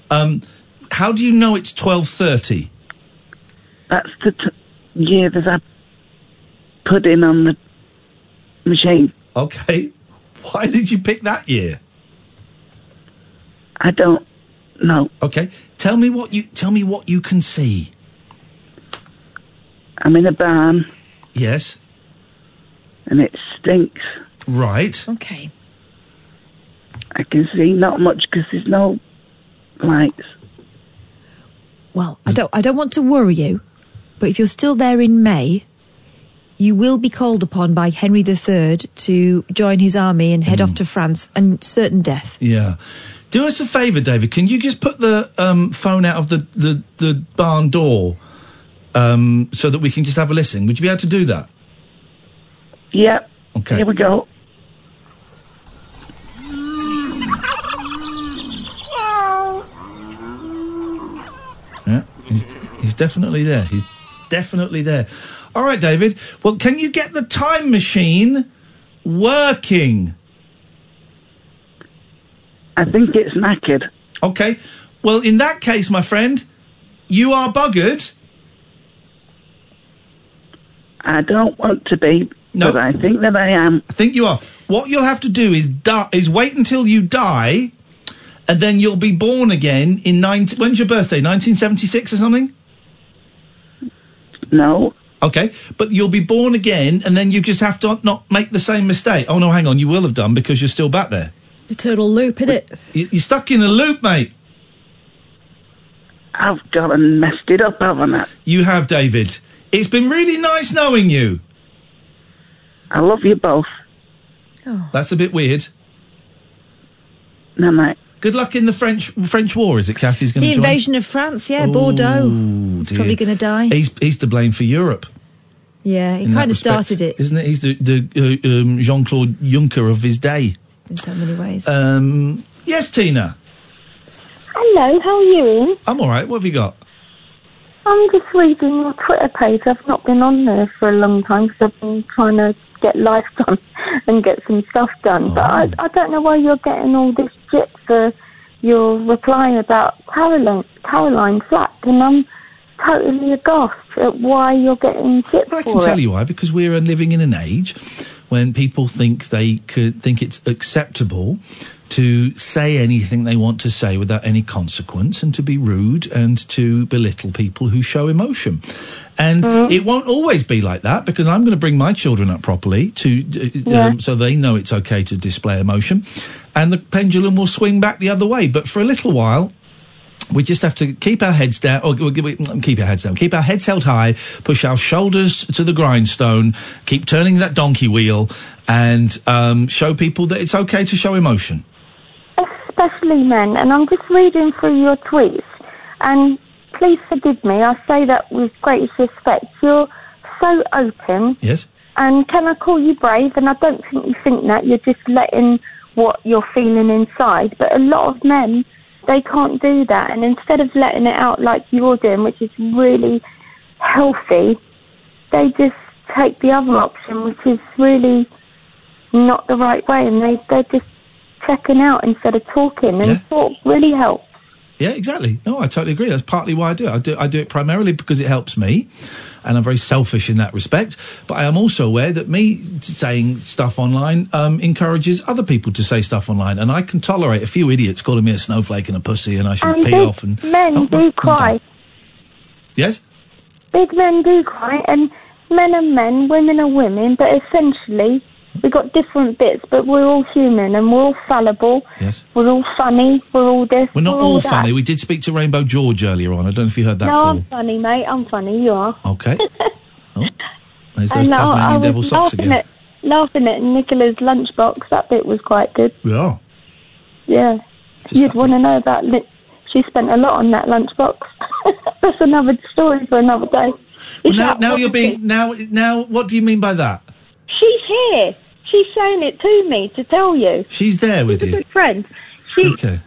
Um, how do you know it's 1230?
That's the t- year that I put in on the machine.
Okay. Why did you pick that year?
I don't know.
Okay. Tell me what you tell me what you can see.
I'm in a barn
Yes.
and it stinks.
Right.
Okay.
I can see not much because there's no lights.
Well, I don't I don't want to worry you, but if you're still there in May, you will be called upon by Henry III to join his army and head off to France and certain death.
Yeah. Do us a favour, David. Can you just put the um, phone out of the, the, the barn door um, so that we can just have a listen? Would you be able to do that?
Yep.
Okay.
Here we go.
Yeah, he's, he's definitely there. He's definitely there. All right, David. Well, can you get the time machine working?
I think it's knackered.
Okay. Well, in that case, my friend, you are buggered.
I don't want to be,
No.
but I think that I am.
I think you are. What you'll have to do is die, is wait until you die, and then you'll be born again in 19... When's your birthday? 1976 or something?
No.
Okay, but you'll be born again, and then you just have to not make the same mistake. Oh, no, hang on. You will have done because you're still back there.
Eternal loop, innit?
it? You're stuck in a loop, mate.
I've gone and messed it up, haven't I?
You have, David. It's been really nice knowing you.
I love you both. Oh.
That's a bit weird.
No, mate.
Good luck in the French French war. Is it Kathy's going
The
to join?
invasion of France, yeah, Bordeaux.
Ooh,
He's
dear.
probably going to die.
He's he's to blame for Europe.
Yeah, he kind of started it
isn't it? He's the the uh, um, Jean Claude Juncker of his day.
in so many ways.
Um, yes, Tina.
Hello, how are you, Iain?
I'm all right. What have you got?
I'm just reading your Twitter page. I've not been on there for a long time because I've been trying to get life done and get some stuff done. But I, I don't know why you're getting all this for your reply about Caroline, Caroline Flack, and I'm totally aghast at why you're getting shit
I can tell
it.
you why. Because we're living in an age when people think they could think it's acceptable to say anything they want to say without any consequence and to be rude and to belittle people who show emotion. And it won't always be like that because I'm going to bring my children up properly to
Yeah.
um, so they know it's okay to display emotion, and the pendulum will swing back the other way. But for a little while, we just have to keep our heads down, or we- we- keep our heads down, keep our heads held high, push our shoulders to the grindstone, keep turning that donkey wheel, and um, show people that it's okay to show emotion.
especially men. And I'm just reading through your tweets, and please forgive me, I say that with greatest respect. You're so open,
Yes.
and can I call you brave? And I don't think you think that. You're just letting what you're feeling inside. But a lot of men, they can't do that. And instead of letting it out like you're doing, which is really healthy, they just take the other option, which is really not the right way. And they, they're just checking out instead of talking. And talk really helps.
Yeah, exactly. No, I totally agree. That's partly why I do it. I do, I do it primarily because it helps me, and I'm very selfish in that respect. But I am also aware that me saying stuff online um, encourages other people to say stuff online, and I can tolerate a few idiots calling me a snowflake and a pussy, and I should pee
big
off. And
men
Oh,
do cry.
yes,
Big men do cry, and men are men, women are women, but essentially we've got different bits, but we're all human and we're all fallible.
Yes.
We're all funny, we're all this.
we're not
we're
all
that.
funny. We did speak to Rainbow George earlier on. I don't know if you heard that
no,
call.
I'm funny, mate. I'm funny. You are.
Okay. oh, there's those
And I- I
Tasmanian
was
devil socks
laughing
again.
At, laughing at Nicola's lunchbox. That bit was quite good.
Yeah.
Yeah. You'd want to know about. Li- she spent a lot on that lunchbox. That's another story for another day.
Well, now, now you're being now. Now, what do you mean by that?
She's here. She's saying it to me to tell you.
She's there with you.
She's a good friend. She,
Okay.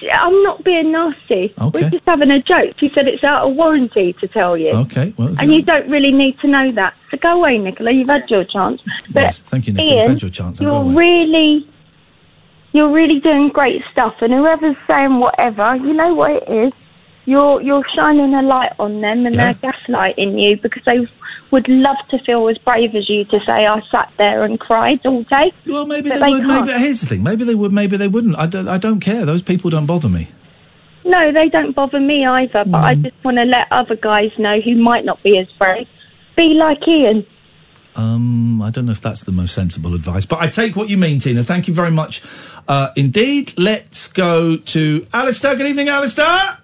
she- I'm not being nasty.
Okay.
We're just having a joke. She said it's out of warranty to tell you.
Okay. Well,
And you don't really need to know that. So go away, Nicola. You've had your chance. But
yes, thank you, Nick.
Iain,
You've had your chance. Go
you're really, you're really doing great stuff. And whoever's saying whatever, you know what it is. You're you're shining a light on them, and they're gaslighting you because they would love to feel as brave as you to say I sat there and cried all day.
Well, maybe
but
they would.
can't.
Maybe here's the thing. Maybe they would. Maybe they wouldn't. I don't. I don't care. Those people don't bother me.
No, they don't bother me either, but I just want to let other guys know who might not be as brave. Be like Iain.
Um, I don't know if that's the most sensible advice, but I take what you mean, Tina. Thank you very much uh, indeed. Let's go to Alistair. Good evening, Alistair.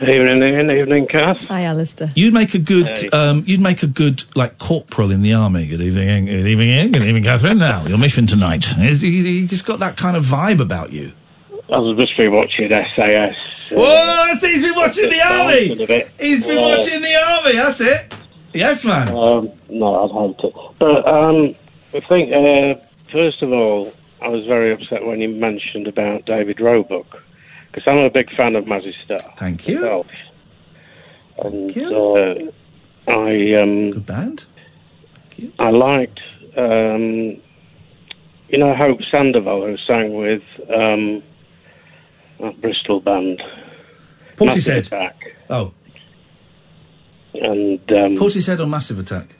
Evening, Iain. Evening, Kath.
Hi, Alistair.
You'd make a good,
Hey.
um, you'd make a good like corporal in the army. Good evening, Iain. good evening, Iain. good evening, Katherine. Now your mission tonight. He- he's got that kind of vibe about you.
I was just been watching SAS. uh,
Oh, see, he's been watching the army. He's been
Uh,
watching the army. That's it. Yes, man.
Um, no, I'd hate it. But um, I think, uh, first of all, I was very upset when you mentioned about David Roebuck, because I'm a big fan of Mazzy Star.
Thank you.
Myself. And uh, I um,
good band.
I liked, um, you know, Hope Sandoval who sang with um, that Bristol band. Massive
Portishead.
Attack.
Oh,
And um,
Portishead on Massive Attack.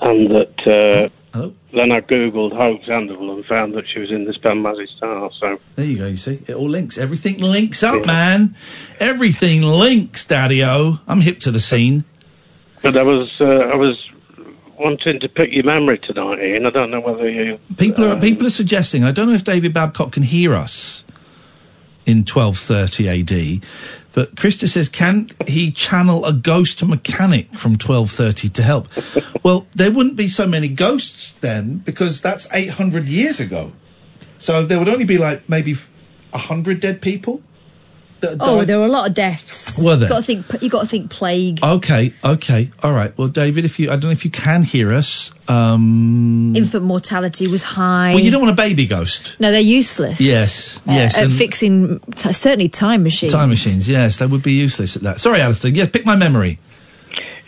and that uh,
Hello?
Then I googled Hope Sandoval and found that she was in this band Mazzy Star. So
There you go. You see, it all links. Everything links up, man. Everything links, Daddy-O. I'm hip to the scene.
But I was uh, I was wanting to pick your memory tonight, Iain. I don't know whether you.
People are people are suggesting. I don't know if David Babcock can hear us in 1230 AD, but Krista says, can he channel a ghost mechanic from 1230 to help? well, there wouldn't be so many ghosts then because that's 800 years ago. So there would only be like maybe a hundred dead people. That
Oh,
died.
there were a lot of deaths.
Were there?
Got to think. You got to think plague,
Okay, okay, all right. Well, David, if you, I don't know if you can hear us. Um,
infant mortality was high.
well, you don't want a baby ghost.
No, they're useless.
Yes,
Uh,
yes.
at
and
fixing t- certainly time machines.
time machines, yes, they would be useless at that. Sorry, Alistair. Yes, pick my memory.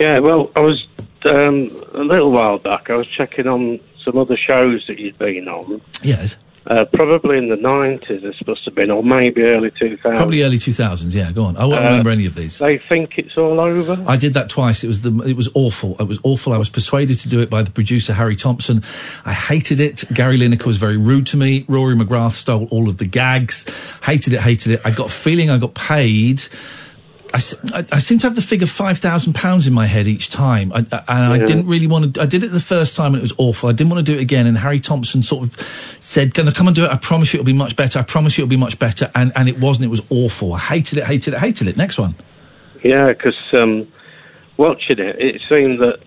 Yeah, well, I was um, a little while back. I was checking on some other shows that you'd been on.
Yes.
Uh, probably in the nineties, this must have been, or maybe early two thousand.
Probably early 2000s, yeah, go on. I won't
Uh,
remember any of these.
They think it's all over.
I did that twice. It was the. It was awful. It was awful. I was persuaded to do it by the producer Harry Thompson. I hated it. Gary Lineker was very rude to me. Rory McGrath stole all of the gags. Hated it. Hated it. I got a feeling I got paid. I, I- I seem to have the figure five thousand pounds in my head each time, I, I- and I didn't really want to. I did it the first time and it was awful. I didn't want to do it again. And Harry Thompson sort of said, "Gonna come and do it. I promise you it'll be much better. I promise you it'll be much better." And and it wasn't. It was awful. I hated it. Hated it. Hated it. Next one.
Yeah, because um, watching it, it seemed that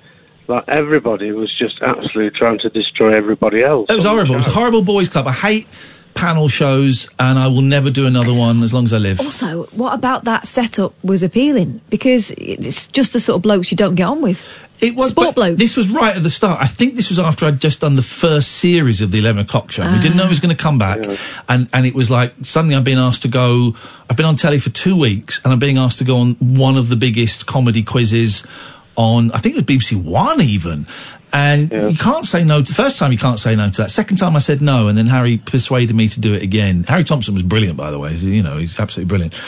like everybody was just absolutely trying to destroy everybody else.
It was horrible. It was a horrible boys' club. I hate panel shows, and I will never do another one as long as I live.
Also, what about that setup was appealing? Because it's just the sort of blokes you don't get on with.
It was
sport blokes.
This was right at the start. I think this was after I'd just done the first series of the eleven o'clock show. we didn't know it was ah. going to come back, and and it was like suddenly I'm being asked to go. I've been on telly for two weeks, and I'm being asked to go on one of the biggest comedy quizzes on. I think it was BBC One even. And you can't say no. To, the first time you can't say no to that. Second time I said no, and then Harry persuaded me to do it again. Harry Thompson was brilliant, by the way. You know, he's absolutely brilliant.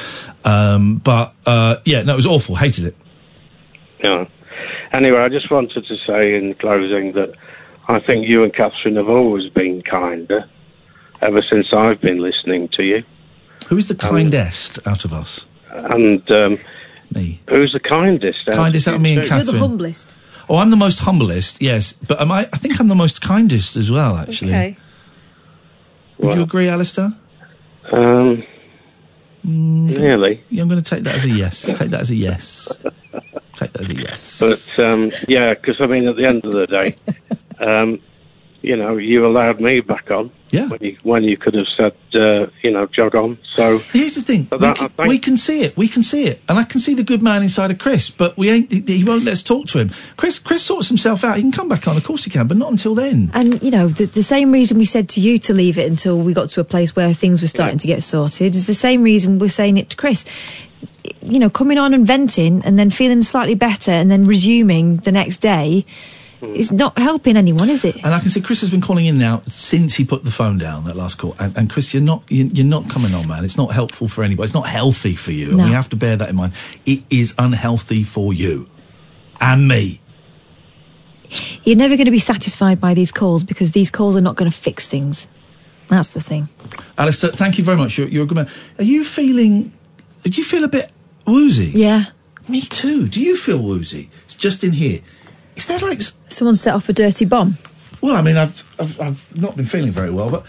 Um, but uh, yeah, no, it was awful. Hated it.
Yeah. Anyway, I just wanted to say in closing that I think you and Katherine have always been kinder ever since I've been listening to you.
Who is the kindest out of us?
And um,
me.
Who's the kindest?
Kindest out of me and
you two?
Katherine.
humblest.
Oh, I'm the most humblest, yes. But am I? I think I'm the most kindest as well. Actually,
Okay.
would you agree, Alistair?
Um,
Mm,
nearly.
Yeah, I'm going to take that as a yes. take that as a yes. Take that as a yes.
But um, yeah, because I mean, at the end of the day, um, you know, you allowed me back on.
Yeah.
When you when you could have said, uh, you know, jog on. So
Here's the thing:
But
we can,
think-
we can see it. We can see it, and I can see the good man inside of Chris. But we ain't. He he won't let us talk to him. Chris. Chris sorts himself out. He can come back on. Of course he can, but not until then.
And you know, the, the same reason we said to you to leave it until we got to a place where things were starting to get sorted is the same reason we're saying it to Chris. You know, coming on and venting and then feeling slightly better and then resuming the next day is not helping anyone, is it?
And I can see Chris has been calling in now since he put the phone down that last call. And, and Chris, you're not you, you're not coming on, man. It's not helpful for anybody. It's not healthy for you. And
No.
we have to bear that in mind. It is unhealthy for you and me.
You're never going to be satisfied by these calls because these calls are not going to fix things. That's the thing.
Alistair, thank you very much. You're, you're a good man. Are you feeling? Do you feel a bit woozy?
Yeah.
Me too. Do you feel woozy? It's just in here. Is there like
Someone set off a dirty bomb.
Well, I mean, I've, I've I've not been feeling very well, but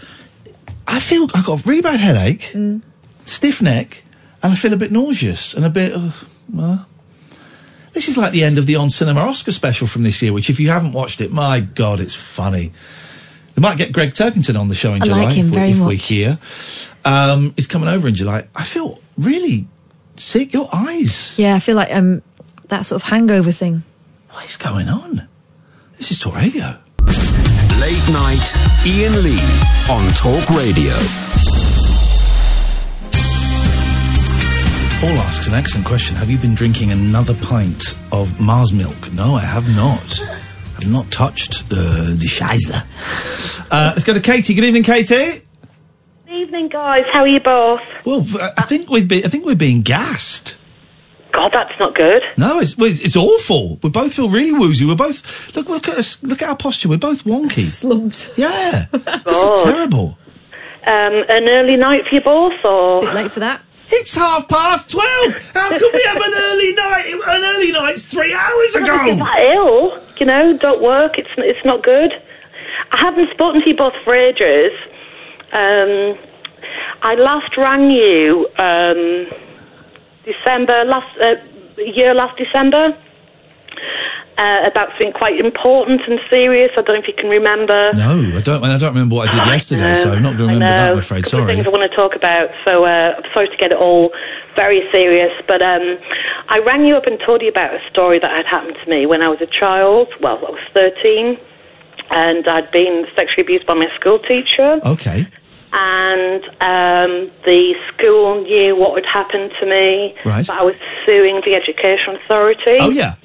I feel I've got a really bad headache, stiff neck, and I feel a bit nauseous and a bit. Uh, well, this is like the end of the On Cinema Oscar special from this year, which, if you haven't watched it, my God, it's funny. We might get Gregg Turkington on the show in
I
July
like
if, we, if we
much.
hear. Um, he's coming over in July. I feel really sick. Your eyes.
Yeah, I feel like um that sort of hangover thing.
What is going on? This is Talk Radio.
Late night, Iain Lee on Talk Radio.
Paul asks an excellent question. Have you been drinking another pint of Mars milk? No, I have not. I've not touched uh, the Scheiße. Uh, let's go to Katie. Good evening, Katie.
Good evening, guys. How are you both?
Well, I I think we'd be. I think we're being gassed.
God, that's not good.
No, it's well, it's awful. We both feel really woozy. We're both look look at us. Look at our posture. We're both wonky.
Slumped.
Yeah, this is terrible.
Um, an early night for you both, or
bit late for that?
It's half past twelve. How can we have an early night? An early night's three hours
Not
ago.
You're that ill, you know. Don't work. It's it's not good. I haven't spoken to you both for ages. Um, I last rang you um, December last uh, year, last December. Uh, about something quite important and serious. I don't know if you can remember.
No, I don't. I don't remember what I did yesterday, so I'm not going to remember that. I'm afraid.
couple of
Sorry.
things I want to talk about. So uh, I'm sorry to get it all very serious, but um, I rang you up and told you about a story that had happened to me when I was a child. Well, I was 13, and I'd been sexually abused by my school teacher.
Okay.
And um, the school knew what had happened to me.
Right.
But I was suing the education authority.
Oh yeah.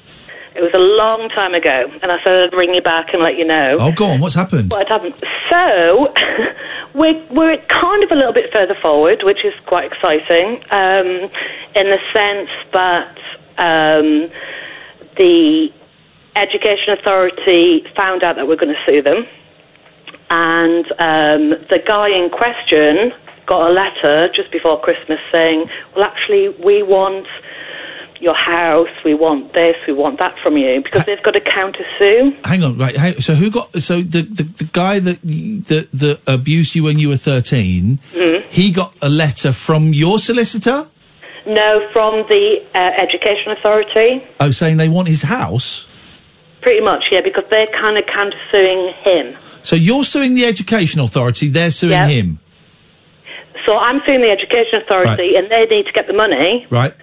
It was a long time ago, and I said I'd ring you back and let you know
Oh, go on. What's happened?
what happened. So we're we're kind of a little bit further forward, which is quite exciting, um, in the sense that um, the education authority found out that we're going to sue them, and um, the guy in question got a letter just before Christmas saying, "Well, actually, we want." Your house, we want this, we want that from you because they've got a counter sue.
Hang on, right? Hang, so who got? So the, the the guy that that that abused you when you were 13
Mm-hmm.
he got a letter from your solicitor.
No, from the uh, Education Authority.
Oh, saying they want his house.
Pretty much, yeah, because they're kind of counter suing him.
So you're suing the education authority. They're suing
Yeah.
him,
So I'm suing the Education Authority, and they need to get the money.
right?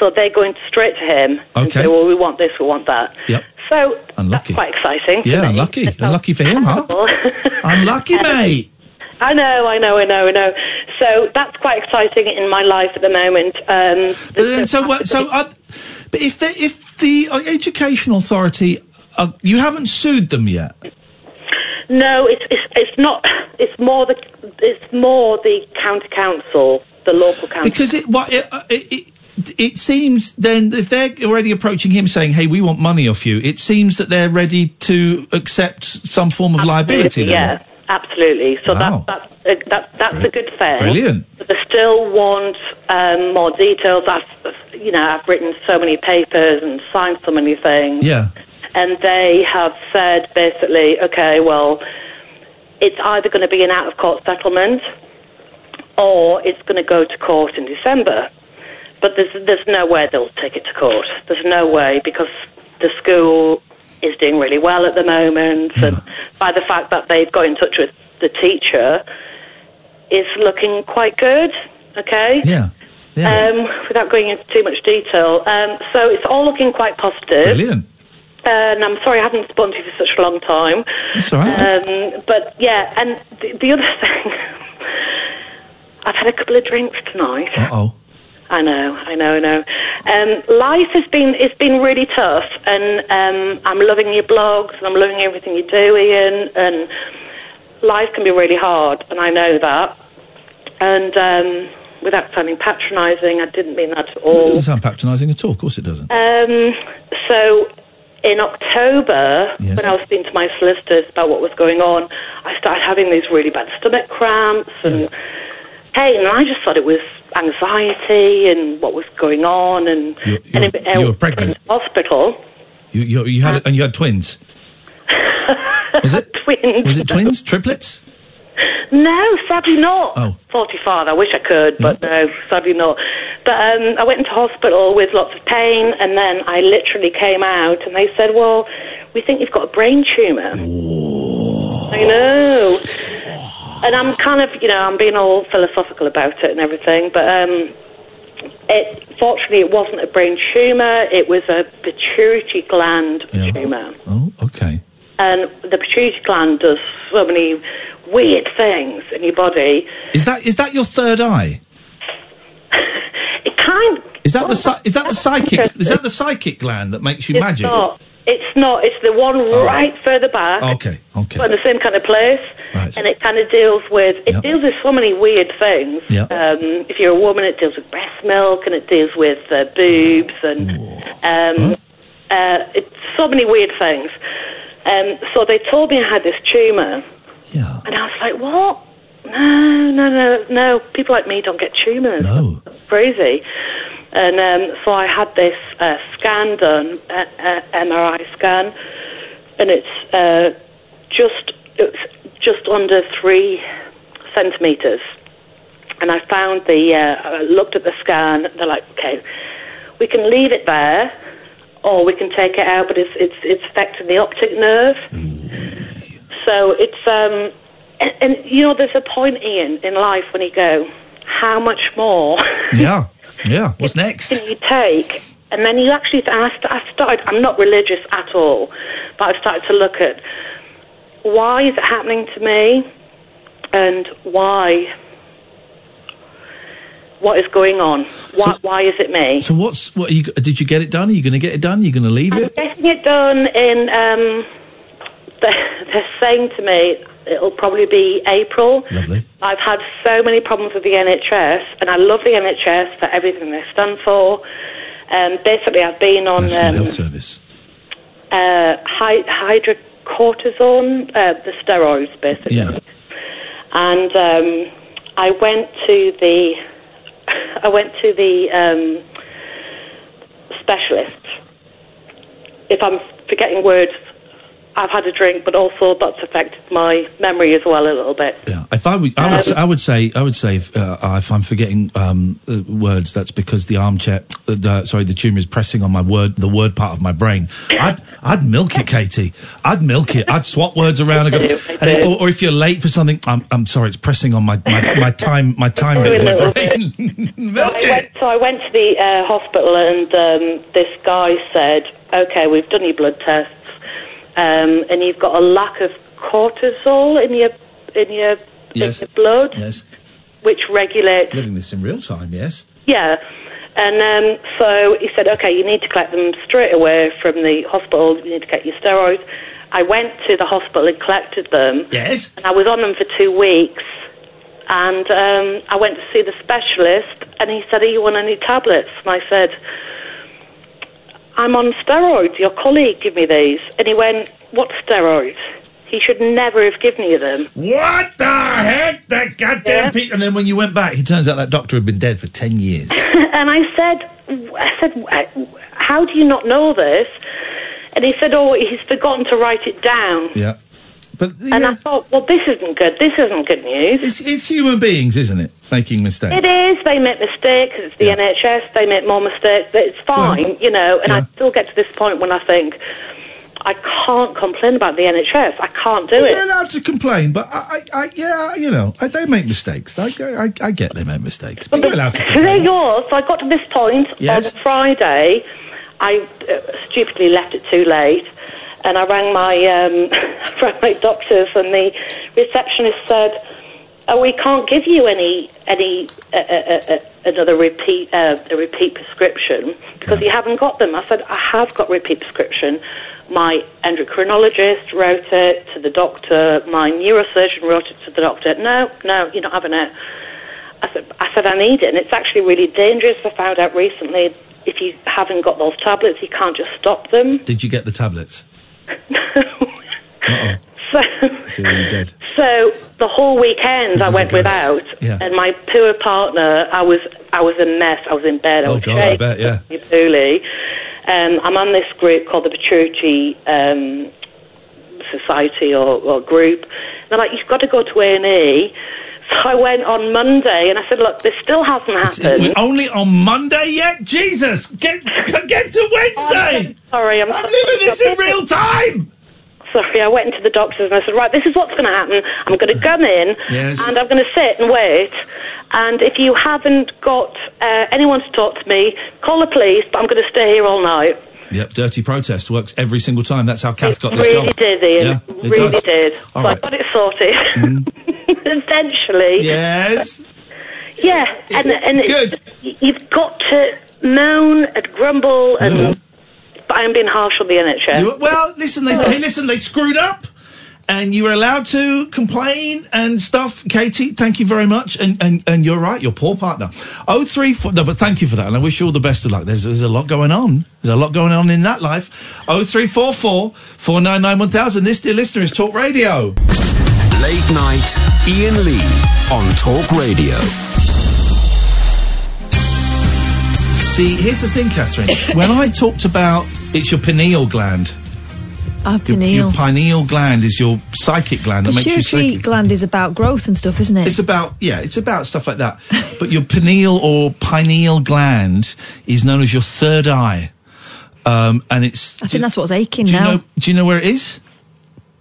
So they're going straight to him and
Okay.
say, "Well, we want this, we want that."
Yep.
So
Unlucky.
quite exciting.
Yeah,
me.
unlucky. Unlucky for him, huh? Unlucky, mate.
I know, I know, I know, I know. So that's quite exciting in my life at the moment. Um,
But then, so? So, uh, but if the if the uh, education authority, uh, you haven't sued them yet.
no, it's, it's it's not. It's more the it's more the county council, the local council.
Because it, what, it, uh, it, it, it seems then if they're already approaching him saying, "Hey, we want money off you," it seems that they're ready to accept some form of liability. Then.
Yeah, absolutely. So
Wow.
that, that's a, that, that's a good thing.
Brilliant.
But they still want um, more details. I've, you know, I've written so many papers and signed so many things.
Yeah.
And they have said basically, okay, well, it's either going to be an out of court settlement or it's going to go to court in December. But there's, there's no way they'll take it to court. There's no way because the school is doing really well at the moment. And by the fact that they've got in touch with the teacher, is looking quite good. Okay?
Yeah.
Um, without going into too much detail. Um, so it's all looking quite positive.
Brilliant.
And I'm sorry I haven't spoken to you for such a long time.
That's all right.
Um, but yeah, and the, the other thing, I've had a couple of drinks tonight.
Uh oh.
I know, I know, I know. Um, life has been it's been really tough, and um, I'm loving your blogs, and I'm loving everything you do, Iain. And life can be really hard, and I know that. And um, without sounding patronising, I didn't mean that at all.
It doesn't sound patronising at all. Of course, it doesn't.
Um, so in October,
Yes.
when I was speaking to my solicitors about what was going on, I started having these really bad stomach cramps and pain, and I just thought it was anxiety and what was going on, and
You,
and
you, were pregnant.
hospital.
You, you, you had uh, and you had twins. Was it
twins?
Was it twins? Triplets?
No, sadly not.
Oh.
45. I wish I could, but no, sadly not. But um, I went into hospital with lots of pain, and then I literally came out, and they said, "Well, we think you've got a brain tumor." I know. And I'm kind of, you know, I'm being all philosophical about it and everything, but um, it fortunately it wasn't a brain tumor; it was a pituitary gland tumor.
Oh, okay.
And the pituitary gland does so many weird things in your body.
Is that is that your third eye?
It kind.
Is that the is that the psychic is that the psychic gland that makes you
it's
magic?
not. It's not. It's the one right further back.
Okay, okay.
But in the same kind of place.
Right.
And it kind of deals with, it deals with so many weird things.
Yep.
Um, if you're a woman, it deals with breast milk and it deals with uh, boobs and um, uh, it's so many weird things. Um, so they told me I had this tumour.
Yeah.
And I was like, what? No, no, no, no. People like me don't get tumours.
No.
That's crazy. And um, so I had this uh, scan done, uh, uh, MRI scan, and it's uh, just it's just under three centimeters. And I found the, uh, I looked at the scan. They're like, okay, we can leave it there, or we can take it out, but it's it's it's affecting the optic nerve. So it's um, and, and you know, there's a point, Iain, in life when you go, how much more?
Yeah, yeah. What's next?
can you take? And then you actually, and I, I started, I'm not religious at all, but I've started to look at why is it happening to me and why, what is going on? Why, why is it me?
So what's what? Are you, did you get it done? Are you going to get it done? Are you going to leave
I'm
it?
getting it done in, um, they're, they're saying to me it'll probably be April.
Lovely.
I've had so many problems with the NHS, and I love the NHS for everything they stand for. Um, basically, I've been on
National
um,
Health Service.
uh, hy- hydrocortisone, uh, the steroids, basically.
Yeah.
And um, I went to the, I went to the um, specialist. If I'm forgetting words, I've had a drink, but also that's affected my memory as well a little bit.
Yeah, if I would, I would,
Um,
say, I would say, I would say, if, uh, if I'm forgetting um, words, that's because the armchair, uh, the, sorry, the tumour is pressing on my word, the word part of my brain. I'd, I'd milk it, Katie. I'd milk it. I'd swap words around and go. It, or, or if you're late for something, I'm, I'm sorry, it's pressing on my, my, my time, my time bit of my brain. milk
I went, so I went to the uh, hospital and um, this guy said, "Okay, we've done your blood tests, um, and you've got a lack of cortisol in your in your,
Yes.
in your blood,
Yes.
which regulates
Living this in real time. Yes.
yeah." And um, so he said, "Okay, you need to collect them straight away from the hospital. You need to get your steroids." I went to the hospital and collected them.
Yes.
And I was on them for two weeks. And um, I went to see the specialist, and he said, "Are you on any tablets?" And I said, "I'm on steroids. Your colleague gave me these." And he went, "What steroids?" He should never have given you them.
What the heck? That goddamn pe- And then when you went back, it turns out that doctor had been dead for ten years.
and I said, I said, uh, how do you not know this? And he said, oh, he's forgotten to write it down.
yeah. But
And I thought, well, this isn't good. This isn't good news.
It's, it's human beings, isn't it? Making mistakes.
It is. They make mistakes. It's the NHS. They make more mistakes. But it's fine, you know. And I still get to this point when I think I can't complain about the NHS. I can't do
Well,
it.
You're allowed to complain, but I, I, I yeah, you know, I, they make mistakes. I, I, I get they make mistakes, but you're allowed to complain.
there yours. So I got to this point
Yes.
on Friday. I uh, stupidly left it too late, and I rang my um, rang my doctors, and the receptionist said, oh, "We can't give you any any uh, uh, uh, another repeat uh, a repeat prescription because you haven't got them." I said, "I have got repeat prescription." My endocrinologist wrote it to the doctor. My neurosurgeon wrote it to the doctor. No, no, you're not having it. I said, I said, I need it, and it's actually really dangerous. I found out recently if you haven't got those tablets, you can't just stop them.
Did you get the tablets? Uh-oh.
So,
See what you did.
so the whole weekend I
This is
went without,
Yeah.
and my poor partner, I was, I was a mess. I was in bed. I
oh
was
God, I bet, yeah.
Poorly. Um, I'm on this group called the Pituitary um, Society or, or group. They're like, you've got to go to A and E. So I went on Monday and I said, look, this still hasn't happened.
We're only on Monday yet? Jesus! Get get to Wednesday!
Sorry, I'm,
I'm living this in real time!
Sorry, I went into the doctors and I said, right, this is what's going to happen. I'm going to come in
Yes.
and I'm going to sit and wait. And if you haven't got uh, anyone to talk to me, call the police, but I'm going to stay here all night.
Yep, dirty protest works every single time. That's how Kath got this
really
job.
did, Iain.
Yeah, it
really
does.
did.
All
so
right.
I got it sorted. Essentially.
Yes.
Yeah, and and it's, you've got to moan and grumble, and but I'm being harsh on the NHS.
You- well, listen, they, hey, listen, they screwed up. And you were allowed to complain and stuff, Katie. Thank you very much. And and, and you're right, your poor partner. Oh three four. No, but thank you for that, and I wish you all the best of luck. There's there's a lot going on. There's a lot going on in that life. Oh three four four four nine nine one thousand. This dear listener is Talk Radio.
Late night, Iain Lee on Talk Radio.
See, here's the thing, Katherine. when I talked about it's your pineal gland.
Ah,
Your,
pineal.
your pineal gland is your psychic gland that makes you
Pituitary gland is about growth and stuff, isn't it?
It's about yeah, it's about stuff like that. but your pineal or pineal gland is known as your third eye, um, and it's.
I think that's what's aching
do you
now.
know? Do you know where it is?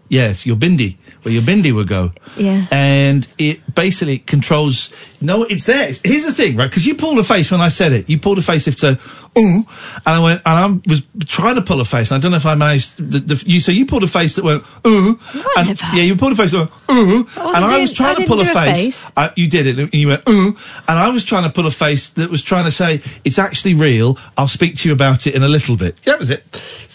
Yes, your bindi, where your bindi would go.
Yeah.
And it basically controls. No, it's there. It's- here's the thing, right? Because you pulled a face when I said it. You pulled a face if to, ooh, and I went, and I was trying to pull a face. And I don't know if I managed. The, the, you so you pulled a face that went, ooh, and yeah, you pulled a face that went, ooh, and I
doing-
was trying
I
to pull a
didn't a
face.
face.
I, you did it, and you went, ooh, and I was trying to pull a face that was trying to say, it's actually real. I'll speak to you about it in a little bit. That was it.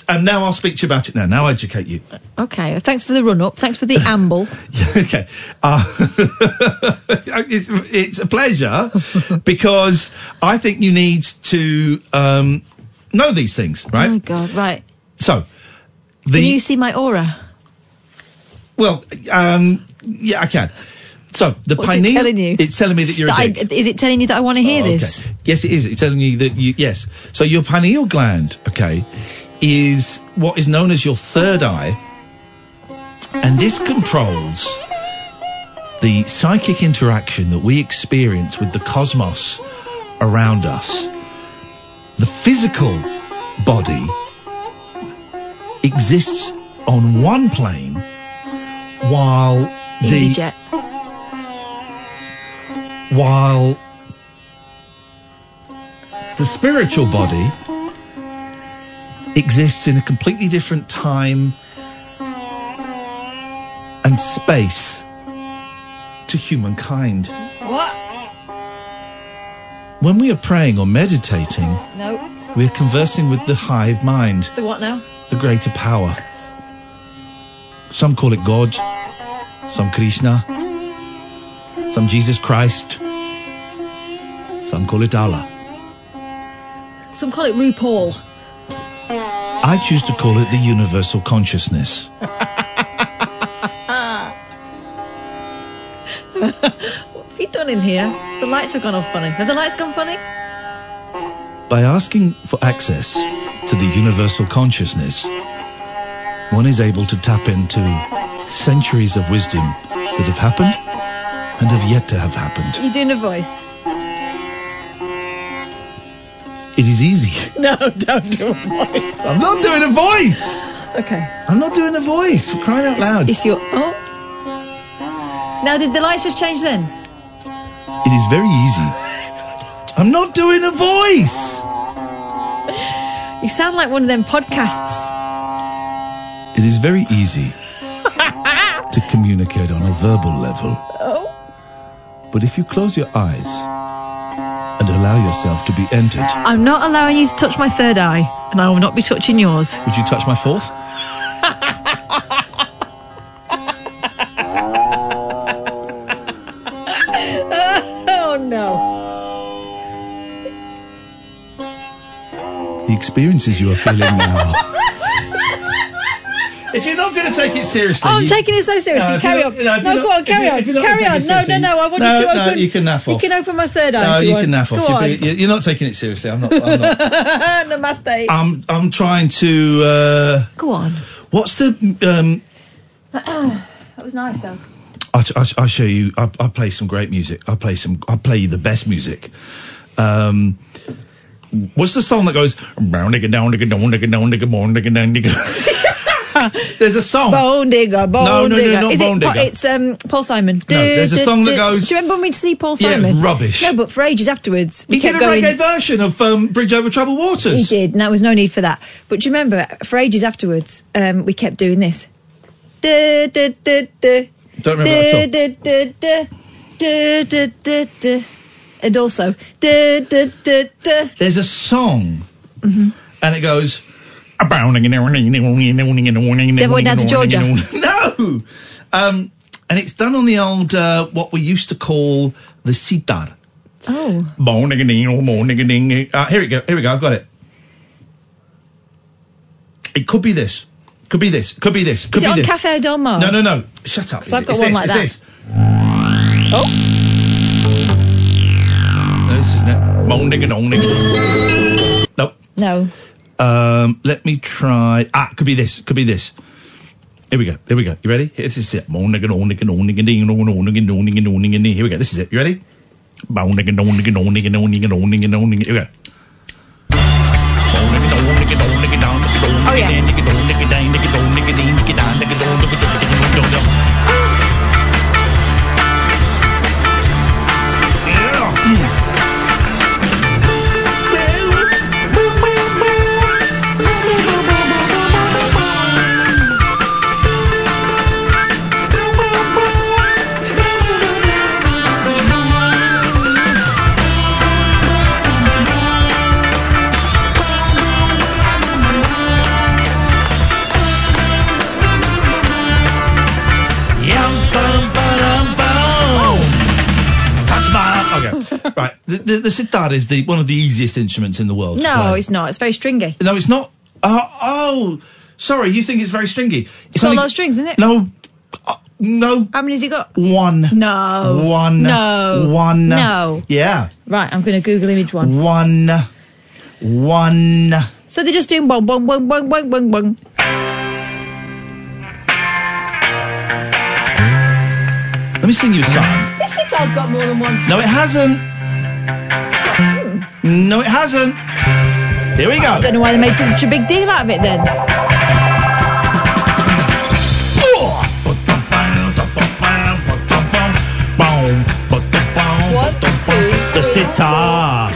And now I'll speak to you about it now. Now I'll educate you.
Okay, thanks for the run up. Thanks for the amble.
okay. Uh, it's, it's a pleasure because I think you need to um, know these things, right?
Oh my God, right.
So, the
Can you see my aura?
well, um, yeah, I can. So the
What's it
pineal,
telling you?
it's telling me that you're
That
a
I- is it telling you that I want to hear
Oh, okay.
this?
Yes, it is. It's telling you that you yes. So your pineal gland, okay, is what is known as your third eye, and this controls the psychic interaction that we experience with the cosmos around us. The physical body exists on one plane, while the
EasyJet.
while the spiritual body exists in a completely different time and space to humankind.
What?
When we are praying or meditating,
No.
we are conversing with the hive mind,
The what now?
the greater power. Some call it God, some Krishna, some Jesus Christ, some call it Allah.
Some call it RuPaul.
I choose to call it the universal consciousness.
what have you done in here? The lights have gone off funny. Have the lights gone funny?
By asking for access to the universal consciousness, one is able to tap into centuries of wisdom that have happened and have yet to have happened.
you doing a voice?
It is easy.
No, don't do a voice.
I'm not doing a voice.
Okay.
I'm not doing a voice. For crying out loud.
It's your. Oh. Now, did the lights just change then?
It is very easy. I'm not doing a voice.
You sound like one of them podcasts.
It is very easy to communicate on a verbal level.
Oh.
But if you close your eyes and allow yourself to be entered,
I'm not allowing you to touch my third eye, and I will not be touching yours.
would you touch my fourth? Experiences you are feeling now. if you're not going to take it seriously,
Oh, I'm
you-
taking it so seriously.
No,
carry on.
no,
No, go
not-
on, carry on.
if you're not
Carry on. No, no, no. I want
no,
you to
no,
open.
you can naff off.
You can open my third eye.
No,
if
you
want.
can naff off. You're,
on.
being- you're not taking it seriously. I'm not. I'm not.
Namaste.
I'm. I'm trying to. Uh,
Go on.
what's the? Um,
that was nice though.
I'll, I'll, I'll show you. I'll, I'll play some great music. I'll play some. I'll play you the best music. Um, what's the song that goes? "Brown nigga down down down nigga born nigga down. There's a song.
Bone digger, bone
No, no, no,
digger.
not
Is
Bone
it,
Digger.
It's um, Paul Simon.
No, there's a song that goes-
Do you remember when we'd see Paul Simon?
Yeah, rubbish.
No, but for ages afterwards, we
He did a
going.
reggae version of um, Bridge Over Troubled Waters.
He did, and there was no need for that. But do you remember, for ages afterwards, um, we kept doing this. Da, da, da, da.
Don't remember that
da, da, da, da, da, da, da. And also, da, da, da.
There's a song,
Mhm.
and it goes. Never
went down to Georgia.
No, um, and it's done on the old uh, what we used to call the sitar.
Oh.
Uh, here we go. Here we go. I've got it. It could be this. Could be this. Could be this. Could
Is it
be
on
this.
Cafe Del Mar?
No, no, no. Shut up.
I've
It's
got one
this,
like
it's
that.
this.
Oh.
This isn't it. Moan nigga, no. Nope.
No.
Um, let me try. Ah, could be this. Could be this. Here we go. Here we go. You ready? This is it. Moan nigga, no nigga, no nigga, ding, no, no, nigga, no, nigga, no, nigga, ding. Here we go. This is it. You ready? Moan nigga, no nigga, no nigga, no nigga, no nigga, no nigga. Here we go.
Oh, yeah.
Right. The, the, the sitar is the one of the easiest instruments in the world.
No, it's not. It's very stringy.
No, it's not. Oh, oh, sorry. You think it's very stringy?
It's got a lot of strings, isn't it?
No. Uh, no.
How many has he got?
One.
No.
One.
No.
One.
No.
Yeah.
Right, I'm going to Google image one.
One. One.
So they're just doing one, one, one, one, one, one, one.
Let me sing you a song.
This sitar's got more than one.
No, it hasn't. No, it hasn't. Here we go.
I don't know why they made such a big deal out of it then.
The sitar.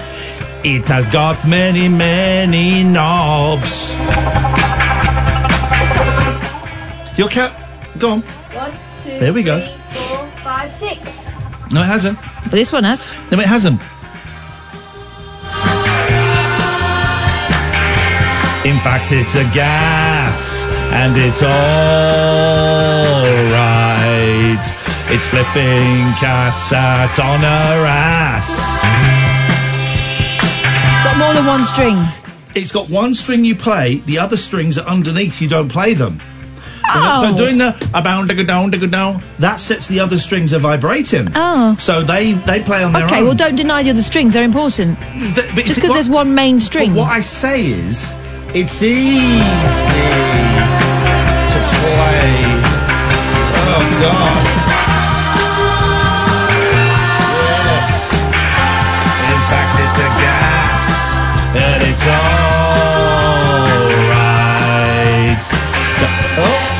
It has got many, many knobs. Your cat. Go on.
One, two,
There we go.
three, four, five, six.
No, it hasn't.
But this one has.
No, it hasn't. In fact, it's a gas, and it's all right. It's flipping cats out on her ass.
It's got more than one string.
It's got one string you play, the other strings are underneath, you don't play them.
Oh.
So doing the a bound, digga down, digga down, that sets the other strings are vibrating.
Oh.
So they they play on their
Okay,
own.
well, don't deny the other strings. They're important.
but
Just because there's one main string.
But what I say is, it's easy to play. Oh God. Yes. In fact, it's a gas, and it's all right. Oh.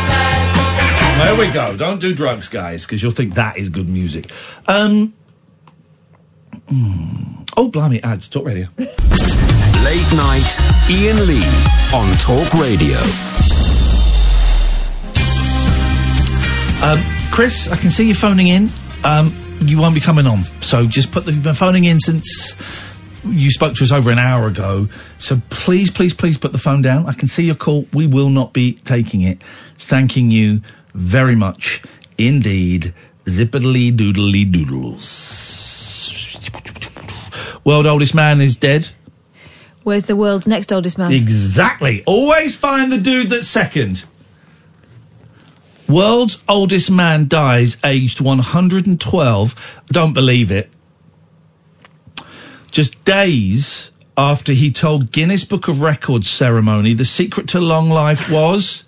There we go. Don't do drugs, guys, because you'll think that is good music. Um. mm. Oh, blimey, ads. Talk radio.
Late night, Iain Lee on Talk Radio.
Um, Chris, I can see you phoning in. Um, you won't be coming on, so just put the you've been phoning in since you spoke to us over an hour ago. So please, please, please put the phone down. I can see your call. We will not be taking it. Thanking you very much indeed. Zippity doodly doodles. World oldest man is dead.
Where's the world's next oldest man?
Exactly. Always find the dude that's second. World's oldest man dies aged 112. Don't believe it. Just days after he told Guinness Book of Records ceremony the secret to long life was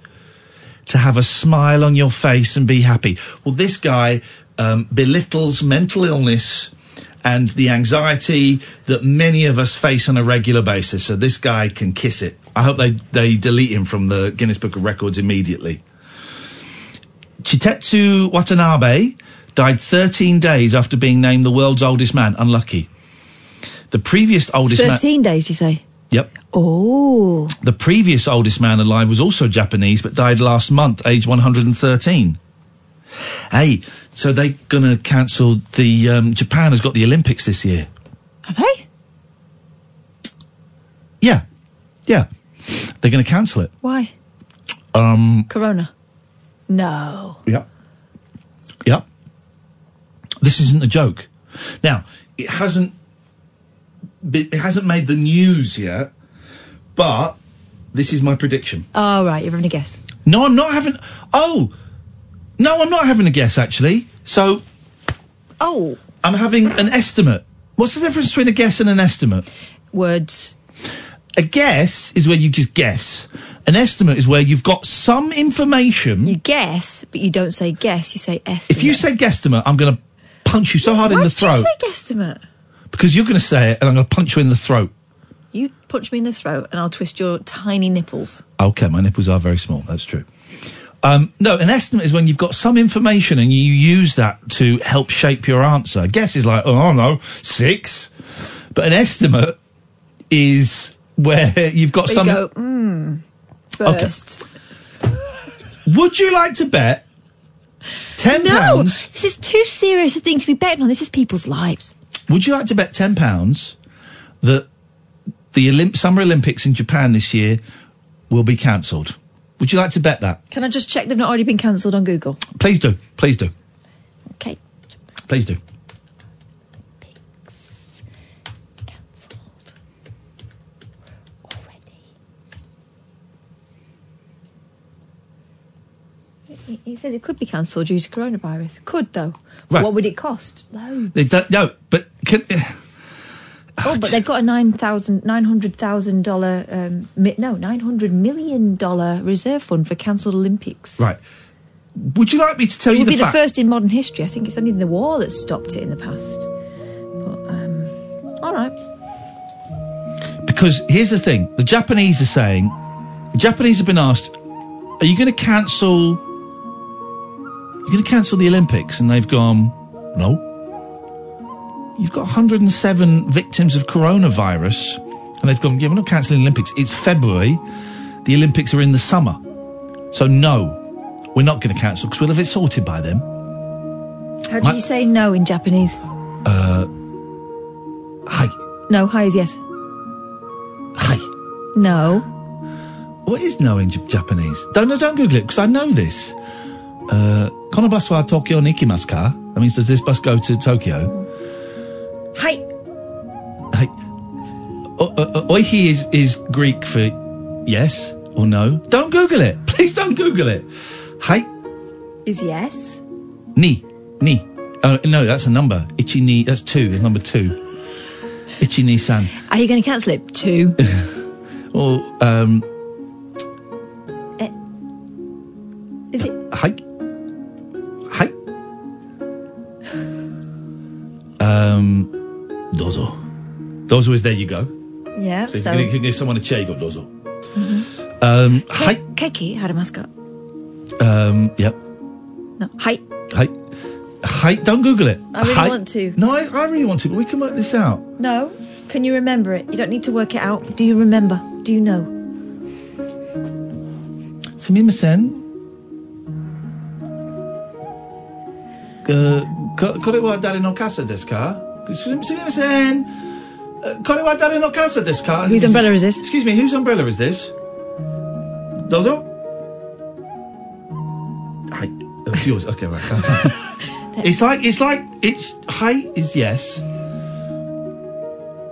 to have a smile on your face and be happy. Well, this guy um, belittles mental illness and the anxiety that many of us face on a regular basis. So this guy can kiss it. I hope they, they delete him from the Guinness Book of Records immediately. Chitetsu Watanabe died 13 days after being named the world's oldest man. Unlucky. The previous oldest man.
13 days, you say?
Yep.
Oh.
The previous oldest man alive was also Japanese, but died last month, age 113. Hey, so they're going to cancel the. Um, Japan has got the Olympics this year.
Have they?
Yeah. Yeah. They're going to cancel it.
Why?
Um,
Corona. No.
Yep. Yep. This isn't a joke. Now, it hasn't it hasn't made the news yet, but this is my prediction.
Oh, right. You're having a guess.
No, I'm not having. Oh, no, I'm not having a guess. Actually, so
Oh.
I'm having an estimate. What's the difference between a guess and an estimate?
Words.
A guess is where you just guess. An estimate is where you've got some information.
You guess, but you don't say guess, you say estimate.
If you say guesstimate, I'm going to punch you so hard in the
did you
throat
say guesstimate?
because you're going to say it, and I'm going to punch you in the throat.
You punch me in the throat and I'll twist your tiny nipples.
Okay, my nipples are very small. That's true. Um, no, an estimate is when you've got some information and you use that to help shape your answer. A guess is like, oh, I don't know, six. But an estimate is where you've got some.
you go, mm,
Okay.
first.
Would you like to bet ten pounds?
No, this is too serious a thing to be betting on. This is people's lives.
Would you like to bet ten pounds that the Olymp- Summer Olympics in Japan this year will be cancelled? Would you like to bet that?
Can I just check they've not already been cancelled on Google?
Please do. Please do.
Okay.
Please do.
He- He says it could be cancelled due to coronavirus. Could though.
Right.
What would it cost? Loads.
They don't, no, but can,
Oh, but they've got a nine thousand, nine hundred thousand dollar, um, no, nine hundred million dollar reserve fund for cancelled Olympics.
right. Would you like me to tell
it
you
would
the
be the first in modern history. I think it's only the war that stopped it in the past. But um, all right.
Because here's the thing: the Japanese are saying, the Japanese have been asked, "Are you going to cancel? You're going to cancel the Olympics?" And they've gone, "No." You've got 107 victims of coronavirus, and they've gone, "Yeah, we're not cancelling the Olympics. It's February. The Olympics are in the summer, so no, we're not going to cancel because we'll have it sorted by then."
How do
My-
you say no in Japanese?
Uh, hi,
No, hi is yes.
hi.
No.
What is no in J- Japanese? Don't no, don't Google it because I know this. Uh, kono bus wa Tokyo ni ikimasu ka? That means does this bus go to Tokyo?
Hi.
Hey, o- oihi is is Greek for yes or no. Don't Google it, please. Don't Google it. Hi,
Is yes.
ni ni. Oh no, that's a number. Ichi ni. That's two. Is number two. Ichi ni san.
Are you going to cancel it? Two.
Or um,
Is it?
Hi. Hi. Um, dozo. Dozo is there you go.
Yeah.
So,
So.
you can give someone a chair, you got dozo. Um, hi.
Keki had a mascot.
Um, yep.
No. Hi.
Hi. Hi. Don't Google it.
I really
Hi.
want to.
No, I, I really want to, but we can work this out.
No. Can you remember it? You don't need to work it out. Do you remember? Do you know?
Sumimasen. Uh, ko- kore wa dare no kasa desu ka? Sum- Sumimasen. Uh, Kore wa dare no kasa desu ka?
Whose umbrella is this?
Excuse me, whose umbrella is this? Dozo? Hi. Oh, it's yours. Okay, right. it's like, it's like, it's, hi is yes.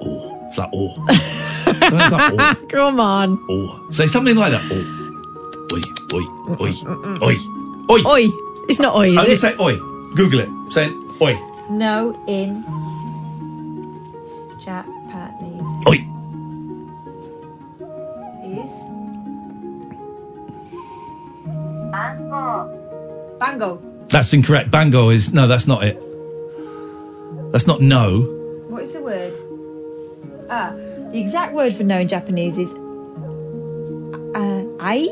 Oh, it's like, oh. Something's like, oh.
Come on.
Oh. Say something like that. Oh. Oi, oi, oi, oi, oi.
Oi. It's not oi, is
Only
it?
say oi. Google it. Say oi.
No in Japanese.
Oi.
Is Bango. Bango.
That's incorrect. Bango is no. That's not it. That's not no.
What is the word? Ah, the exact word for no in Japanese is uh, ai.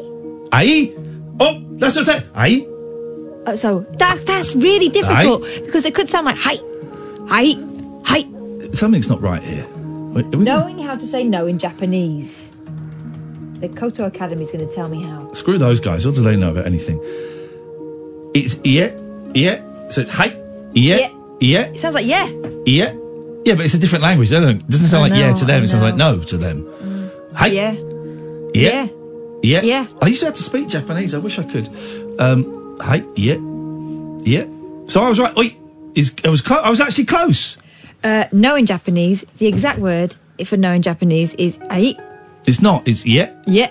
Ai. Oh, that's what I said. Ai.
Uh, so that's that's really difficult because it could sound like hi, hi, hi.
Something's not right here.
Knowing how to say no in Japanese. The Coto Academy is going to tell me how.
Screw those guys. What do they know about anything? It's yeah, yeah. So it's hi, yeah, yeah,
It sounds like yeah.
yeah, yeah. But it's a different language. They don't. It doesn't sound
I
like yeah to them.
I
It sounds like no to them. Hi,
Yeah.
yeah, yeah,
Yeah.
I used to have to speak Japanese. I wish I could. Um, hi, yeah, yeah. So I was right. Oi, is I was clo- I was actually close.
Uh, no in Japanese. The exact word for no in Japanese is ai.
It's not. It's yeah.
Yeah.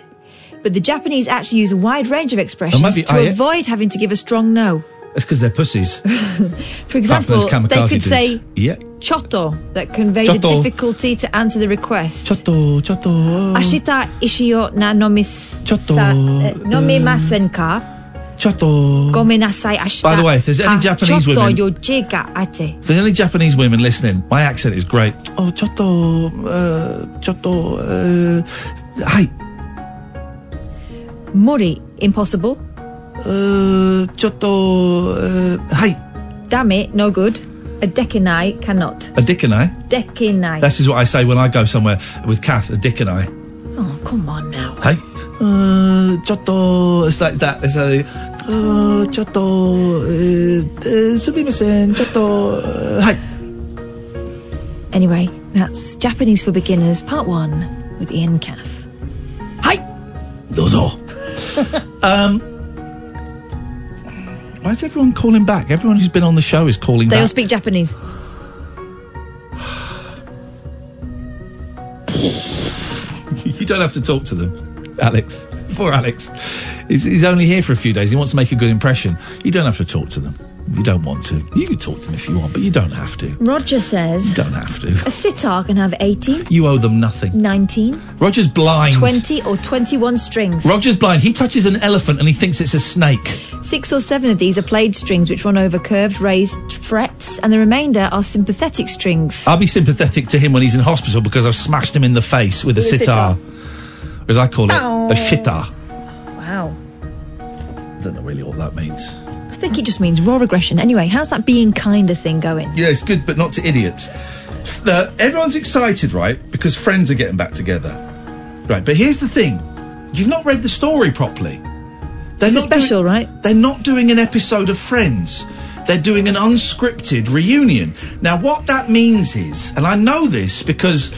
But the Japanese actually use a wide range of expressions to
aye.
avoid having to give a strong no.
That's because they're pussies.
For example, they could say
yeah.
choto that convey the difficulty to answer the request.
Choto, choto.
Ashita ishi na nomis
Choto,
sa, uh, nomimasen ka?
Choto.
Gomenasai ashita.
By the way, if there's any Japanese
choto
women-
yo ate.
If there's any Japanese women listening, my accent is great. Oh, choto, uh, choto, uh, hi,
Mori, impossible.
uh, choto, uh, hi.
Damn it, no good. A dekinai cannot.
A dick and I.
Dekinai.
This is what I say when I go somewhere with Kath, a dick and I.
Oh, come on now.
Hi. Uh, choto. It's like that. It's like, uh, choto, uh, uh, sumimasen, choto, uh, hi.
Anyway, that's Japanese for Beginners, part one, with Iain Cath. Hi!
Dozo. um, why is everyone calling back? Everyone who's been on the show is calling
They all
back.
speak Japanese.
you don't have to talk to them, Alex. Poor Alex. He's, he's only here for a few days. He wants to make a good impression. You don't have to talk to them. You don't want to. You can talk to them if you want, but you don't have to.
Roger says
You don't have to.
a sitar can have 18,
You owe them nothing.
19,
Roger's blind.
20, or 21 strings.
Roger's blind. He touches an elephant and he thinks it's a snake.
Six or seven of these are played strings which run over curved raised frets, and the remainder are sympathetic strings.
I'll be sympathetic to him when he's in hospital because I've smashed him in the face with
With a
sitar. As I call it,
Ow.
a shitar.
Wow.
I don't know really what that means.
I think it just means raw aggression. Anyway, how's that being kinder thing going?
Yeah, it's good, but not to idiots. The, everyone's excited, right? Because friends are getting back together. Right, but here's the thing. You've not read the story properly. They're
It's a
not
special,
doing, right? They're not doing an episode of Friends. They're doing an unscripted reunion. Now, what that means is, and I know this because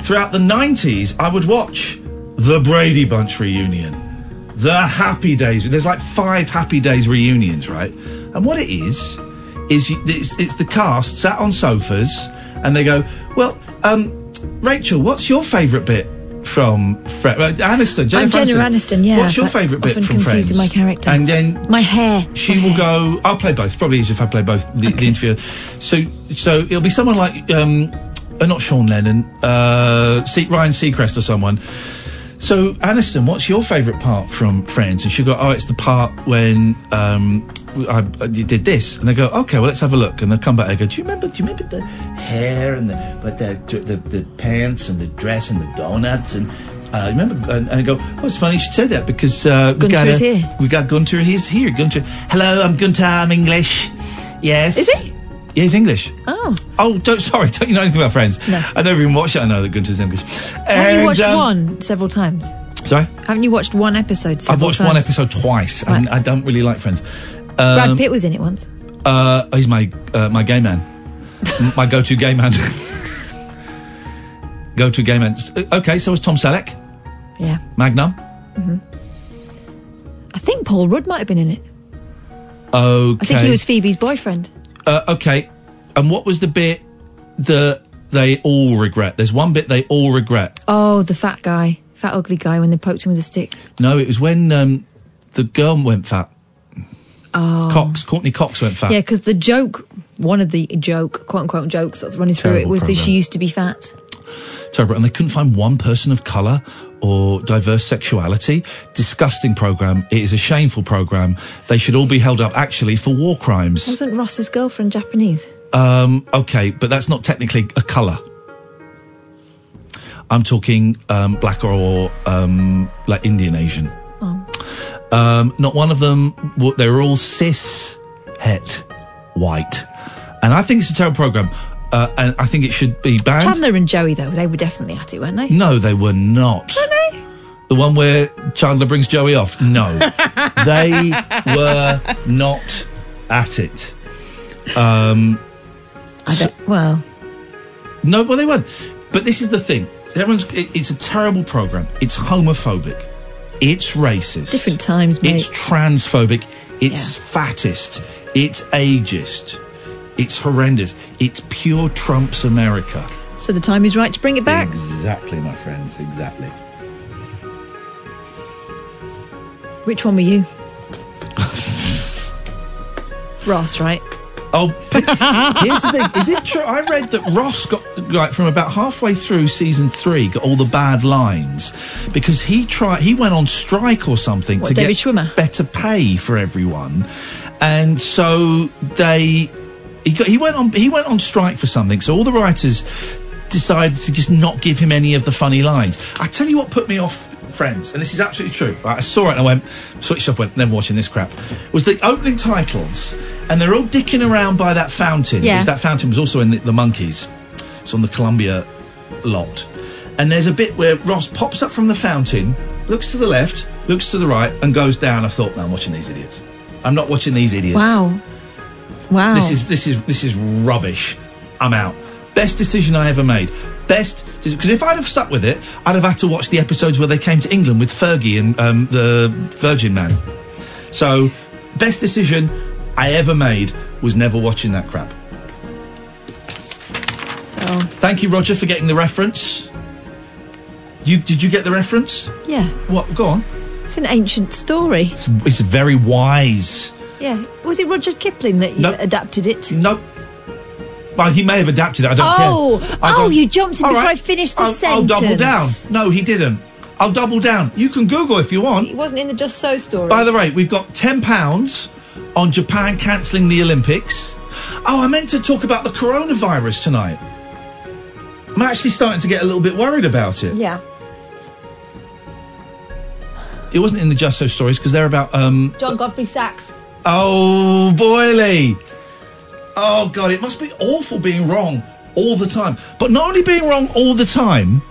throughout the 90s, I would watch the Brady Bunch reunion, the Happy Days. There's like five Happy Days reunions, right? And what it is, is it's, it's the cast sat on sofas and they go, well, um, Rachel, what's your favourite bit from Fre- uh, Aniston? Jennifer
I'm Jennifer Aniston, yeah,
What's your favourite bit from Friends?
my character.
And then
My hair.
she will go. I'll play both. It's probably easier if I play both the, the interview. So, so it'll be someone like um, uh, not Sean Lennon, uh, Se- Ryan Seacrest or someone. So, Aniston, what's your favourite part from Friends? And she'll go, oh, it's the part when um, I, I you did this. And they go, okay, well, let's have a look. And they'll come back and go, do you remember? Do you remember the hair and the but the the, the pants and the dress and the donuts and. Uh, remember, and, and I go. Oh, it's funny you should say that because uh, we got
is
a-
here.
We got Gunther. He's here. Gunther. Hello, I'm Gunther. I'm English. Yes.
Is he?
Yeah, he's English.
Oh.
Oh, don't. Sorry, don't you know anything about Friends?
No.
I never even watched it. I know that Gunther's English.
Haven't you watched
um,
one several times?
Sorry.
Haven't you watched one episode
I've watched
times?
one episode twice, and I don't really like Friends. Um,
Brad Pitt was in it once.
Uh, he's my uh, my gay man, my go-to gay man. go-to gay man. Uh, Okay, so was Tom Selleck,
Yeah.
Magnum.
hmm I think Paul Rudd might have been in it.
Okay.
I think he was Phoebe's boyfriend.
Uh, okay, and what was the bit that they all regret? There's one bit they all regret.
Oh, the fat guy, fat ugly guy, when they poked him with a stick.
No, it was when um, the girl went fat.
Oh.
Cox, Courteney Cox went fat.
Yeah, because the joke, one of the joke, quote unquote jokes that's running through it was that she used to be fat.
Terrible. And they couldn't find one person of colour or diverse sexuality. Disgusting program. It is a shameful program. They should all be held up actually for war crimes.
Wasn't Ross's girlfriend Japanese?
Um, okay, but that's not technically a colour. I'm talking um, black or um, like Indian Asian.
Oh.
Um, not one of them. They were all cis, het, white, and I think it's a terrible program. Uh, and I think it should be banned.
Chandler and Joey, though, they were definitely at it, weren't they?
No, they were not. Were they? The one where Chandler brings Joey off? No. they were not at it. Um,
Well,
no, well, they weren't. But this is the thing. Everyone's, it, it's a terrible program. It's homophobic. It's racist.
different times, mate.
It's transphobic. It's fattest. It's ageist. It's horrendous. It's pure Trump's America.
so the time is right to bring it back.
Exactly, my friends. Exactly.
Which one were you? Ross, right?
Oh, here's the thing: is it true? I read that Ross got like from about halfway through season three, got all the bad lines because he tried. He went on strike or something
What,
to
David
get
Schwimmer?
better pay for everyone, and so they he got he went on he went on strike for something. So all the writers decided to just not give him any of the funny lines. I tell you what put me off, friends, and this is absolutely true. Right, I saw it and I went, switched off, went, never watching this crap. Was the opening titles, and they're all dicking around by that fountain.
Yeah.
That fountain was also in the, the Monkees. It's on the Columbia lot. And there's a bit where Ross pops up from the fountain, looks to the left, looks to the right, and goes down. I thought, no, I'm watching these idiots. I'm not watching these idiots.
Wow. Wow.
This is this is this is rubbish. I'm out. Best decision I ever made. Best because if I'd have stuck with it, I'd have had to watch the episodes where they came to England with Fergie and um, the Virgin Man. So, best decision I ever made was never watching that crap.
So,
Thank you, Roger, for getting the reference. You did you get the reference?
yeah.
What? Go on.
It's an ancient story.
It's, it's very wise.
Yeah. Was it Roger Kipling that you
Nope.
adapted it?
Nope. Well, he may have adapted it. I don't
oh,
care. I
oh,
don't-
you jumped in
All
before
right.
I finished the
I'll, I'll
sentence.
double down. No, he didn't. I'll double down. You can Google if you want.
It wasn't in the Just So story.
By the way, we've got ten pounds on Japan cancelling the Olympics. Oh, I meant to talk about the coronavirus tonight. I'm actually starting to get a little bit worried about it.
yeah.
It wasn't in the Just So stories because they're about um,
John Godfrey Saxe.
Oh, boily. Oh, God, it must be awful being wrong all the time. But not only being wrong all the time,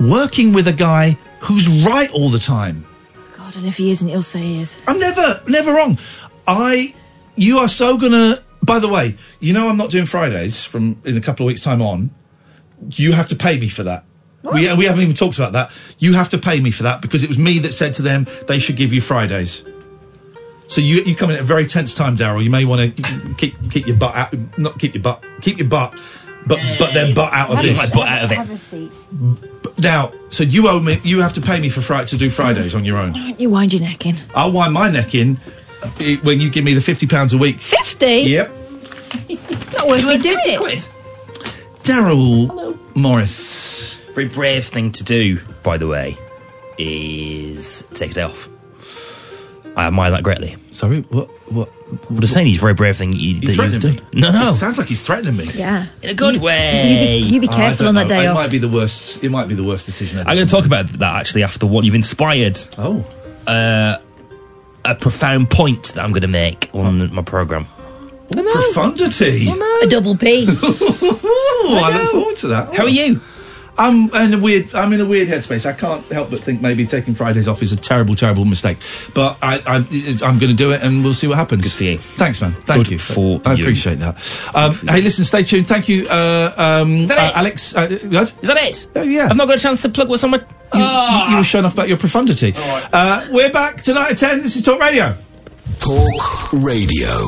working with a guy who's right all the time.
God, and if he isn't, he'll say he is.
I'm never, never wrong. I, you are so gonna. By the way, you know I'm not doing Fridays from in a couple of weeks' time on. You have to pay me for that. We, we haven't even talked about that. You have to pay me for that because it was me that said to them they should give you Fridays. So you you come in at a very tense time, Daryl. You may want to keep keep your butt out, not keep your butt, keep your butt, but but then butt out of
Have
this.
my butt out of it.
Have a seat.
Now, so you owe me. You have to pay me for Friday to do Fridays on your own.
You wind your neck in.
I'll wind my neck in uh, when you give me the fifty pounds a week.
50?
Yep.
Not worth me doing it.
Daryl Morris.
Very brave thing to do, by the way, is take a day off. I admire that greatly.
Sorry, what? What?
I'm just saying, he's a very brave thing you, that you've
threatening
done. No, no.
It sounds like he's threatening me.
Yeah.
In a good
You-
way.
You be, you be
Oh,
careful
don't
on that
know.
day
it
off.
might be the worst. It might be the worst decision ever.
I'm going to talk about that actually after what you've inspired.
Oh.
Uh, a profound point that I'm going to make on my program.
Profundity.
A double P.
Ooh, I look forward to that.
How are you?
I'm in a weird. I'm in a weird headspace. I can't help but think maybe taking Fridays off is a terrible, terrible mistake. But I, I it's- I'm going to do it, and we'll see what happens. Good
for you.
Thanks, man. Thank
Good
you
for
I
you.
appreciate that. Um, hey, listen, stay tuned. Thank you, uh, um,
that
uh,
it?
Alex. Uh, what?
Is that it?
Oh, yeah.
I've not got a chance to plug what's on my.
You, you, you were showing off about your profundity. Uh, we're back tonight at ten. This is Talk Radio.
Talk Radio.